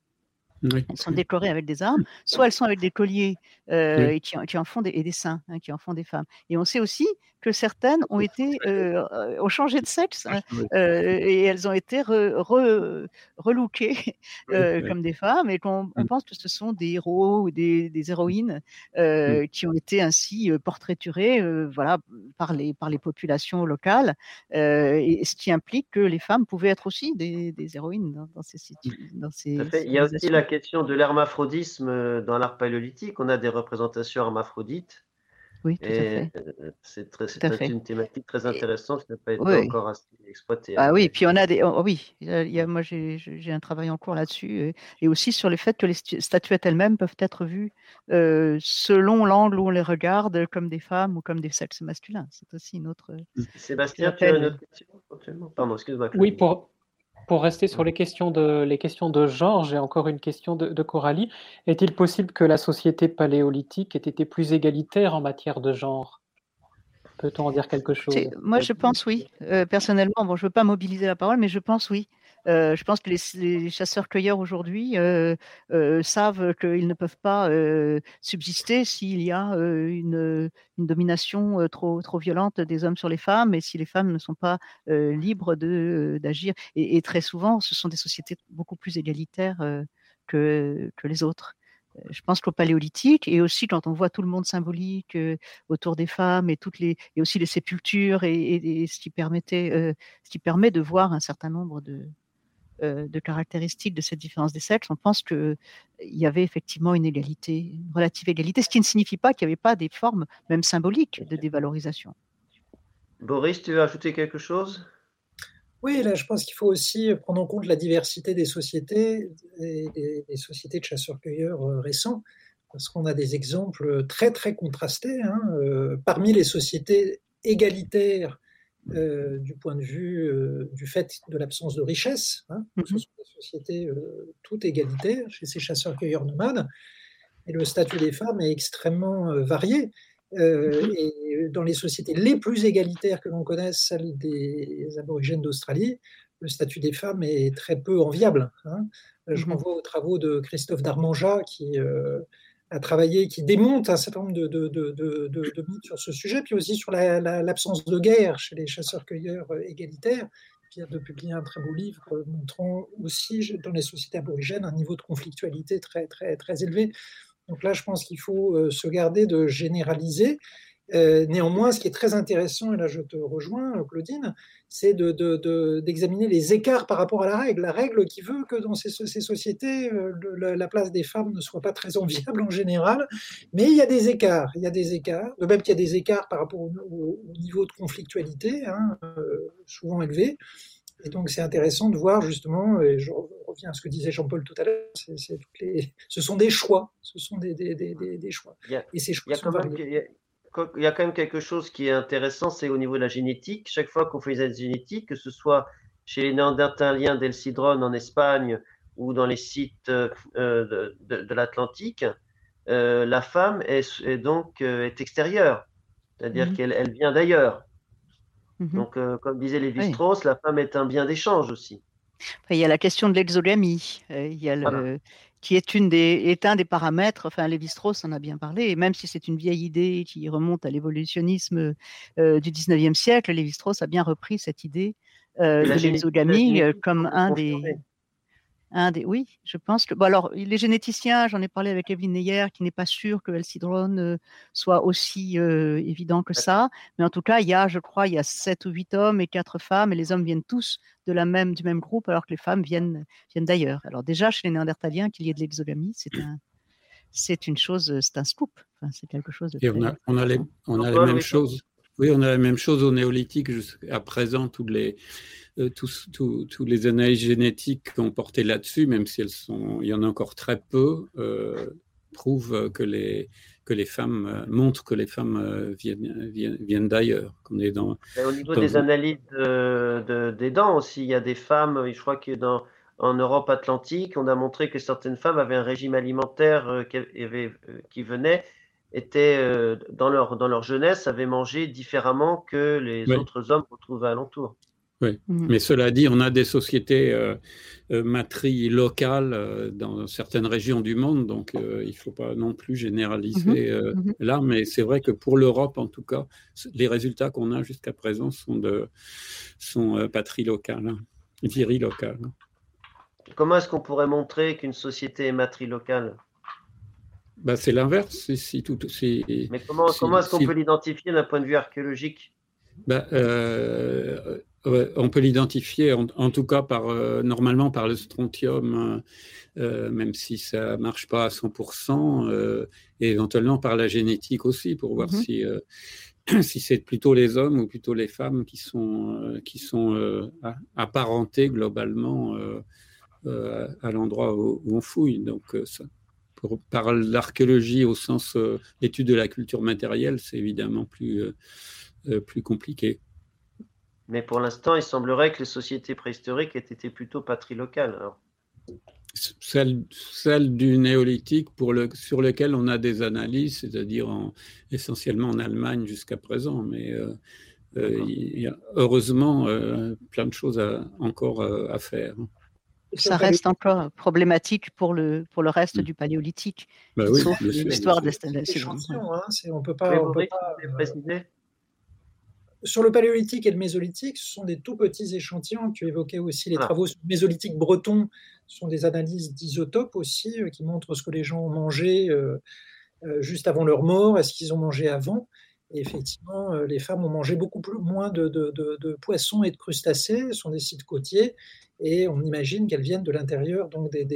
elles sont décorées avec des armes, soit elles sont avec des colliers euh, et qui, qui, en font des, et des seins, hein, qui en font des femmes. Et on sait aussi que certaines ont été euh, ont changé de sexe hein, euh, et elles ont été re, relookées comme des femmes. Et qu'on on mmh. pense que ce sont des héros ou des, des héroïnes mmh. qui ont été ainsi portraiturées voilà par les par les populations locales et ce qui implique que les femmes pouvaient être aussi des, des héroïnes dans, dans ces dans ces Il y a aussi la question de l'hermaphrodisme dans l'art paléolithique. On a des représentations hermaphrodites Oui, tout à fait. C'est une thématique très intéressante qui n'a pas été encore assez exploitée. Ah oui, puis on a des. Oh, oui, il y a, moi j'ai un travail en cours là-dessus, et, aussi sur le fait que les statuettes elles-mêmes peuvent être vues selon l'angle où on les regarde, comme des femmes ou comme des sexes masculins. C'est aussi une autre. Sébastien, tu as une autre question Pardon, excuse-moi. Oui, pour, pour rester sur les questions de, les questions de genre, j'ai encore une question de, Coralie. Est-il possible que la société paléolithique ait été plus égalitaire en matière de genre? Peut-on en dire quelque chose? Moi, je pense oui. Euh, personnellement, bon, je ne veux pas mobiliser la parole, mais je pense oui. Euh, je pense que les, chasseurs-cueilleurs aujourd'hui euh, euh, savent qu'ils ne peuvent pas subsister s'il y a une, domination trop, violente des hommes sur les femmes et si les femmes ne sont pas libres d'agir. Et, très souvent, ce sont des sociétés beaucoup plus égalitaires que, les autres je pense qu'au paléolithique et aussi quand on voit tout le monde symbolique autour des femmes et aussi les sépultures et, ce qui permettait ce qui permet de voir un certain nombre de, de caractéristiques de cette différence des sexes, on pense qu'il y avait effectivement une égalité, une relative égalité, ce qui ne signifie pas qu'il n'y avait pas des formes, même symboliques, de dévalorisation. Boris, tu veux ajouter quelque chose? Oui, là, je pense qu'il faut aussi prendre en compte la diversité des sociétés et des, sociétés de chasseurs-cueilleurs euh, récents, parce qu'on a des exemples très, très contrastés. Hein, euh, parmi les sociétés égalitaires euh, du point de vue euh, du fait de l'absence de richesse. Hein. Ce mhm. sont des sociétés euh, toutes égalitaires chez ces chasseurs-cueilleurs nomades. Et le statut des femmes est extrêmement varié. Mhm. et dans les sociétés les plus égalitaires que l'on connaisse, celles des aborigènes d'Australie, le statut des femmes est très peu enviable. Hein. Je mhm. renvoie aux travaux de Christophe Darmanja qui à travailler, qui démonte un certain nombre de, mythes sur ce sujet, puis aussi sur l'absence de guerre chez les chasseurs-cueilleurs euh, égalitaires. Il vient de publier un très beau livre euh, montrant aussi dans les sociétés aborigènes un niveau de conflictualité très, très, très élevé. Donc là, je pense qu'il faut euh, se garder de généraliser. Néanmoins, ce qui est très intéressant, et là je te rejoins, Claudine, c'est d'examiner les écarts par rapport à la règle. La règle qui veut que dans ces, sociétés, euh, la, place des femmes ne soit pas très enviable en général, mais il y a des écarts. Il y a des écarts, de même qu'il y a des écarts par rapport au, niveau de conflictualité, hein, euh, souvent élevé. Et donc c'est intéressant de voir justement, et je reviens à ce que disait Jean-Paul tout à l'heure, ce sont des choix, ce sont des, choix. et ces choix sont il y a quand même quelque chose qui est intéressant, c'est au niveau de la génétique. Chaque fois qu'on fait des analyses génétiques, que ce soit chez les Néandertaliens d'Elcidron en Espagne ou dans les sites euh, de, l'Atlantique, euh, la femme est, donc euh, est extérieure, c'est-à-dire mhm. qu'elle elle vient d'ailleurs. Mhm. Donc, comme disait Lévi-Strauss, la femme est un bien d'échange aussi. il y a la question de l'exogamie. il y a le, qui est, une des, est un des paramètres, enfin Lévi-Strauss en a bien parlé, et même si c'est une vieille idée qui remonte à l'évolutionnisme euh, du 19e siècle, Lévi-Strauss a bien repris cette idée euh, de l'exogamie euh, comme un des, oui, je pense que. Bon, alors, les généticiens, j'en ai parlé avec Evelyne Neyer, qui n'est pas sûr que Elsidron euh, soit aussi euh, évident que ça. Mais en tout cas, il y a, je crois, il y a sept ou huit hommes et quatre femmes, et les hommes viennent tous de la même, du même groupe, alors que les femmes viennent, viennent d'ailleurs. Alors, déjà, chez les Néandertaliens, qu'il y ait de l'exogamie, c'est un, c'est une chose, c'est un scoop. Enfin, c'est quelque chose de. Et on a, on a les, on a les mêmes choses? Oui, on a la même chose au néolithique jusqu'à présent. Toutes les, euh, tous, tous, les analyses génétiques ont porté là-dessus, même si elles sont, il y en a encore très peu, euh, prouvent que les, que les femmes euh, montrent que les femmes viennent, viennent, d'ailleurs. est dans, au niveau des analyses de, des dents aussi, il y a des femmes, je crois que dans en Europe atlantique, on a montré que certaines femmes avaient un régime alimentaire qui, avait, qui venait étaient dans leur dans leur jeunesse avaient mangé différemment que les autres hommes qu'on trouve alentour. Oui, mmh. mais cela dit, on a des sociétés euh, euh matries locales euh, dans certaines régions du monde, donc euh, il ne faut pas non plus généraliser mmh. Mmh. là, mais c'est vrai que pour l'Europe, en tout cas, les résultats qu'on a jusqu'à présent sont de sont hein, locales. Hein. Comment est-ce qu'on pourrait montrer qu'une société est matrie locale? Bah, C'est l'inverse. Si, tout, mais comment, comment est-ce qu'on peut l'identifier d'un point de vue archéologique? Bah, on peut l'identifier en, tout cas par, normalement par le strontium, même si ça marche pas à 100%, et éventuellement par la génétique aussi, pour voir mm-hmm. si [CLEARS THROAT] si c'est plutôt les hommes ou plutôt les femmes qui sont, euh, qui sont euh, apparentés globalement euh, à l'endroit où, on fouille. Donc, ça, pour, par l'archéologie au sens étude de la culture matérielle, c'est évidemment plus, plus compliqué. Mais pour l'instant, il semblerait que les sociétés préhistoriques aient été plutôt patrilocales. Alors celle, celle, du néolithique pour le, sur lequel on a des analyses, c'est-à-dire essentiellement en Allemagne jusqu'à présent. Mais euh, euh, il y a heureusement euh, plein de choses encore à faire. Ça reste encore problématique pour le, pour le reste mm. du paléolithique, bah oui, sauf l'histoire d'installation. Hein, on peut pas, on peut pas sur le paléolithique et le mésolithique, ce sont des tout petits échantillons. Tu évoquais aussi les ah. travaux sur le mésolithique breton. Ce sont des analyses d'isotopes aussi euh, qui montrent ce que les gens ont mangé euh, euh, juste avant leur mort, est-ce qu'ils ont mangé avant. Et effectivement, les femmes ont mangé beaucoup plus, moins de, poissons et de crustacés. Ce sont des sites côtiers et on imagine qu'elles viennent de l'intérieur donc des,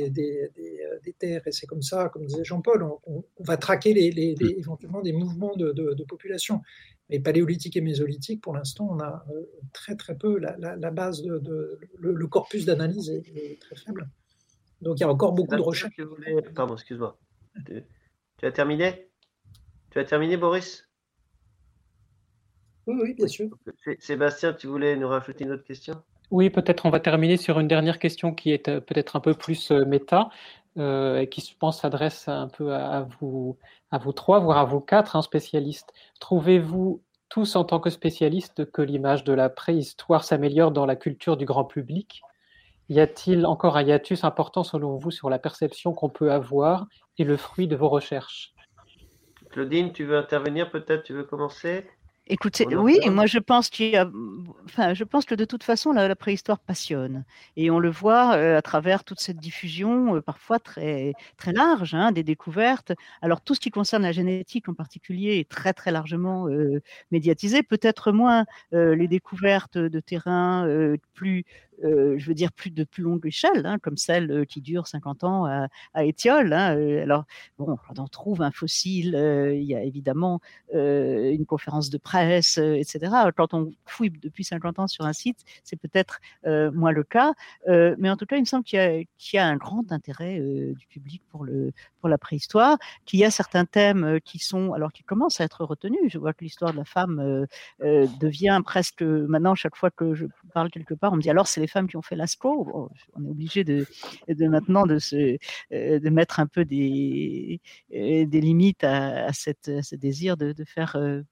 terres. Et c'est comme ça, comme disait Jean-Paul, on, va traquer les, mm. éventuellement des mouvements de, population. Mais paléolithique et mésolithique, pour l'instant, on a euh, très très peu. La, base de, le, corpus d'analyse est, très faible. Donc il y a encore beaucoup de recherches. Pardon, excuse-moi. Tu as terminé? Tu as terminé, Boris? Oui, oui, bien sûr. Sébastien, tu voulais nous rajouter une autre question? Oui, peut-être on va terminer sur une dernière question qui est euh, peut-être un peu plus euh, méta. et qui, je pense, s'adresse un peu à, vous, à vous trois, voire à vous quatre hein, spécialistes. Trouvez-vous tous en tant que spécialistes que l'image de la préhistoire s'améliore dans la culture du grand public? Y a-t-il encore un hiatus important selon vous sur la perception qu'on peut avoir et le fruit de vos recherches? Claudine, tu veux intervenir peut-être? Tu veux commencer? Écoutez, oui, moi je pense qu'il enfin, je pense que de toute façon la, préhistoire passionne. Et on le voit euh, à travers toute cette diffusion euh, parfois très très large hein, des découvertes. Alors tout ce qui concerne la génétique en particulier est très très largement euh, médiatisé, peut-être moins les découvertes de terrains plus euh, je veux dire, plus de plus longue échelle, hein, comme celle euh, qui dure 50 ans à, à Étiole. Hein, euh, alors, bon, on trouve un fossile, il y a évidemment une conférence de presse, etc. Quand on fouille depuis 50 ans sur un site, c'est peut-être moins le cas. mais en tout cas, il me semble qu'il y, a un grand intérêt du public pour la préhistoire, qu'il y a certains thèmes qui sont, alors qui commencent à être retenus. Je vois que l'histoire de la femme devient presque, maintenant, chaque fois que je parle quelque part, on me dit alors c'est les femmes qui ont fait la scroll. on est obligé de, maintenant de, se, euh, de mettre un peu des, euh, des limites à, cette, ce désir de, de faire euh,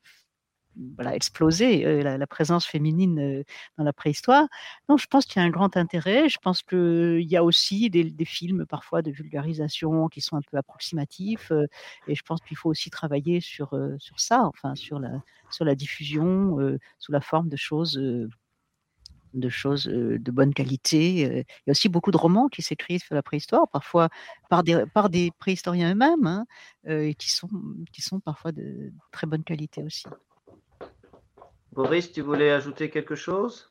voilà, exploser la, présence féminine dans la préhistoire. Donc, je pense qu'il y a un grand intérêt. Je pense qu'il y a aussi des, des, films parfois de vulgarisation qui sont un peu approximatifs. Et je pense qu'il faut aussi travailler sur, sur ça, enfin, sur la, sur la diffusion sous la forme de choses de choses de bonne qualité. Il y a aussi beaucoup de romans qui s'écrivent sur la préhistoire, parfois par des, par des préhistoriens eux-mêmes, hein, et qui sont, qui sont parfois de très bonne qualité aussi. Boris, tu voulais ajouter quelque chose?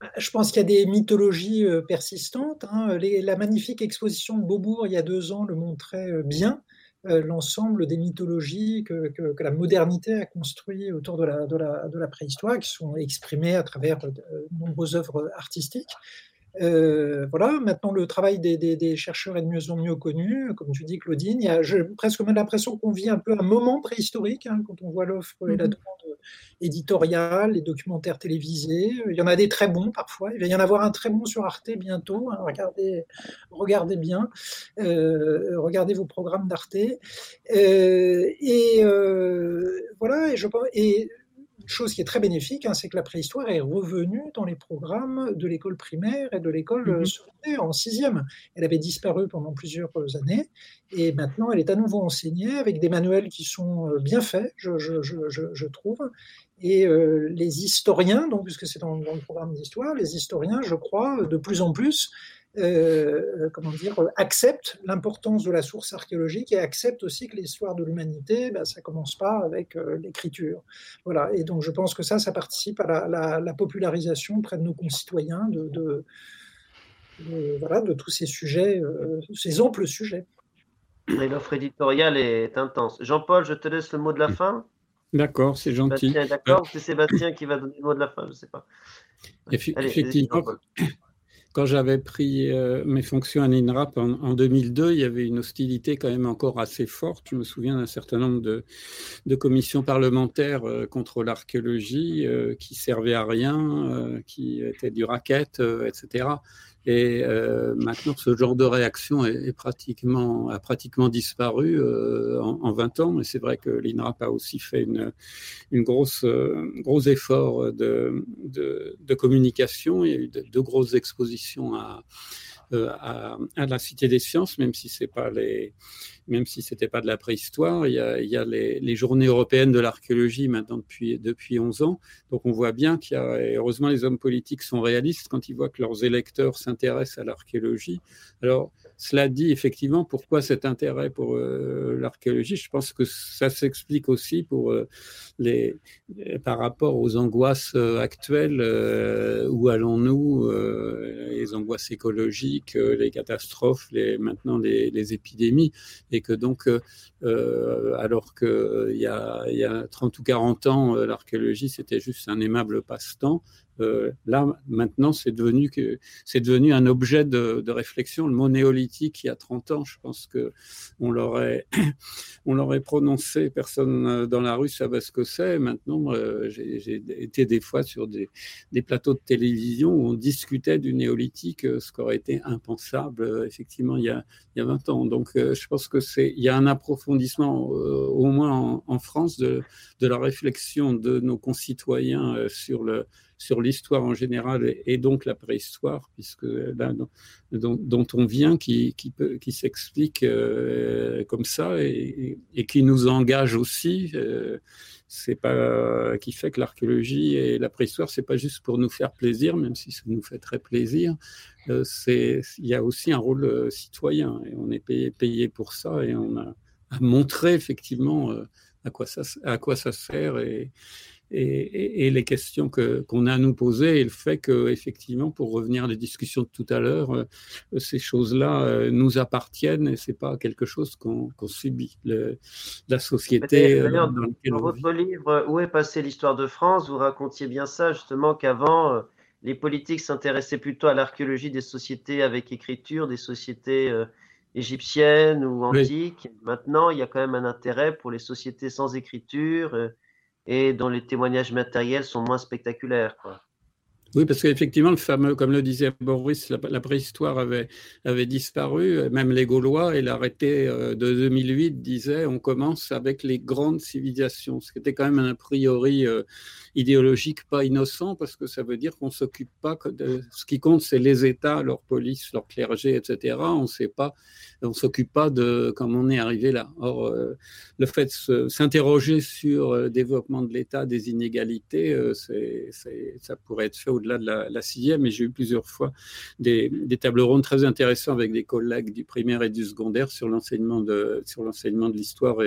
Bah, je pense qu'il y a des mythologies persistantes. Hein. la magnifique exposition de Beaubourg il y a deux ans le montrait bien. Euh, l'ensemble des mythologies que, la modernité a construit autour de la, de, de la, préhistoire, qui sont exprimées à travers de nombreuses œuvres artistiques. Euh, voilà, maintenant le travail des, chercheurs est de mieux en mieux connu. Comme tu dis, Claudine, a presque même l'impression qu'on vit un peu un moment préhistorique hein, quand on voit l'offre et la mhm. demande éditoriale, les documentaires télévisés. Il y en a des très bons parfois. Il va y en avoir un très bon sur Arte bientôt. Hein. regardez, regardez bien. Euh, regardez vos programmes d'Arte. Euh, et voilà, et je et chose qui est très bénéfique, hein, c'est que la préhistoire est revenue dans les programmes de l'école primaire et de l'école euh, mhm. secondaire en sixième. Elle avait disparu pendant plusieurs années et maintenant elle est à nouveau enseignée avec des manuels qui sont euh, bien faits, je, trouve. Et euh, les historiens, donc puisque c'est dans, le programme d'histoire, les historiens, je crois, de plus en plus comment dire, accepte l'importance de la source archéologique et accepte aussi que l'histoire de l'humanité, ben, ça commence pas avec l'écriture. Voilà. Et donc je pense que ça, ça participe à la, popularisation auprès de nos concitoyens de, de, voilà, de tous ces sujets, ces amples sujets. Et l'offre éditoriale est intense. Jean-Paul, je te laisse le mot de la fin. D'accord, c'est gentil. D'accord, c'est Sébastien qui va donner le mot de la fin, je ne sais pas. effectivement, quand j'avais pris euh, mes fonctions à l'INRAP en, 2002, il y avait une hostilité quand même encore assez forte. Je me souviens d'un certain nombre de, commissions parlementaires euh, contre l'archéologie euh, qui servaient à rien, qui étaient du racket, etc. Et euh, maintenant, ce genre de réaction est, pratiquement, a pratiquement disparu euh, en, 20 ans. Mais c'est vrai que l'INRAP a aussi fait une, une grosse, euh, gros effort de, de, de, communication. Il y a eu de, de grosses expositions à, à, à, la Cité des Sciences, même si c'est pas les, même si c'était pas de la préhistoire. Il y a, il y a les, les, journées européennes de l'archéologie maintenant depuis depuis 11 ans. Donc on voit bien qu'il y a, et heureusement les hommes politiques sont réalistes quand ils voient que leurs électeurs s'intéressent à l'archéologie. Alors cela dit, effectivement, pourquoi cet intérêt pour euh, l'archéologie? Je pense que ça s'explique aussi euh, par rapport aux angoisses euh, actuelles. où allons-nous Les angoisses écologiques, les catastrophes, maintenant les, épidémies, et que donc, alors qu'il y a 30 ou 40 ans, l'archéologie c'était juste un aimable passe-temps, euh, là, maintenant, c'est devenu, un objet de, réflexion. Le mot néolithique, il y a 30 ans, je pense que on l'aurait, [COUGHS] on l'aurait prononcé, personne euh, dans la rue savait ce que c'est. Maintenant, euh, j'ai, été des fois sur des, plateaux de télévision où on discutait du néolithique, ce qui aurait été impensable, effectivement, il y a, il y a 20 ans. Donc, je pense que c'est, il y a un approfondissement, au moins en, France, de la réflexion de nos concitoyens sur le sur l'histoire en général et, donc la préhistoire, puisque là, dont, on vient, qui, qui, qui s'explique euh, comme ça et, qui nous engage aussi. Euh, c'est pas qui fait que l'archéologie et la préhistoire, c'est pas juste pour nous faire plaisir, même si ça nous fait très plaisir. Euh, il y a aussi un rôle citoyen et on est payé, payé pour ça et on a, montré effectivement à quoi ça à quoi ça sert et, et, les questions que qu'on a à nous poser et le fait que effectivement pour revenir à la discussions de tout à l'heure euh, ces choses-là euh, nous appartiennent et c'est pas quelque chose qu'on qu'on subit. Le, la société euh, dans, dans votre livre où est passée l'histoire de France vous racontiez bien ça justement qu'avant les politiques s'intéressaient plutôt à l'archéologie des sociétés avec écriture des sociétés égyptiennes ou antiques. Maintenant il y a quand même un intérêt pour les sociétés sans écriture et dont les témoignages matériels sont moins spectaculaires. Quoi. Oui, parce qu'effectivement, le fameux, comme le disait Boris, la, préhistoire avait, disparu, même les Gaulois, et l'arrêté euh, de 2008 disait on commence avec les grandes civilisations, ce qui était quand même un a priori euh, idéologique pas innocent, parce que ça veut dire qu'on s'occupe pas de ce qui compte, c'est les États, leur police, leur clergé, etc. On on s'occupe pas de comment on est arrivé là. Or, euh, le fait de s'interroger sur le développement de l'État, des inégalités, ça pourrait être fait au-delà de la, sixième, et j'ai eu plusieurs fois des, tables rondes très intéressantes avec des collègues du primaire et du secondaire sur l'enseignement de, l'histoire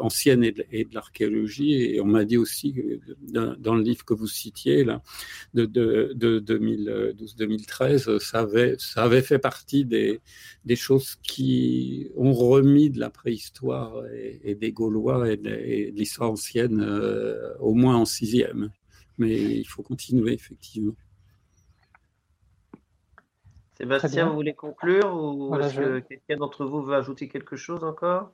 ancienne et de, l'archéologie. Et on m'a dit aussi, dans, le livre que vous citiez, là, de, de, 2012-2013, ça avait, ça avait fait partie des, des choses qui ont remis de la préhistoire et, des Gaulois et de, l'histoire ancienne, euh, au moins en sixième mais il faut continuer, effectivement. Sébastien, vous voulez conclure ou est-ce que quelqu'un d'entre vous veut ajouter quelque chose encore?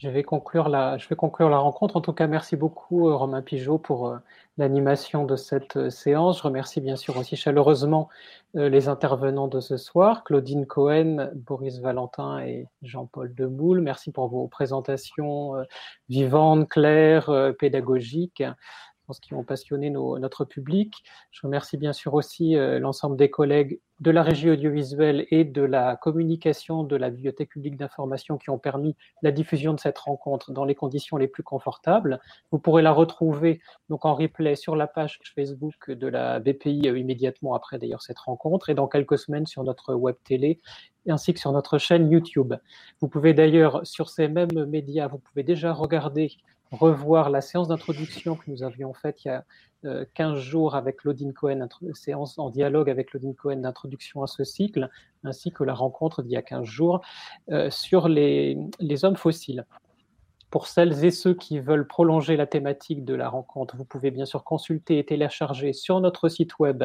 Je vais, conclure la, je vais conclure la rencontre. En tout cas, merci beaucoup euh, Romain Pigeot pour euh, l'animation de cette euh, séance. Je remercie bien sûr aussi chaleureusement les intervenants de ce soir, Claudine Cohen, Boris Valentin et Jean-Paul Demoule. Merci pour vos présentations vivantes, claires, pédagogiques. Pense, qui ont passionné notre public. Je remercie bien sûr aussi l'ensemble des collègues de la régie audiovisuelle et de la communication de la Bibliothèque publique d'information qui ont permis la diffusion de cette rencontre dans les conditions les plus confortables. Vous pourrez la retrouver donc en replay sur la page Facebook de la BPI euh, immédiatement après d'ailleurs cette rencontre et dans quelques semaines sur notre web télé ainsi que sur notre chaîne YouTube. Vous pouvez d'ailleurs sur ces mêmes médias, vous pouvez déjà regarder revoir la séance d'introduction que nous avions faite il y a 15 euh, jours avec Claudine Cohen, séance en dialogue avec Claudine Cohen d'introduction à ce cycle, ainsi que la rencontre d'il y a 15 jours euh, sur les hommes fossiles. Pour celles et ceux qui veulent prolonger la thématique de la rencontre, vous pouvez bien sûr consulter et télécharger sur notre site web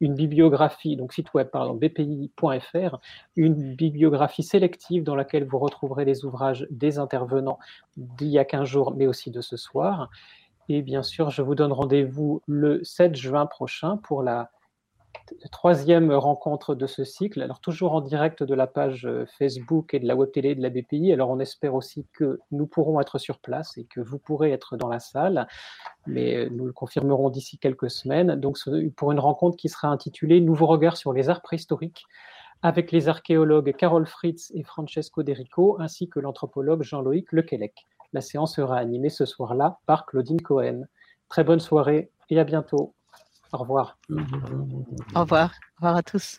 une bibliographie, donc site web pardon, bpi.fr, une bibliographie sélective dans laquelle vous retrouverez les ouvrages des intervenants d'il y a 15 jours, mais aussi de ce soir. Et bien sûr, je vous donne rendez-vous le 7 juin prochain pour la troisième rencontre de ce cycle. Alors toujours en direct de la page euh, Facebook et de la web télé de la BPI. Alors on espère aussi que nous pourrons être sur place et que vous pourrez être dans la salle, mais euh, nous le confirmerons d'ici quelques semaines. Donc pour une rencontre qui sera intitulée Nouveau regard sur les arts préhistoriques avec les archéologues Carole Fritz et Francesco Derico, ainsi que l'anthropologue Jean-Loïc Lequelec. La séance sera animée ce soir-là par Claudine Cohen. Très bonne soirée et à bientôt. Au revoir. Au revoir. Au revoir à tous.